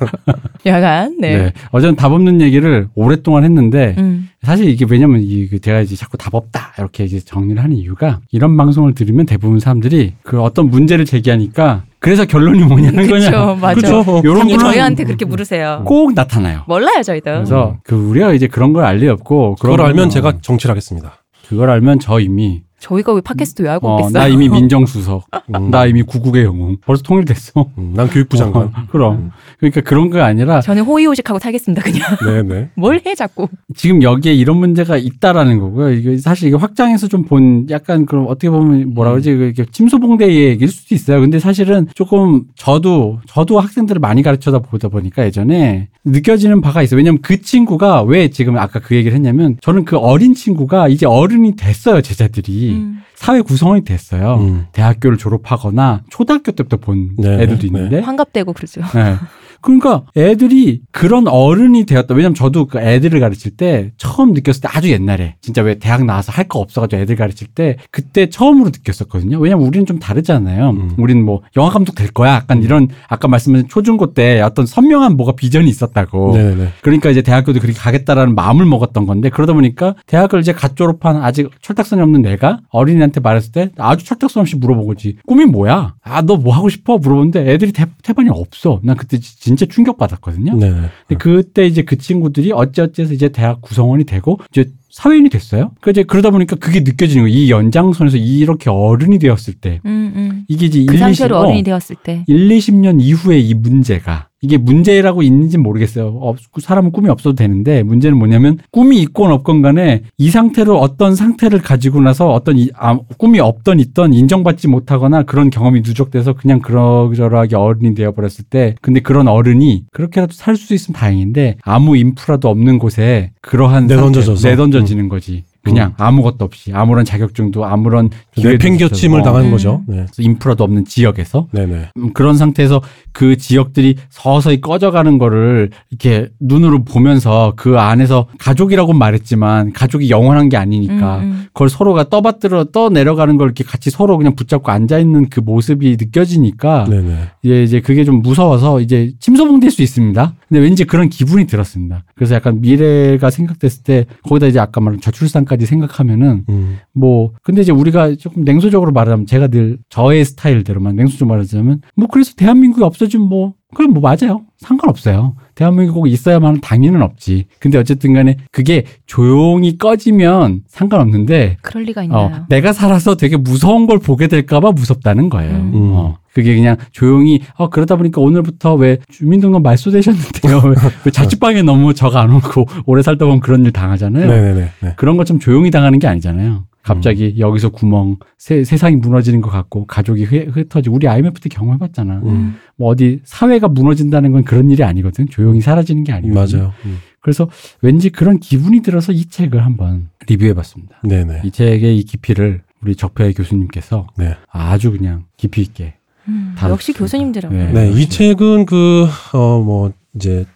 여간, 네. 네. 어제는 답 없는 얘기를 오랫동안 했는데 음. 사실 이게 왜냐면 이그 제가 이제 자꾸 답 없다 이렇게 이제 정리를 하는 이유가 이런 방송을 들으면 대부분 사람들이 그 어떤 문제를 제기하니까 그래서 결론이 뭐냐는 그쵸, 거냐. 맞아. 그렇죠. 요런 거는 저희한테 그렇게 물으세요. 꼭 나타나요. 몰라요, 저희도. 그래서 그 우리가 이제 그런 걸 알리 없고 그걸 알면 거- 제가 정치를 하겠습니다. 그걸 알면 저 이미 저희가 왜 팟캐스트 왜 하고 어, 있겠어요? 나 이미 민정수석, 음, 나 이미 구국의 영웅 벌써 통일됐어. 음, 난 교육부 장관. 어, 그럼 그러니까 그런 거 아니라 저는 호의호식하고 살겠습니다, 그냥. 네네. 뭘 해, 자꾸. 지금 여기에 이런 문제가 있다라는 거고요. 이게 사실 이게 확장해서 좀 본 약간 그럼 어떻게 보면 뭐라 그러지 이렇게 침소봉대의 얘기일 수도 있어요. 근데 사실은 조금 저도 저도 학생들을 많이 가르쳐다 보다 보니까 예전에 느껴지는 바가 있어요. 왜냐면 그 친구가 왜 지금 아까 그 얘기를 했냐면 저는 그 어린 친구가 이제 어른이 됐어요. 제자들이 음. 사회 구성원이 됐어요. 음. 대학교를 졸업하거나 초등학교 때부터 본 네, 애들도 네. 있는데 환갑되고 그러죠. 네. 그러니까 애들이 그런 어른이 되었다. 왜냐면 저도 그 애들을 가르칠 때 처음 느꼈을 때 아주 옛날에 진짜 왜 대학 나와서 할 거 없어가지고 애들 가르칠 때 그때 처음으로 느꼈었거든요. 왜냐면 우리는 좀 다르잖아요. 음. 우리는 뭐 영화 감독 될 거야. 약간 이런 아까 말씀하신 초중고 때 어떤 선명한 뭐가 비전이 있었다고. 네네. 그러니까 이제 대학교도 그렇게 가겠다라는 마음을 먹었던 건데 그러다 보니까 대학을 이제 갓 졸업한 아직 철딱선이 없는 내가 어린이한테 말했을 때 아주 철딱선 없이 물어본 거지. 꿈이 뭐야? 아, 너 뭐 하고 싶어? 물어보는데 애들이 대, 대반이 없어. 난 그때 지- 진짜 충격받았거든요. 네네. 근데 그때 이제 그 친구들이 어찌어찌해서 이제 대학 구성원이 되고 이제 사회인이 됐어요. 그 이제 그러다 보니까 그게 느껴지는 거예요. 이 연장선에서 이렇게 어른이 되었을 때 음, 음. 이게 이제 그 1, 20, 상태로 어, 어른이 되었을 때. 1, 20년 이후에 이 문제가 이게 문제라고 있는지는 모르겠어요. 없, 사람은 꿈이 없어도 되는데 문제는 뭐냐면 꿈이 있건 없건 간에 이 상태로 어떤 상태를 가지고 나서 어떤 이, 아, 꿈이 없던 있던 인정받지 못하거나 그런 경험이 누적돼서 그냥 그러저러하게 어른이 되어버렸을 때 근데 그런 어른이 그렇게라도 살 수 있으면 다행인데 아무 인프라도 없는 곳에 그러한 내던져져서. 내던져 지는 거지. 그냥 아무것도 없이 아무런 자격증도 아무런 내팽겨침을 없어서. 당한 음. 거죠. 네. 인프라도 없는 지역에서 네네. 음, 그런 상태에서 그 지역들이 서서히 꺼져가는 거를 이렇게 눈으로 보면서 그 안에서 가족이라고 말했지만 가족이 영원한 게 아니니까 음, 음. 그걸 서로가 떠받들어 떠 내려가는 걸 이렇게 같이 서로 그냥 붙잡고 앉아 있는 그 모습이 느껴지니까 네네. 이제 이제 그게 좀 무서워서 이제 침소봉될 수 있습니다. 근데 왠지 그런 기분이 들었습니다. 그래서 약간 미래가 생각됐을 때 거기다 이제 아까 말한 저출산까지 생각하면은 음. 뭐 근데 이제 우리가 조금 냉소적으로 말하자면 제가 늘 저의 스타일대로만 냉소적으로 말하자면 뭐 그래서 대한민국이 없어지면 뭐 그럼 뭐 맞아요. 상관없어요. 대한민국 꼭 있어야만 당연은 없지. 근데 어쨌든 간에 그게 조용히 꺼지면 상관없는데 그럴 리가 어, 있나요? 내가 살아서 되게 무서운 걸 보게 될까봐 무섭다는 거예요. 음. 음. 어, 그게 그냥 조용히 어 그러다 보니까 오늘부터 왜 주민등록 말소되셨는데요? 왜, 왜 자취방에 너무 적안 오고 오래 살다 보면 그런 일 당하잖아요. 네네네. 네. 그런 것 좀 조용히 당하는 게 아니잖아요. 갑자기 여기서 구멍 세, 세상이 무너지는 것 같고 가족이 흩, 흩어지고 우리 IMF 때 경험해봤잖아. 음. 뭐 어디 사회가 무너진다는 건 그런 일이 아니거든. 조용히 사라지는 게 아니거든. 맞아요. 음. 그래서 왠지 그런 기분이 들어서 이 책을 한번 리뷰해봤습니다. 네네. 이 책의 이 깊이를 우리 적폐 교수님께서 네. 아주 그냥 깊이 있게. 음. 역시 교수님들은 네. 네, 이. 책은 그, 어, 뭐, 이제 꼭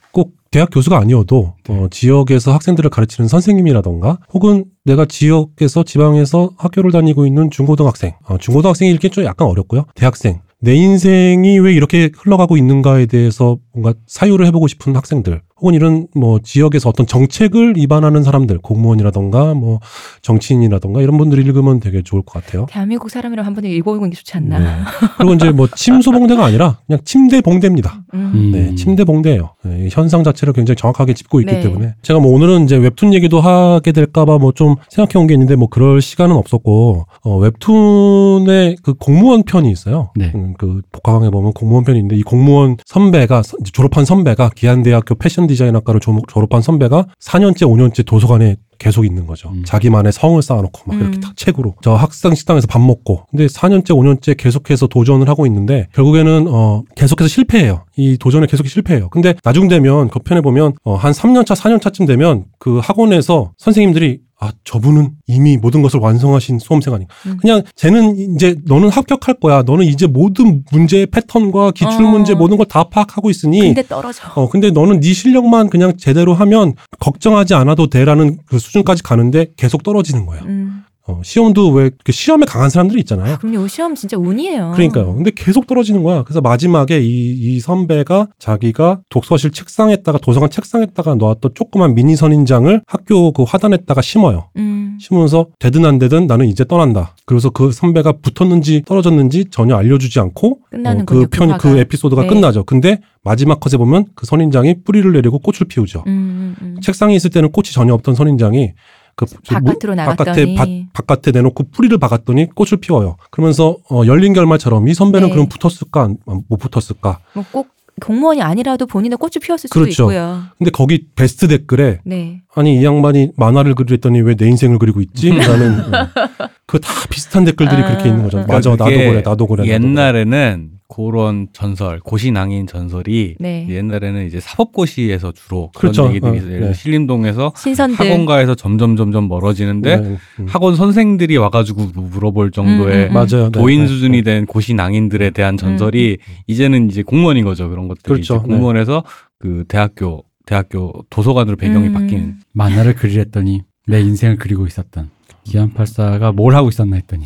대학 교수가 아니어도, 어, 지역에서 학생들을 가르치는 선생님이라던가, 혹은 내가 지역에서 지방에서 학교를 다니고 있는 중고등학생, 어, 중고등학생이 읽기 좀 약간 어렵고요. 대학생. 내 인생이 왜 이렇게 흘러가고 있는가에 대해서 뭔가 사유를 해보고 싶은 학생들, 혹은 이런 뭐 지역에서 어떤 정책을 입안하는 사람들, 공무원이라던가 뭐 정치인이라던가 이런 분들이 읽으면 되게 좋을 것 같아요. 대한민국 사람이라면 한 번은 읽어보는 게 좋지 않나. 네. 그리고 이제 뭐 침소봉대가 아니라 그냥 침대봉대입니다. 음. 음. 네, 침대 봉대예요. 네, 이 현상 자체를 굉장히 정확하게 짚고 있기 네. 때문에 제가 뭐 오늘은 이제 웹툰 얘기도 하게 될까봐 뭐 좀 생각해 온 게 있는데 뭐 그럴 시간은 없었고 어, 웹툰에 그 공무원 편이 있어요. 네. 음, 그 복화강에 보면 공무원 편이 있는데 이 공무원 선배가 졸업한 선배가 기안대학교 패션 디자인학과를 조- 졸업한 선배가 4년째 5년째 도서관에 계속 있는 거죠. 음. 자기만의 성을 쌓아놓고 막 이렇게 음. 다 책으로 저 학생 식당에서 밥 먹고 근데 4년째 5년째 계속해서 도전을 하고 있는데 결국에는 어 계속해서 실패해요. 이 도전에 계속 실패해요. 근데 나중 되면 그 편에 보면 어 한 3년차 4년차쯤 되면 그 학원에서 선생님들이 아 저분은 이미 모든 것을 완성하신 수험생 아닌가. 음. 그냥 쟤는 이제 너는 합격할 거야. 너는 이제 모든 문제의 패턴과 기출 어. 문제 모든 걸 다 파악하고 있으니 근데 떨어져. 어, 근데 너는 네 실력만 그냥 제대로 하면 걱정하지 않아도 돼라는 그 수준까지 가는데 계속 떨어지는 거예요. 음. 어, 시험도 왜 그 시험에 강한 사람들이 있잖아요. 아, 그럼요. 시험 진짜 운이에요. 그러니까요. 근데 계속 떨어지는 거야. 그래서 마지막에 이, 이 선배가 자기가 독서실 책상에다가 도서관 책상에다가 놓았던 조그만 미니 선인장을 학교 그 화단에다가 심어요. 음. 심으면서 되든 안 되든 나는 이제 떠난다. 그래서 그 선배가 붙었는지 떨어졌는지 전혀 알려주지 않고 끝나는 어, 그 거죠, 편, 그 화가. 에피소드가 네. 끝나죠. 근데 마지막 컷에 보면 그 선인장이 뿌리를 내리고 꽃을 피우죠. 음, 음, 음. 책상에 있을 때는 꽃이 전혀 없던 선인장이 그 바깥으로 뭐- 나갔더니. 바깥에 바, 바깥에 내놓고 뿌리를 박았더니 꽃을 피워요. 그러면서 어, 열린 결말처럼 이 선배는 네. 그럼 붙었을까 안- 못 붙었을까? 뭐꼭 공무원이 아니라도 본인의 꽃을 피웠을 수도 그렇죠. 있고요. 근데 거기 베스트 댓글에 네. 아니 이 양반이 만화를 그리랬더니 왜 내 인생을 그리고 있지? 라는 어, 그다 비슷한 댓글들이 아. 그렇게 있는 거죠. 그러니까 맞아 나도 그래. 나도 그래. 옛날에는 그런 전설, 고시낭인 전설이 네. 옛날에는 이제 사법고시에서 주로 그런 그렇죠. 얘기들이 어, 있어요. 네. 신림동에서 신선들. 학원가에서 점점 점점 멀어지는데 네, 음. 학원 선생들이 와가지고 뭐 물어볼 정도의 음, 음. 맞아요. 네, 도인 네, 수준이 네. 된 고시낭인들에 대한 전설이 이제는 이제 공무원인 거죠. 그런 것들이 그렇죠. 이제 공무원에서 그 대학교 대학교 도서관으로 배경이 음. 바뀌는 만화를 그리랬더니 내 인생을 그리고 있었던 기안84가 뭘 하고 있었나 했더니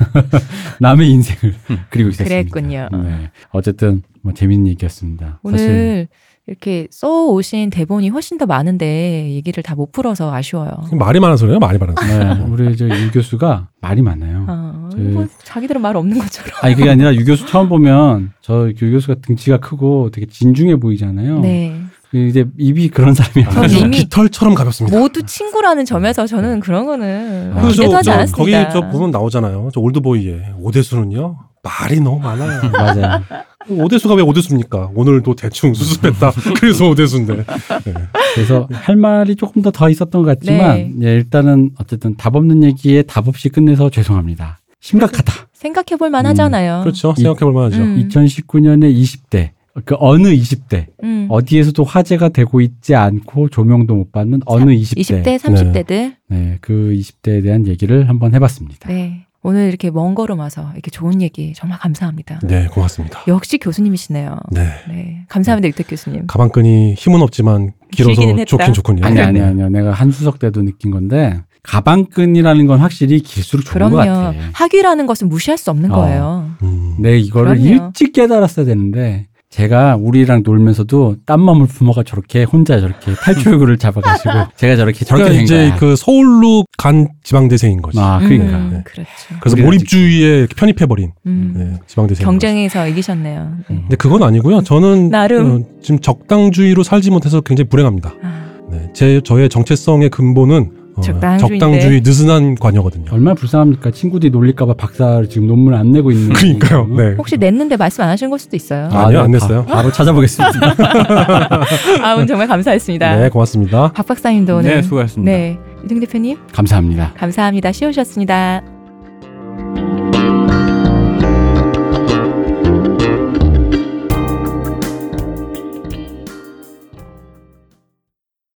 남의 인생을 그리고 있었습니다. 그랬군요. 네. 어쨌든 뭐 재밌는 얘기였습니다. 오늘 사실 이렇게 써 오신 대본이 훨씬 더 많은데 얘기를 다 못 풀어서 아쉬워요. 말이 많아서 그래요. 말이 많아서. 네, 우리 저 유 교수가 말이 많아요. 아, 저- 뭐 자기들은 말 없는 것처럼. 아니 그게 아니라 유 교수 처음 보면 저 유 교수가 등치가 크고 되게 진중해 보이잖아요. 네. 그 이제 입이 그런 사람이 전 아주 이미 깃털처럼 가볍습니다. 모두 친구라는 점에서 저는 그런 거는 아, 그래서 기대도 저- 하지 저 않았습니다. 거기 저 보면 나오잖아요. 저 올드보이에 오대수는요 말이 너무 많아요. 맞아요. 오대수가 왜 오대수입니까? 오늘도 대충 수습했다. 그래서 오대수인데. 네. 그래서 할 말이 조금 더 더 있었던 것 같지만 네. 예, 일단은 어쨌든 답 없는 얘기에 답 없이 끝내서 죄송합니다. 심각하다. 생각해볼 만하잖아요. 그렇죠. 이- 생각해볼 만하죠. 음. 2019년에 20대 그 어느 20대 음. 어디에서도 화제가 되고 있지 않고 조명도 못 받는 어느 20대, 20대, 30대들. 네, 그 20대에 대한 얘기를 한번 해봤습니다. 네. 오늘 이렇게 먼 걸음 와서 이렇게 좋은 얘기 정말 감사합니다. 네, 고맙습니다. 역시 교수님이시네요. 네. 네. 감사합니다, 유택 교수님. 가방끈이 힘은 없지만 길어서 길기는 했다. 좋긴 좋군요. 아니 아니 네. 아니요. 내가 한수석 때도 느낀 건데 가방끈이라는 건 확실히 길수록 좋은 것 그럼요. 같아. 학위라는 것은 무시할 수 없는 어. 거예요. 음. 내 이거를 그럼요. 일찍 깨달았어야 되는데 제가 우리랑 놀면서도 딴맘을 부모가 저렇게 혼자 저렇게 탈출구를 잡아가지고 제가 저렇게 저렇게 그러니까 된 이제 거야. 그 서울로 간 지방대생인 거지. 아 그러니까. 음, 네. 그렇죠. 그래서 몰입주의에 편입해버린 음. 네, 지방대생. 경쟁에서 이기셨네요. 네. 근데 그건 아니고요. 저는 나름. 어, 지금 적당주의로 살지 못해서 굉장히 불행합니다. 아, 네, 제 저의 정체성의 근본은 어, 적당주의인데. 적당주의 느슨한 관여거든요. 얼마나 불쌍합니까? 친구들이 놀릴까봐 박사를 지금 논문 안 내고 있는. 그러니까요. 네. 혹시 냈는데 말씀 안 하신 걸 수도 있어요. 아, 아니요, 네, 안 바- 냈어요. 바 로 찾아보겠습니다. 아, 오늘 정말 감사했습니다. 네, 고맙습니다. 박 박사님도 오늘 네, 수고하셨습니다. 네, 이등 대표님 감사합니다. 감사합니다. 쉬우셨습니다.